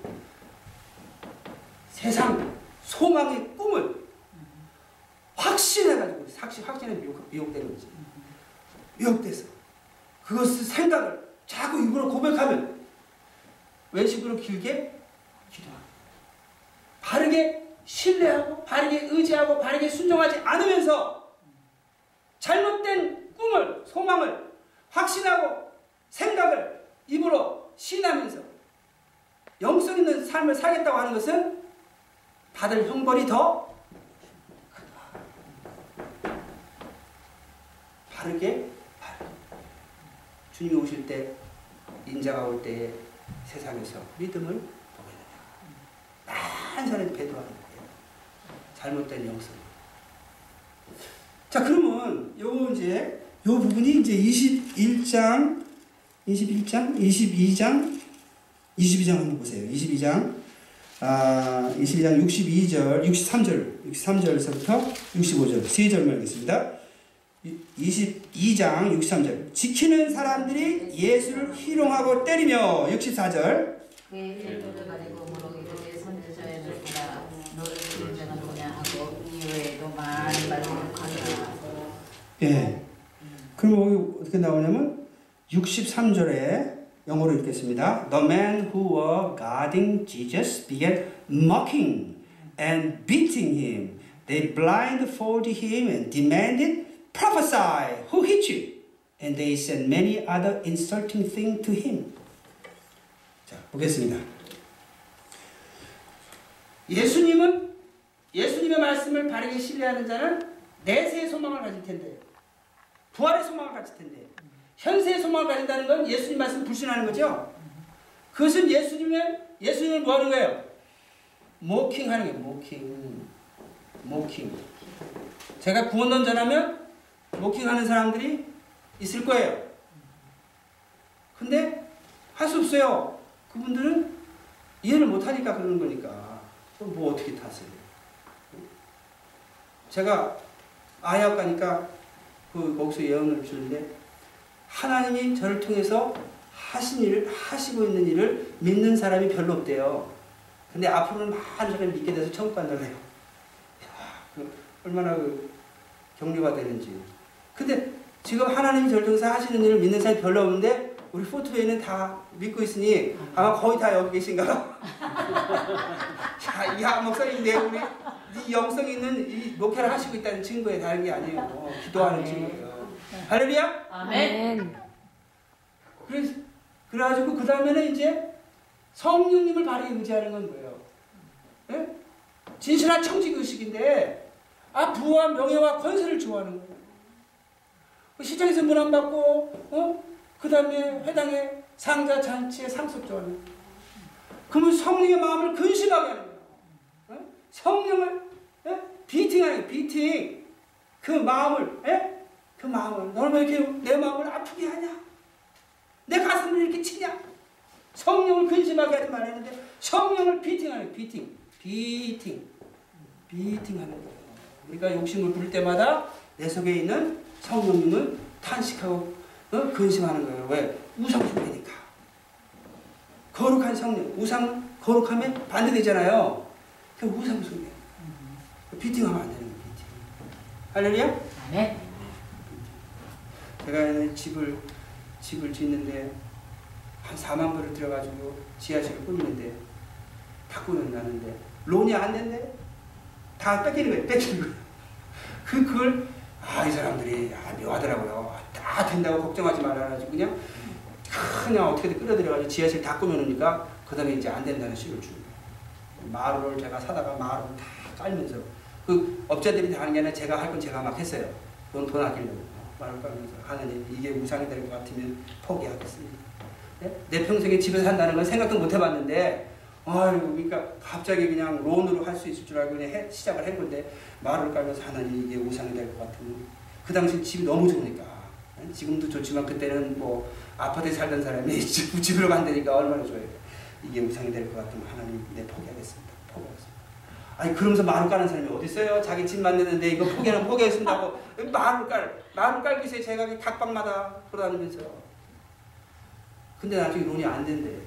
세상 소망의 꿈을 확신해가지고 확신, 확신에 미혹, 미혹되는 거지. 미혹돼서 그것을 생각을 자꾸 입으로 고백하면 외식으로 길게 기도하고 바르게 신뢰하고 바르게 의지하고 바르게 순종하지 않으면서 잘못된 꿈을 소망을 확신하고 생각을 입으로 신하면서 영성 있는 삶을 살겠다고 하는 것은 받을 형벌이 더 크다. 바르게 주님이 오실 때 인자가 올때 세상에서 믿음을 보게 된다. 많은 사람이 배도하는 거예요. 잘못된 영성. 자 그러면 요 이제 요 부분이 이제 21장 21장 22장 22장 한번 보세요. 22장 아 22장 62절 63절 63절에서부터 65절 세 절만 하겠습니다. 22장 63절 지키는 사람들이 예수를 희롱하고 때리며 64절 그의 혈도를 가지고 물어기로 내 선지자의 들보다 너를 죽인 자가 누구냐 하고 이외에도 많은 말을 하니라 예. 그럼 여기 어떻게 나오냐면 63절에 영어로 읽겠습니다. The men who were guarding Jesus began mocking and beating him. They blindfolded him and demanded prophesy who hit you? And they said many other insulting things to him. 자 보겠습니다. 예수님은 예수님의 말씀을 바르게 신뢰하는 자는 내세의 소망을 가질 텐데 부활의 소망을 가질 텐데 현세의 소망을 가진다는 건 예수님 말씀 불신하는 거죠? 그것은 예수님의 예수님을 뭐 하는 거예요? 모킹 하는 게 모킹. 모킹. 제가 구원론 전하면 모킹 하는 사람들이 있을 거예요. 근데 할 수 없어요. 그분들은 이해를 못 하니까 그러는 거니까. 뭐 어떻게 타세요? 제가 아약 가니까 그 거기서 예언을 주는데 하나님이 저를 통해서 하신 일을 하시고 있는 일을 믿는 사람이 별로 없대요. 근데 앞으로는 많은 사람이 믿게 돼서 천국 간다고 해요. 야, 그 얼마나 그 격려가 되는지. 근데 지금 하나님이 저를 통해서 하시는 일을 믿는 사람이 별로 없는데 우리 포트웨이는 다 믿고 있으니 아마 거의 다 여기 계신가 봐. 야, 야 목사님 내 우리 네 영성 있는 이 목회를 하시고 있다는 증거에 다른 게 아니에요. 기도하는 증거예요. 할렐루야? 아멘. 그래서 그래가지고 그 다음에는 이제 성령님을 바르게 의지하는 건 뭐예요? 예? 진실한 청지 의식인데 아 부와 명예와 권세를 좋아하는 거예요. 그 시장에서 문안 받고 어? 그 다음에 회당에 상자 잔치에 상속 좋아하는 거예요. 그러면 성령의 마음을 근심하게 하는 거예요. 어? 성령을 예? 비팅하는. 비팅. 그 마음을 예? 그 마음을 너는 왜 이렇게 내 마음을 아프게 하냐? 내 가슴을 이렇게 치냐? 성령을 근심하게 하지 말았는데 성령을 비팅하는 비팅, 비팅, 비팅하는 거예요. 우리가 욕심을 부릴 때마다 내 속에 있는 성령님을 탄식하고 어? 근심하는 거예요. 왜? 우상 숭배니까. 거룩한 성령, 우상 거룩하면 반대되잖아요. 그 우상 숭배. 비팅하면 안 되는 거예요. 비팅. 할렐루야? 아멘. 제가 집을 집을 짓는데 한 4만 불을 들여가지고 지하실을 꾸미는데 다 꾸는다는데 론이 안 된대 다 뺏기는 거예요 뺏기는 거예요 그 그걸 아 이 사람들이 아, 묘하더라고요. 다 된다고 걱정하지 말아가지고 그냥 그냥 어떻게든 끌어들여가지고 지하실 다 꾸며놓으니까 그 다음에 이제 안 된다는 식을 주는 거예요 마루를 제가 사다가 마루를 다 깔면서 그 업자들이 다 하는 게 아니라 제가 할 건 제가 막 했어요. 돈, 돈 아끼려고. 마루를 깔면서. 하느님 이게 우상이 될 것 같으면 포기하겠습니다. 네? 내 평생에 집에서 산다는 건 생각도 못 해봤는데 아이고 그러니까 갑자기 그냥 론으로 할 수 있을 줄 알고 그냥 해- 시작을 한 건데 마루를 깔면서 하느님 이게 우상이 될 것 같으면 그 당시 집이 너무 좋으니까. 네? 지금도 좋지만 그때는 뭐 아파트에 살던 사람이 집- 집으로 간다니까 얼마나 좋아요. 이게 우상이 될 것 같으면 하나님 내 포기하겠습니다. 포기하겠습니다. 아니 그러면서 마루 까는 사람이 어디 있어요? 자기 집 만드는데 이거 포기는 포기했습니다고 마루 깔 마루 깔고 있어요 제가 그 각방마다 돌아다니면서. 근데 나중에 론이 안 된대.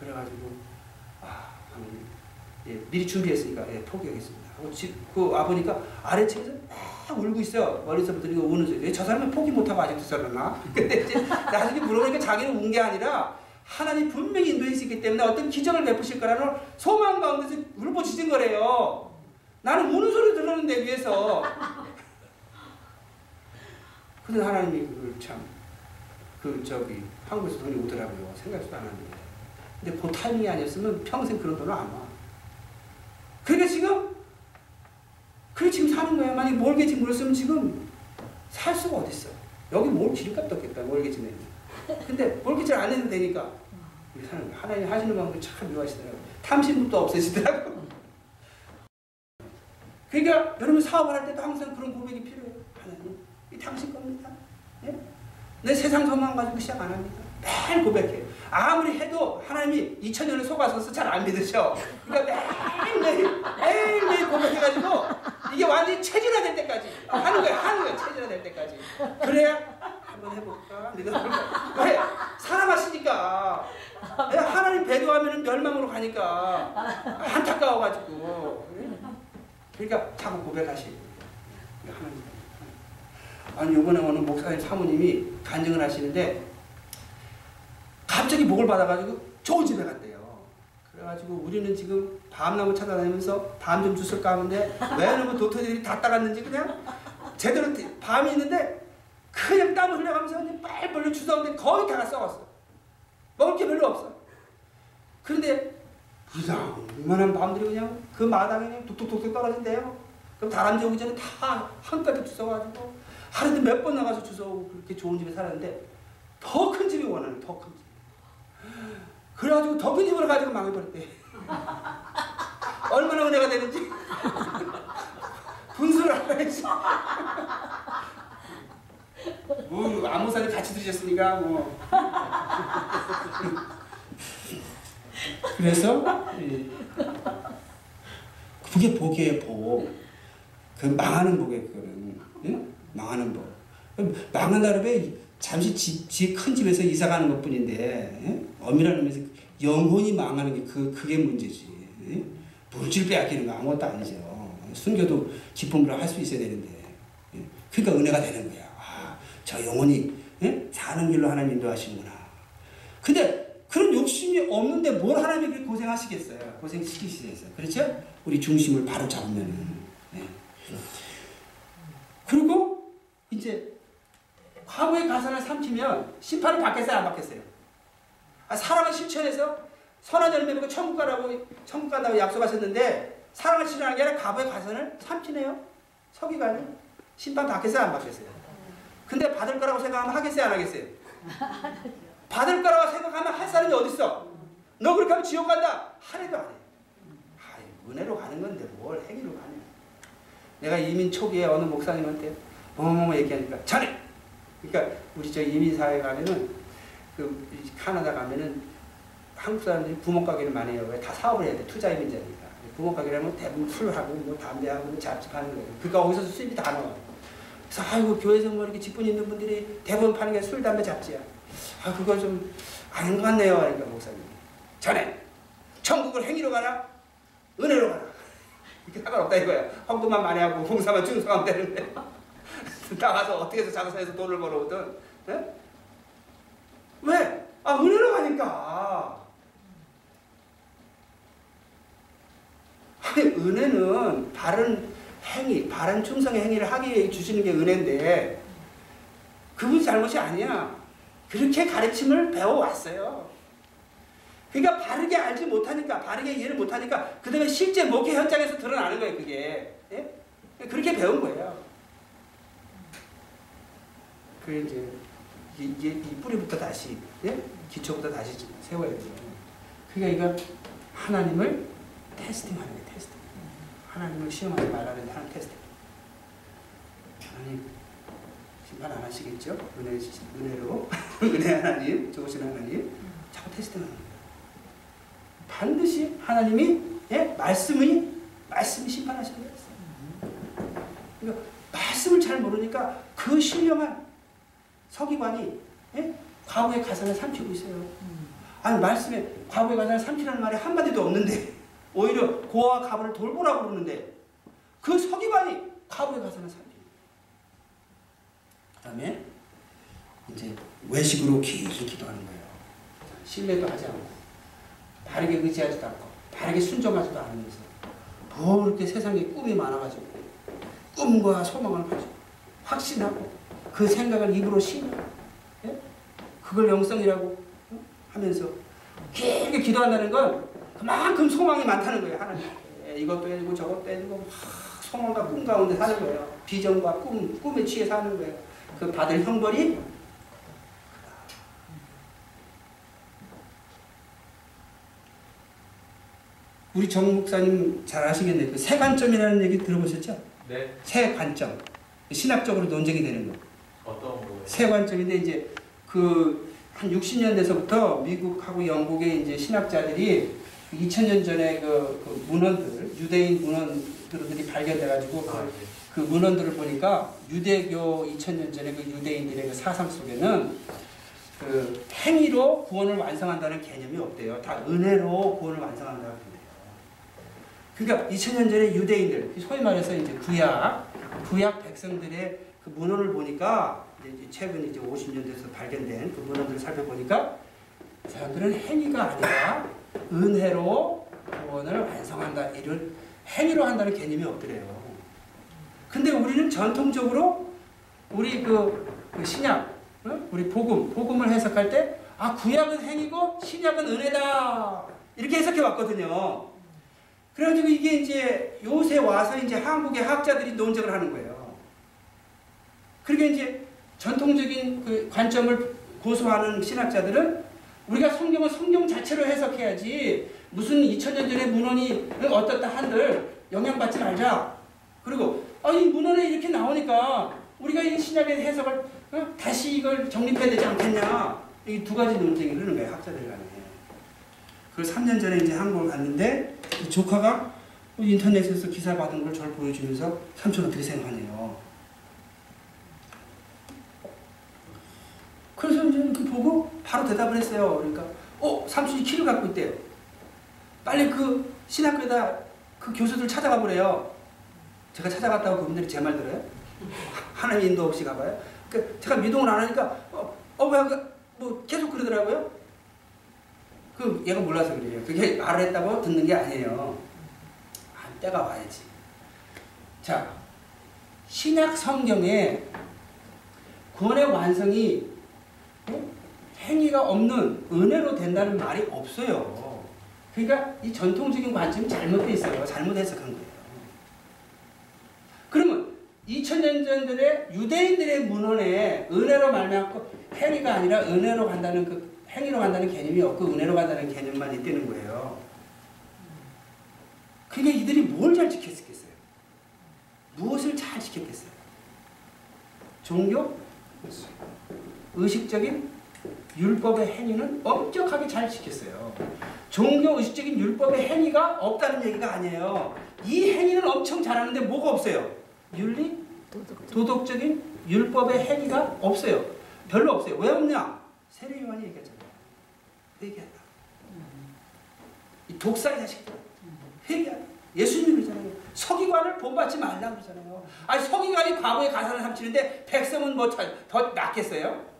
그래가지고 아 하나님 예, 미리 준비했으니까 예, 포기하겠습니다. 하고 집, 그 아버니까 아래층에서 막 울고 있어요. 머리서부터 이거 우는 소리. 왜저 사람은 포기 못하고 아직도 살았나? 근데 이제 나중에 물어보니까 자기는 운 게 아니라 하나님 분명히 인도해 주시기 때문에 어떤 기적을 베푸실 거라는 소망 가운데서 울부짖은 거래요. 나는 우는 소리 들었는데 위에서. 근데 하나님이 그걸 참 그 저기 한국에서 돈이 오더라고요. 생각도 안 하는데. 근데 그 타이밍이 아니었으면 평생 그런 돈은 안 와. 그러니까 지금 그래 지금 사는 거야. 만약 몰개지 물었으면 지금 살 수가 어딨어. 여기 뭘 기름값도 없겠다. 몰개지 내면. 근데 몰개지를 안 해도 되니까 사는 거야. 하나님 하시는 방법이 참 묘하시더라고요. 탐심부터 없애시더라고요. 그러니까 여러분 사업을 할 때도 항상 그런 고백이 필요해요. 하나님, 이 당신 겁니다. 예? 내 세상 소망 가지고 시작 안 합니다. 매일 고백해요. 아무리 해도 하나님이 2000년을 속아서서 잘 안 믿으셔. 그러니까 매일매일, 매일매일 고백해가지고 이게 완전히 체질화될 때까지 하는 거야, 하는 거야, 체질화될 때까지. 그래야 한번 해볼까? 믿어볼까? 왜? 사랑하시니까. 내가 하나님 배도하면 멸망으로 가니까 안타까워가지고. 그러니까 자꾸 고백하시고. 하나님. 아니 요번에 오는 목사님 사모님이 간증을 하시는데 갑자기 목을 받아가지고 좋은 집에 갔대요. 그래가지고 우리는 지금 밤나무 찾아다니면서 밤 좀 주술까 하는데 왜 놈의 도토리들이 다 따갔는지 그냥 제대로 밤이 있는데 그냥 땀을 흘려가면서 그냥 빨빨리 주워오는데 거의 다 썩었어. 먹을 게 별로 없어. 그런데 이상한 밤들이 그냥 그 마당에 그냥 뚝뚝뚝뚝 떨어진대요. 그럼 다람쥐 오기 전에 다 한가득 주워가지고 하루도 몇번 나가서 주워오고 그렇게 좋은 집에 살았는데 더 큰 집이 원하는 더 큰 집. 그래가지고 더큰 집을 가지고 망해버렸대. 얼마나 은혜가 되는지 분수를 알아야지. 뭐 안모사님 같이 들으셨으니까 뭐. 그래서 이, 그게 복이에요 복. 그 망하는 복이에요 그거는. 응? 망하는 복. 망한 다음에 잠시 집, 집, 큰 집에서 이사 가는 것 뿐인데, 응? 엄밀한 의미에서 영혼이 망하는 게 그, 그게 문제지. 응? 물질 빼앗기는 거 아무것도 아니죠. 순교도 기쁨으로 할 수 있어야 되는데. 응? 그러니까 은혜가 되는 거야. 아, 저 영혼이 응? 사는 길로 하나님 인도하시는구나. 근데 그런 욕심이 없는데 뭘 하나님이 그렇게 고생하시겠어요? 고생시키시겠어요? 그렇죠? 우리 중심을 바로 잡으면은. 네. 그리고 이제 과거의 가산을 삼키면 심판을 받겠어요? 안 받겠어요? 아, 사랑을 실천해서 선한 열매 맺고 천국 가라고 천국 간다고 약속하셨는데 사랑을 실현하는 게 아니라 과거의 가산을 삼키네요? 서기관이 심판 받겠어요? 안 받겠어요? 근데 받을 거라고 생각하면 하겠어요? 안 하겠어요? 받을 거라고 생각하면 할 사람이 어딨어? 너 그렇게 하면 지옥 간다? 하래도 안 해. 아이, 은혜로 가는 건데 뭘 행위로 가냐. 내가 이민 초기에 어느 목사님한테 뭐뭐뭐 얘기하니까 자네! 그러니까 우리 저 이민사회 가면은 그 카나다 가면은 한국 사람들이 부모 가게를 많이 해요. 왜 다 사업을 해야 돼. 투자 이민자니까. 부모 가게라면 대부분 술하고 뭐 담배하고 뭐 잡집 하는 거예요. 그러니까 거기서 수입이 다 나와. 그래서 아이고 교회에서 뭐 이렇게 직분 있는 분들이 대부분 파는 게 술, 담배, 잡지야. 아 그거 좀 아닌 것 같네요. 그러니까 목사님. 자네 천국을 행위로 가나 은혜로 가나 이렇게 상관없다 이거야. 헌금만 많이 하고 봉사만 충성하면 되는데 나가서 어떻게 해서 장사해서 돈을 벌어오든 네? 왜? 아 은혜로 가니까 아니 은혜는 바른 행위, 바른 충성의 행위를 위해 주시는 게 은혜인데 그분이 잘못이 아니야. 그렇게 가르침을 배워왔어요. 그러니까 바르게 알지 못하니까, 바르게 이해를 못하니까, 그 다음에 실제 목회 현장에서 드러나는 거예요, 그게. 예? 그렇게 배운 거예요. 그 이제, 이, 이, 이 뿌리부터 다시, 예? 기초부터 다시 세워야 돼요. 그러니까 이거 하나님을 테스팅하는 거예요, 테스팅. 하나님을 시험하지 말라는 하나님 테스팅. 하나님, 심판 안 하시겠죠? 은혜, 은혜로. 은혜 하나님, 좋으신 하나님. 자꾸 테스팅하는 거예요. 반드시 하나님이, 예? 말씀이, 말씀이 심판하시는 거예요. 그러니까 말씀을 잘 모르니까 그 신령한 서기관이, 예? 과거의 가산을 삼키고 있어요. 아니, 말씀에 과거의 가산을 삼키라는 말이 한마디도 없는데, 오히려 고아와 가부를 돌보라고 그러는데, 그 서기관이 과거의 가산을 삼키고 그 다음에 이제 외식으로 길게 기도하는 거예요. 신뢰도 하지 않고 바르게 의지하지도 않고 바르게 순종하지도 않으면서 뭐 이렇게 세상에 꿈이 많아가지고 꿈과 소망을 가지고 확신하고 그 생각을 입으로 신고 예? 그걸 영성이라고 어? 하면서 길게 기도한다는 건 그만큼 소망이 많다는 거예요 하나님 예, 이것도 해주고 저것도 해주고 막 소망과 꿈 가운데 사는 거예요 비전과 꿈, 꿈에 취해 사는 거예요 그 받을 형벌이 우리 정 목사님 잘 아시겠네요. 그 세 관점이라는 얘기 들어보셨죠? 네. 세 관점. 신학적으로 논쟁이 되는 거. 어떤 거예요? 세관점인데 이제 그 한 60년대서부터 미국하고 영국의 이제 신학자들이 2000년 전에 그, 그 문헌들, 유대인 문헌들이 발견돼가지고 그 아, 네. 그 문헌들을 보니까 유대교 2000년 전에 그 유대인들의 그 사상 속에는 그 행위로 구원을 완성한다는 개념이 없대요. 다 은혜로 구원을 완성한다고 그래요. 그러니까 2000년 전에 유대인들, 소위 말해서 이제 구약, 구약 백성들의 그 문헌을 보니까 이제 최근 이제 50년 돼서 발견된 그 문헌들을 살펴보니까 사람들은 행위가 아니라 은혜로 구원을 완성한다. 이런 행위로 한다는 개념이 없더래요. 근데 우리는 전통적으로 우리 그, 그 신약, 어? 우리 복음, 복음을 해석할 때, 아, 구약은 행위고 신약은 은혜다. 이렇게 해석해 왔거든요. 그래가지고 이게 이제 요새 와서 이제 한국의 학자들이 논쟁을 하는 거예요. 그러게 이제 전통적인 그 관점을 고수하는 신학자들은 우리가 성경은 성경 자체로 해석해야지 무슨 2000년 전에 문헌이 어떻다 한들 영향받지 말자. 그리고 아, 이 문헌에 이렇게 나오니까 우리가 이 신약의 해석을 어? 다시 이걸 정립해야 되지 않겠냐. 이 두 가지 논쟁이 흐르는 거예요. 학자들 간에. 그 3년 전에 이제 한국을 갔는데 이 조카가 인터넷에서 기사 받은 걸 저를 보여주면서 삼촌 어떻게 생각하네요. 그래서 이제 이렇게 보고 바로 대답을 했어요. 그러니까 어 삼촌이 키를 갖고 있대요. 빨리 그 신학교에다 그 교수들 찾아가 보래요. 제가 찾아갔다고 그분들이 제 말 들어요? 하나님 인도 없이 가봐요. 그 제가 미동을 안 하니까 어어뭐 계속 그러더라고요. 그 얘가 몰라서 그래요. 그게 말을 했다고 듣는 게 아니에요. 아, 때가 와야지. 자, 신약 성경에 구원의 완성이 어? 행위가 없는 은혜로 된다는 말이 없어요. 그러니까 이 전통적인 관점이 잘못돼 있어요. 잘못 해석한 거예요. 그러면 2000년 전들의 유대인들의 문헌에 은혜로 말미암고 행위가 아니라 은혜로 간다는 그 행위로 간다는 개념이 없고 은혜로 간다는 개념만 있다는 거예요. 그러니까 이들이 뭘 잘 지켰겠어요? 무엇을 잘 지켰겠어요? 종교? 의식적인 율법의 행위는 엄격하게 잘 지켰어요. 종교 의식적인 율법의 행위가 없다는 얘기가 아니에요. 이 행위는 엄청 잘하는데 뭐가 없어요? 윤리? 도덕적 인 율법의 행위가 없어요. 별로 없어요. 왜 없냐? 세례요한이 얘기했잖아요. 회개하라. 이 독사의 자식들. 회개하라. 예수님이 그러잖아요. 서기관을 본받지 말라 그러잖아요. 아니 서기관이 과거에 가산을 삼치는데 백성은 뭐 더 낫겠어요?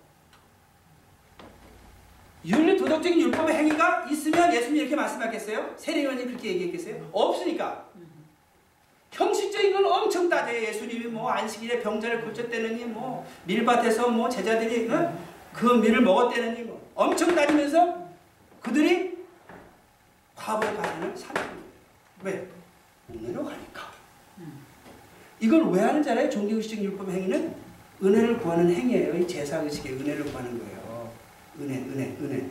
윤리 도덕적인 율법의 행위가 있으면 예수님이 이렇게 말씀하겠어요? 세례요한이 그렇게 얘기했겠어요? 없으니까. 형식적인 건 엄청 따져요. 예수님이 뭐 안식일에 병자를 고쳤다느니 뭐 밀밭에서 뭐 제자들이 어? 그 밀을 먹었다느니 뭐 엄청 따지면서 그들이 과거의 가산을 삼는 왜? 은혜로 가니까. 이걸 왜 하는지 알아요? 종교의식 율법 행위는 은혜를 구하는 행위예요. 이 제사의식의 은혜를 구하는 거예요. 은혜, 은혜, 은혜.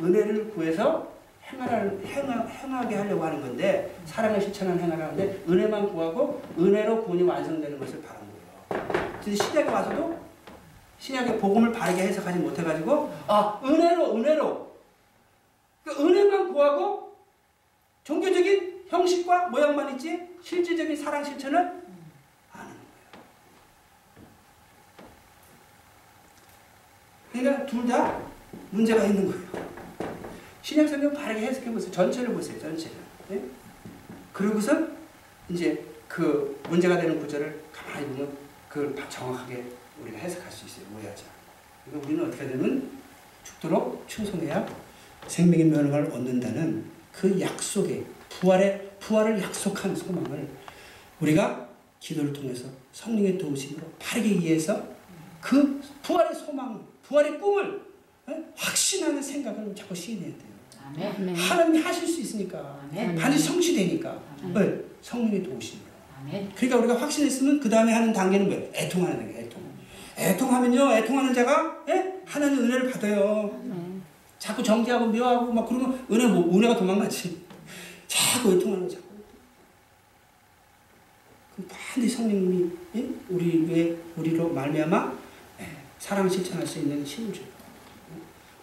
은혜를 구해서 행하를, 행하, 행하게 하려고 하는 건데 사랑을 실천하는 행하를 하는데 은혜만 구하고 은혜로 구원이 완성되는 것을 바라는 거예요. 근데 신약에 와서도 신약의 복음을 바르게 해석하지 못해가지고 아 은혜로 은혜로 그러니까 은혜만 구하고 종교적인 형식과 모양만 있지 실질적인 사랑 실천은 안 하는 거예요. 그러니까 둘 다 문제가 있는 거예요. 신약 성경 바르게 해석해 보세요. 전체를 보세요. 전체를. 네? 그러고서 이제 그 문제가 되는 구절을 가만히 보면 그걸 정확하게 우리가 해석할 수 있어요. 오해하지. 그러니까 우리는 어떻게 되면 죽도록 충성해야 생명의 면허를 얻는다는 그 약속의 부활의 부활을 약속한 소망을 우리가 기도를 통해서 성령의 도우심으로 바르게 이해해서 그 부활의 소망, 부활의 꿈을 예? 확신하는 생각을 자꾸 시인해야 돼요. 아멘. 하나님이 하실 수 있으니까 아멘. 반드시 성취되니까 아멘. 왜? 성령의 도우심으로. 아멘. 그러니까 우리가 확신했으면 그 다음에 하는 단계는 뭐예요? 애통하는 단계. 애통. 애통하면요, 애통하는 자가 예? 하나님 은혜를 받아요. 자꾸 정죄하고 미워하고 막 그러면 은혜 뭐 은혜가 도망가지. 자꾸 애통하는 자고. 그럼 반드시 성령님이 예? 우리의 우리로 말미암아 예, 사랑 실천할 수 있는 힘을 줘요.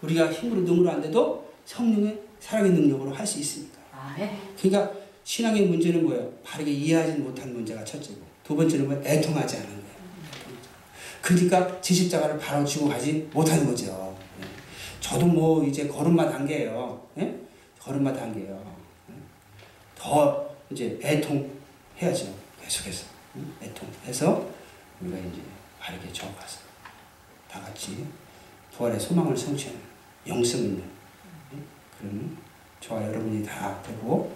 우리가 힘으로 능으로 안 돼도 성령의 사랑의 능력으로 할 수 있으니까. 아멘. 그러니까 신앙의 문제는 뭐예요? 바르게 이해하지 못한 문제가 첫째고 두 번째는 뭐예요? 애통하지 않은 거예요. 그러니까 지십자가를 바로 쥐고 가지 못하는 거죠. 예. 저도 뭐 이제 걸음마 단계예요. 예? 걸음마 단계예요. 예? 더 이제 애통해야죠. 계속해서 음? 애통해서 우리가 이제 바르게 저어가서 다 같이 부활의 소망을 성취하는 영성 있는 예? 그런 저와 여러분이 다 되고